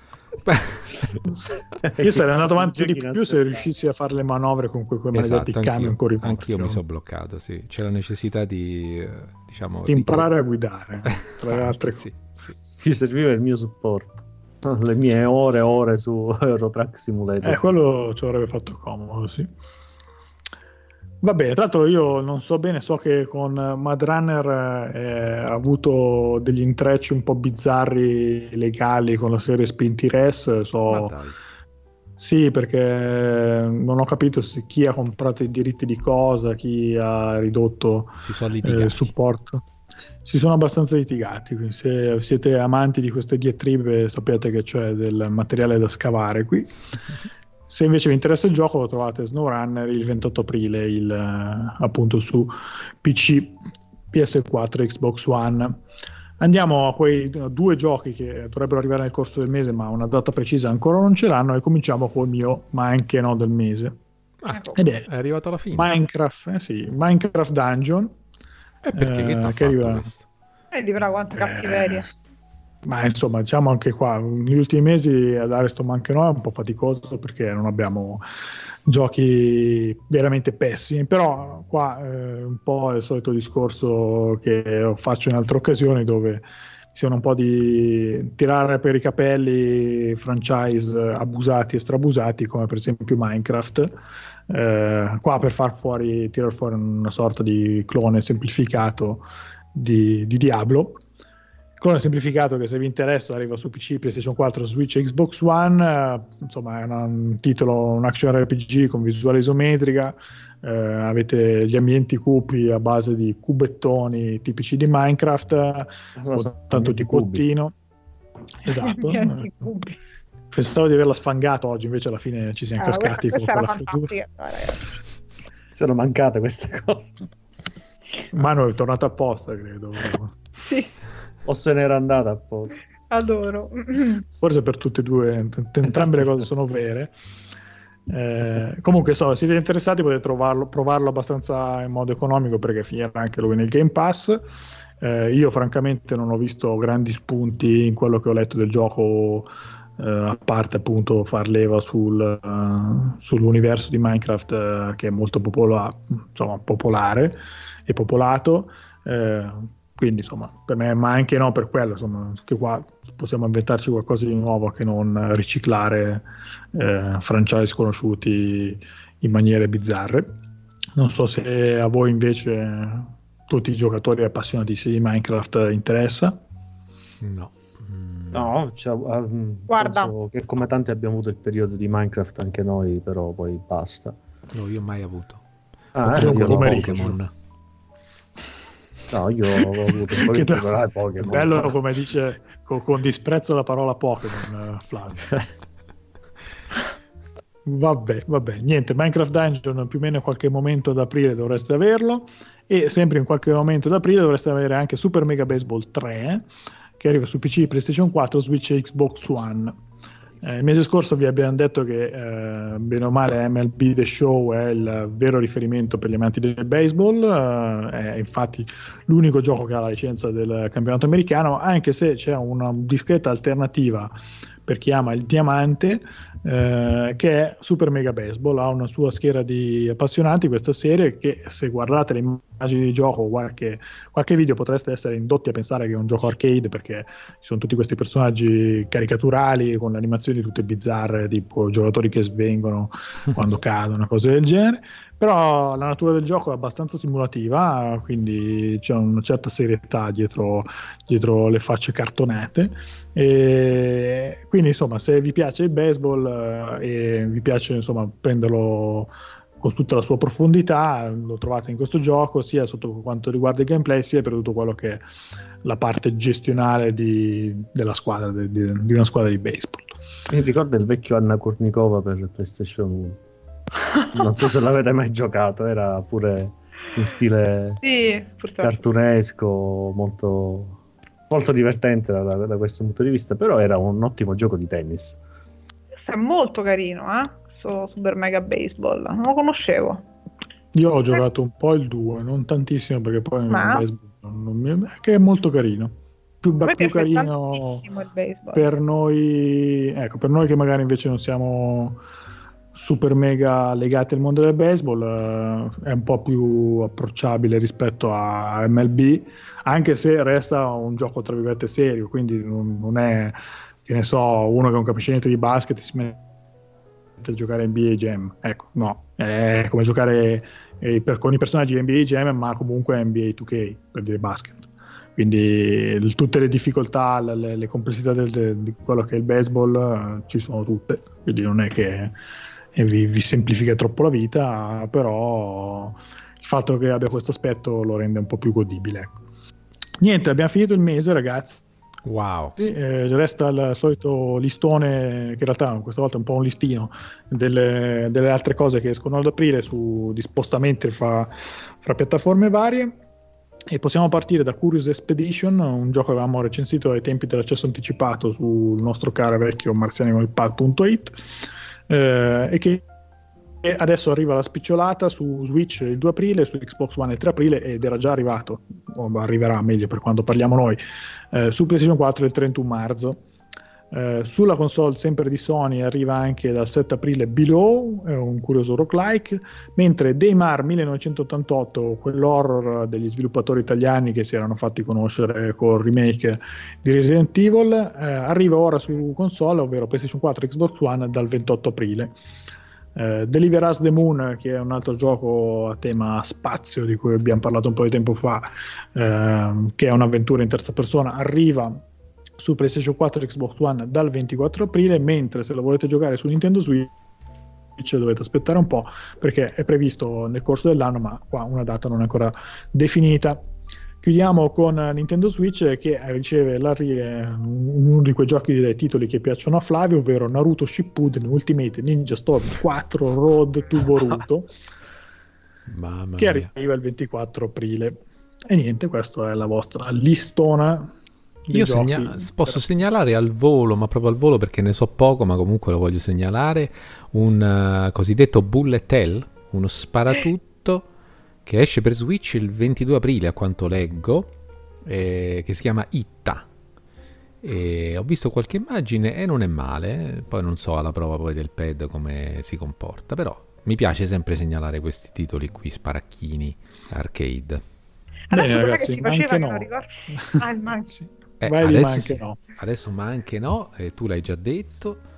Io sarei andato avanti di più se riuscissi a fare le manovre con quei, quei esatto, maledetti camion anch'io, con rimorchio. anch'io mi sono bloccato, sì. C'è la necessità di, eh, diciamo... Di imparare a ricre- guidare, tra le altre sì, cose. sì. Mi serviva il mio supporto. Le mie ore e ore su Eurotrack Simulator. Eh, quello ci avrebbe fatto comodo, sì. Va bene, tra l'altro io non so bene, so che con Madrunner eh, ha avuto degli intrecci un po' bizzarri legali con la serie Spinti Res, so... Sì, perché non ho capito se chi ha comprato i diritti di cosa, chi ha ridotto sono eh, il supporto. Si sono abbastanza litigati, quindi se siete amanti di queste diatribe sapete che c'è del materiale da scavare qui. Se invece vi interessa il gioco lo trovate SnowRunner il 28 aprile il, appunto su PC, PS4 Xbox One. Andiamo a quei due giochi che dovrebbero arrivare nel corso del mese ma una data precisa ancora non ce l'hanno e cominciamo col mio ma anche no del mese. Ah, Ed è è arrivato alla fine. Minecraft, eh sì, Minecraft Dungeon. E perché eh, che t'ha che fatto arriva- questo? E di però quanta cattiveria. Ma insomma, diciamo anche qua, negli ultimi mesi ad Arestom anche noi è un po' faticoso perché non abbiamo giochi veramente pessimi, però qua eh, un po' è il solito discorso che faccio in altre occasioni dove ci sono un po' di tirare per i capelli franchise abusati e strabusati come per esempio Minecraft. Eh, qua per far fuori, tirar fuori una sorta di clone semplificato di, di Diablo clone semplificato che se vi interessa arriva su PC, PlayStation 4, Switch e Xbox One. eh, insomma, è una- un titolo, un action RPG con visuale isometrica. eh, avete gli ambienti cupi a base di cubettoni tipici di Minecraft, so, tanto di cubi. quottino. Esatto. Pensavo di averla sfangata oggi, invece alla fine ci siamo Ah, cascati questa, questa con era quella freddura. Sono mancate queste cose. Mano è tornata apposta, credo. Sì, O se n'era andata apposta. adoro. forse per tutte e due, entrambe le cose sono vere. Eh, comunque, so, se siete interessati potete trovarlo, provarlo abbastanza in modo economico perché finirà anche lui nel Game Pass. Eh, io, francamente, non ho visto grandi spunti in quello che ho letto del gioco, a parte appunto far leva sul, eh, sull'universo di Minecraft eh, che è molto popola- insomma, popolare e popolato. Eh, quindi insomma per me ma anche no per quello insomma che qua possiamo inventarci qualcosa di nuovo che non riciclare eh, franchise conosciuti in maniere bizzarre non so se a voi invece tutti i giocatori appassionatissimi di Minecraft interessa No. No, cioè, ehm, Guarda. penso che come tanti abbiamo avuto il periodo di Minecraft anche noi, però poi basta. No, io mai avuto. Ah, Pokémon io no, come Pokémon. No, io ho avuto un po' di Pokémon. bello come dice con, con disprezzo la parola Pokémon eh, Flavio Vabbè, vabbè, niente, Minecraft Dungeon più o meno in qualche momento d'aprile dovreste averlo e sempre in qualche momento d'aprile dovreste avere anche Super Mega Baseball 3 che arriva su PC, PlayStation 4, Switch e Xbox One. Eh, il mese scorso vi abbiamo detto che eh, bene o male MLB The Show è il vero riferimento per gli amanti del baseball, eh, è infatti l'unico gioco che ha la licenza del campionato americano, anche se c'è una discreta alternativa per chi ama il diamante, eh, che è Super Mega Baseball, ha una sua schiera di appassionati questa serie che se guardate le immagini di gioco o qualche, qualche video potreste essere indotti a pensare che è un gioco arcade perché ci sono tutti questi personaggi caricaturali con animazioni tutte bizzarre, tipo giocatori che svengono quando cadono, cose del genere. Però la natura del gioco è abbastanza simulativa, quindi c'è una certa serietà dietro, dietro le facce cartonate. E quindi, insomma, se vi piace il baseball eh, e vi piace insomma, prenderlo con tutta la sua profondità, lo trovate in questo gioco sia sotto quanto riguarda il gameplay sia per tutto quello che è la parte gestionale di, della squadra, di, di, una squadra di baseball. Mi ricorda il vecchio Anna Kornikova per PlayStation 1. Non so se l'avete mai giocato, era pure in stile sì, cartunesco, molto, molto divertente da, da, questo punto di vista, però era un ottimo gioco di tennis. Questo è molto carino, eh? Questo Super Mega Baseball, non lo conoscevo. Io ho giocato un po' il 2, non tantissimo perché poi Ma... il baseball non mi... che è molto carino. Più, più carino per noi, ecco, per noi che magari invece non siamo super mega legati al mondo del baseball eh, è un po' più approcciabile rispetto a MLB anche se resta un gioco tra virgolette serio quindi non, non è che ne so uno che non capisce niente di basket si mette a giocare NBA Jam ecco no è come giocare eh, per, con i personaggi NBA Jam ma comunque NBA 2K per dire basket. Quindi il, tutte le difficoltà le, le complessità del, de, di quello che è il baseball uh, ci sono tutte quindi non è che e vi, vi, semplifica troppo la vita, però il fatto che abbia questo aspetto lo rende un po' più godibile. Ecco. Niente, abbiamo finito il mese, ragazzi. Wow. Sì, eh, resta il solito listone, che in realtà questa volta è un po' un listino, delle, delle altre cose che escono ad aprile su, di spostamenti fra, fra piattaforme varie. E possiamo partire da Curious Expedition, un gioco che avevamo recensito ai tempi dell'accesso anticipato sul nostro caro vecchio marzianiconilpad.it eh, e che adesso arriva la spicciolata su Switch il 2 aprile, su Xbox One il 3 aprile ed era già arrivato, o arriverà meglio per quando parliamo noi, eh, su PlayStation 4 il 31 marzo. Eh, sulla console sempre di Sony arriva anche dal 7 aprile Below, un curioso roguelike, mentre Daymar 1988, quell'horror degli sviluppatori italiani che si erano fatti conoscere col remake di Resident Evil, eh, arriva ora su console, ovvero PlayStation 4 e Xbox One dal 28 aprile. Uh, Deliver Us the Moon, che è un altro gioco a tema spazio di cui abbiamo parlato un po' di tempo fa, uh, che è un'avventura in terza persona, arriva su PlayStation 4 e Xbox One dal 24 aprile, mentre se lo volete giocare su Nintendo Switch dovete aspettare un po' perché è previsto nel corso dell'anno, ma qua una data non è ancora definita. Chiudiamo con Nintendo Switch che riceve uno di quei giochi dei titoli che piacciono a Flavio, ovvero Naruto Shippuden Ultimate Ninja Storm 4 Road to Boruto, che arriva il 24 aprile. E niente, questa è la vostra listona io segna- posso segnalare al volo, ma proprio al volo perché ne so poco, ma comunque lo voglio segnalare, un uh, cosiddetto bullet hell, uno sparatutto che esce per Switch il 22 aprile, a quanto leggo, eh, che si chiama Itta. E ho visto qualche immagine e non è male, poi non so alla prova poi del pad come si comporta, però mi piace sempre segnalare questi titoli qui, sparacchini, arcade. Adesso Bene, ragazzi, che si faceva no. ricordo. Ah, il eh, adesso, anche no. adesso ma anche no, eh, tu l'hai già detto.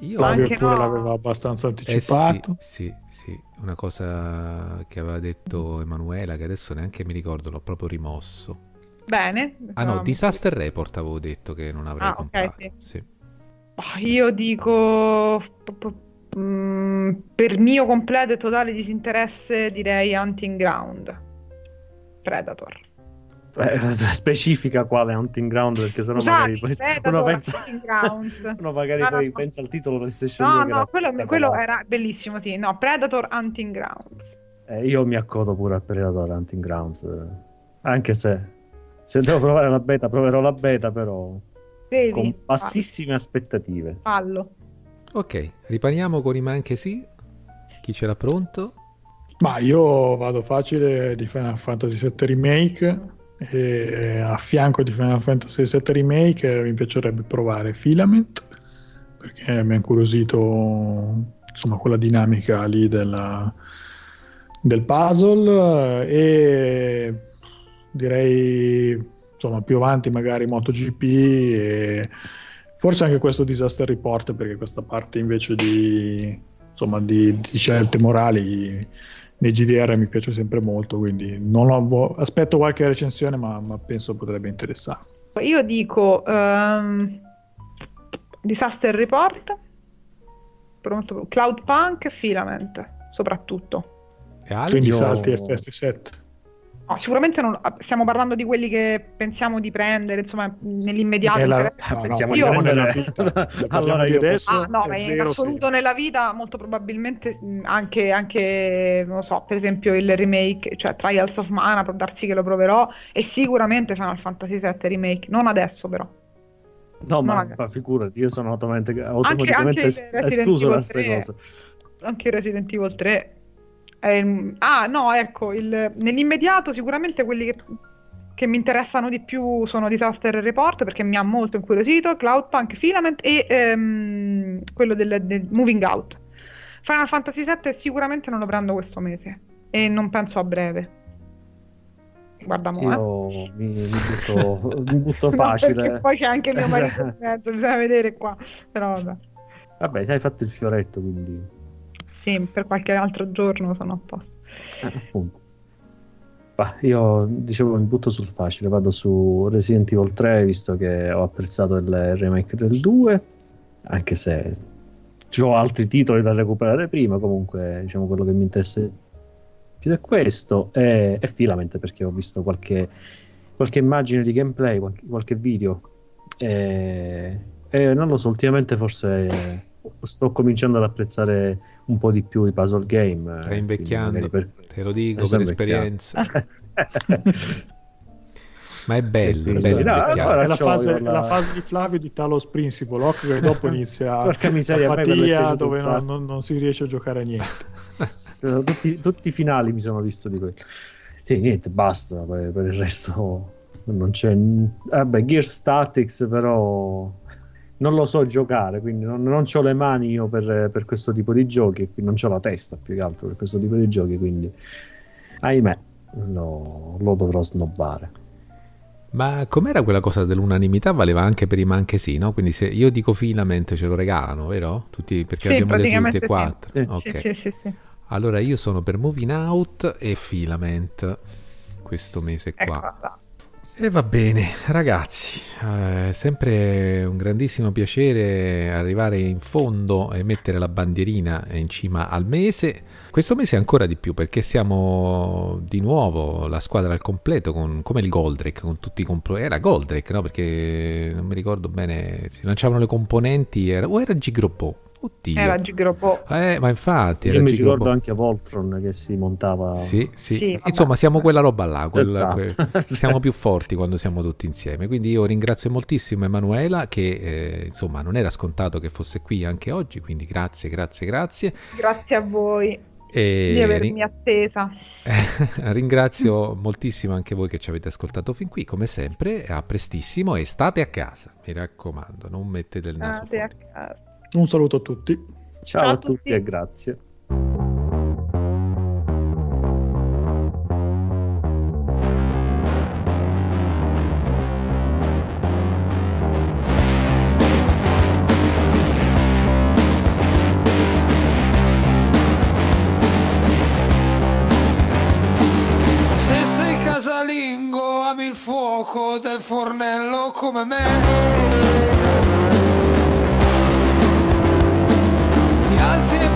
Io Flavio pure no. l'aveva abbastanza anticipato. Eh sì, sì, sì, una cosa che aveva detto Emanuela che adesso neanche mi ricordo, l'ho proprio rimosso. Bene. Ah no, Disaster Report avevo detto che non avrei ah, comprato. Okay, sì. Sì. Oh, io dico mm, per mio completo e totale disinteresse direi Hunting Ground. Predator. Eh, specifica quale Hunting Ground perché sennò Scusate, magari poi uno pensa, uno magari poi no. pensa al titolo PlayStation no, 2 no, quello, quello era bellissimo sì. No Predator Hunting Grounds. Eh, io mi accodo pure a Predator Hunting Grounds. Anche se se devo provare la beta proverò la beta però Devi, con bassissime fallo. aspettative. Fallo. Ok ripariamo con i manche sì. Chi ce l'ha pronto? Ma io vado facile di Final Fantasy VII Remake e a fianco di Final Fantasy VII Remake mi piacerebbe provare Filament perché mi ha incuriosito insomma quella dinamica lì della, del puzzle e direi insomma più avanti magari MotoGP e forse anche questo Disaster Report perché questa parte invece di insomma di, di scelte morali nei GDR mi piace sempre molto, quindi ho, aspetto qualche recensione, ma, ma, penso potrebbe interessare. Io dico um, Disaster Report, Cloud Punk, Filament. soprattutto. E? Quindi salti FF7. No, sicuramente non- stiamo parlando di quelli che pensiamo di prendere, insomma, nell'immediato. È la- no, no, Pensiamo parliamo prendere- nella vita. Allora io adesso Ah, no, ma in zero, assoluto sì. nella vita molto probabilmente anche, anche, non lo so, per esempio il remake, cioè Trials of Mana, può darsi che lo proverò, e sicuramente Final Fantasy VII Remake, non adesso però. No, ma, ma figurati, io sono automaticamente, automaticamente anche es- il Resident escluso da queste 3. cose. Anche Resident Evil 3. Il- Ah, no, ecco, il- nell'immediato sicuramente quelli che, che mi interessano di più sono Disaster Report perché mi ha molto incuriosito, Cloudpunk, Filament e ehm, quello del, del Moving Out. Final Fantasy VII sicuramente non lo prendo questo mese e non penso a breve. Guarda mo, eh. Io mi, mi butto, mi butto facile. perché poi c'è anche mio marito in mezzo, bisogna vedere qua. Però vabbè. Vabbè, hai fatto il fioretto, quindi Sì, per qualche altro giorno sono a posto. eh. Bah, io dicevo mi butto sul facile, vado su Resident Evil 3 visto che ho apprezzato il remake del 2, anche se ho altri titoli da recuperare prima, comunque diciamo quello che mi interessa è questo e, e Filament perché ho visto qualche, qualche immagine di gameplay, qualche, qualche video e, e non lo so, ultimamente forse sto cominciando ad apprezzare un po' di più i puzzle game. eh, Stai invecchiando, quindi magari te lo dico Stai per invecchiando. esperienza. per- Ma è bello, è bello no, allora È la fase, la- la fase di Flavio di Talos Principle, occhio che dopo inizia miseria, la per fatia dove non, non- non si riesce a giocare a niente. tutti, tutti i finali mi sono visto di quelli. Sì, niente, basta. Per, per il resto non c'è. Vabbè, Gear Statics, però non lo so giocare, quindi non, non ho le mani io per, per questo tipo di giochi, quindi non ho la testa più che altro per questo tipo di giochi, quindi ahimè, lo, lo dovrò snobbare. Ma com'era quella cosa dell'unanimità? Valeva anche per i manche sì, no? Quindi se io dico Filament ce lo regalano, vero? Tutti, perché Sì, abbiamo detto tutti e quattro. Sì. Ok. Sì, sì, sì, sì. Allora io sono per Moving Out e Filament questo mese Ecco, qua. guarda. E va bene, ragazzi, è sempre un grandissimo piacere arrivare in fondo e mettere la bandierina in cima al mese. Questo mese ancora di più perché siamo di nuovo la squadra al completo con, come il Goldrake, con tutti i componenti. Era Goldrake, no? Perché non mi ricordo bene, si lanciavano le componenti, era... o era Gigrobo? Oddio. Era Gigropo. Eh, ma infatti Io era mi ricordo anche Voltron che si montava. Sì, sì. Sì. Insomma, siamo quella roba là, quel- Esatto. que- siamo più forti quando siamo tutti insieme. Quindi io ringrazio moltissimo Emanuela che eh, insomma non era scontato che fosse qui anche oggi, quindi grazie, grazie, grazie. Grazie a voi E di avermi ri- attesa. ringrazio moltissimo anche voi che ci avete ascoltato fin qui, come sempre, a prestissimo e state a casa, mi raccomando, non mettete il naso State a fuori. casa. Un saluto a tutti. Ciao, Ciao a a tutti tutti. e grazie. Se sei casalingo, ami il fuoco del fornello come me. Ti alzi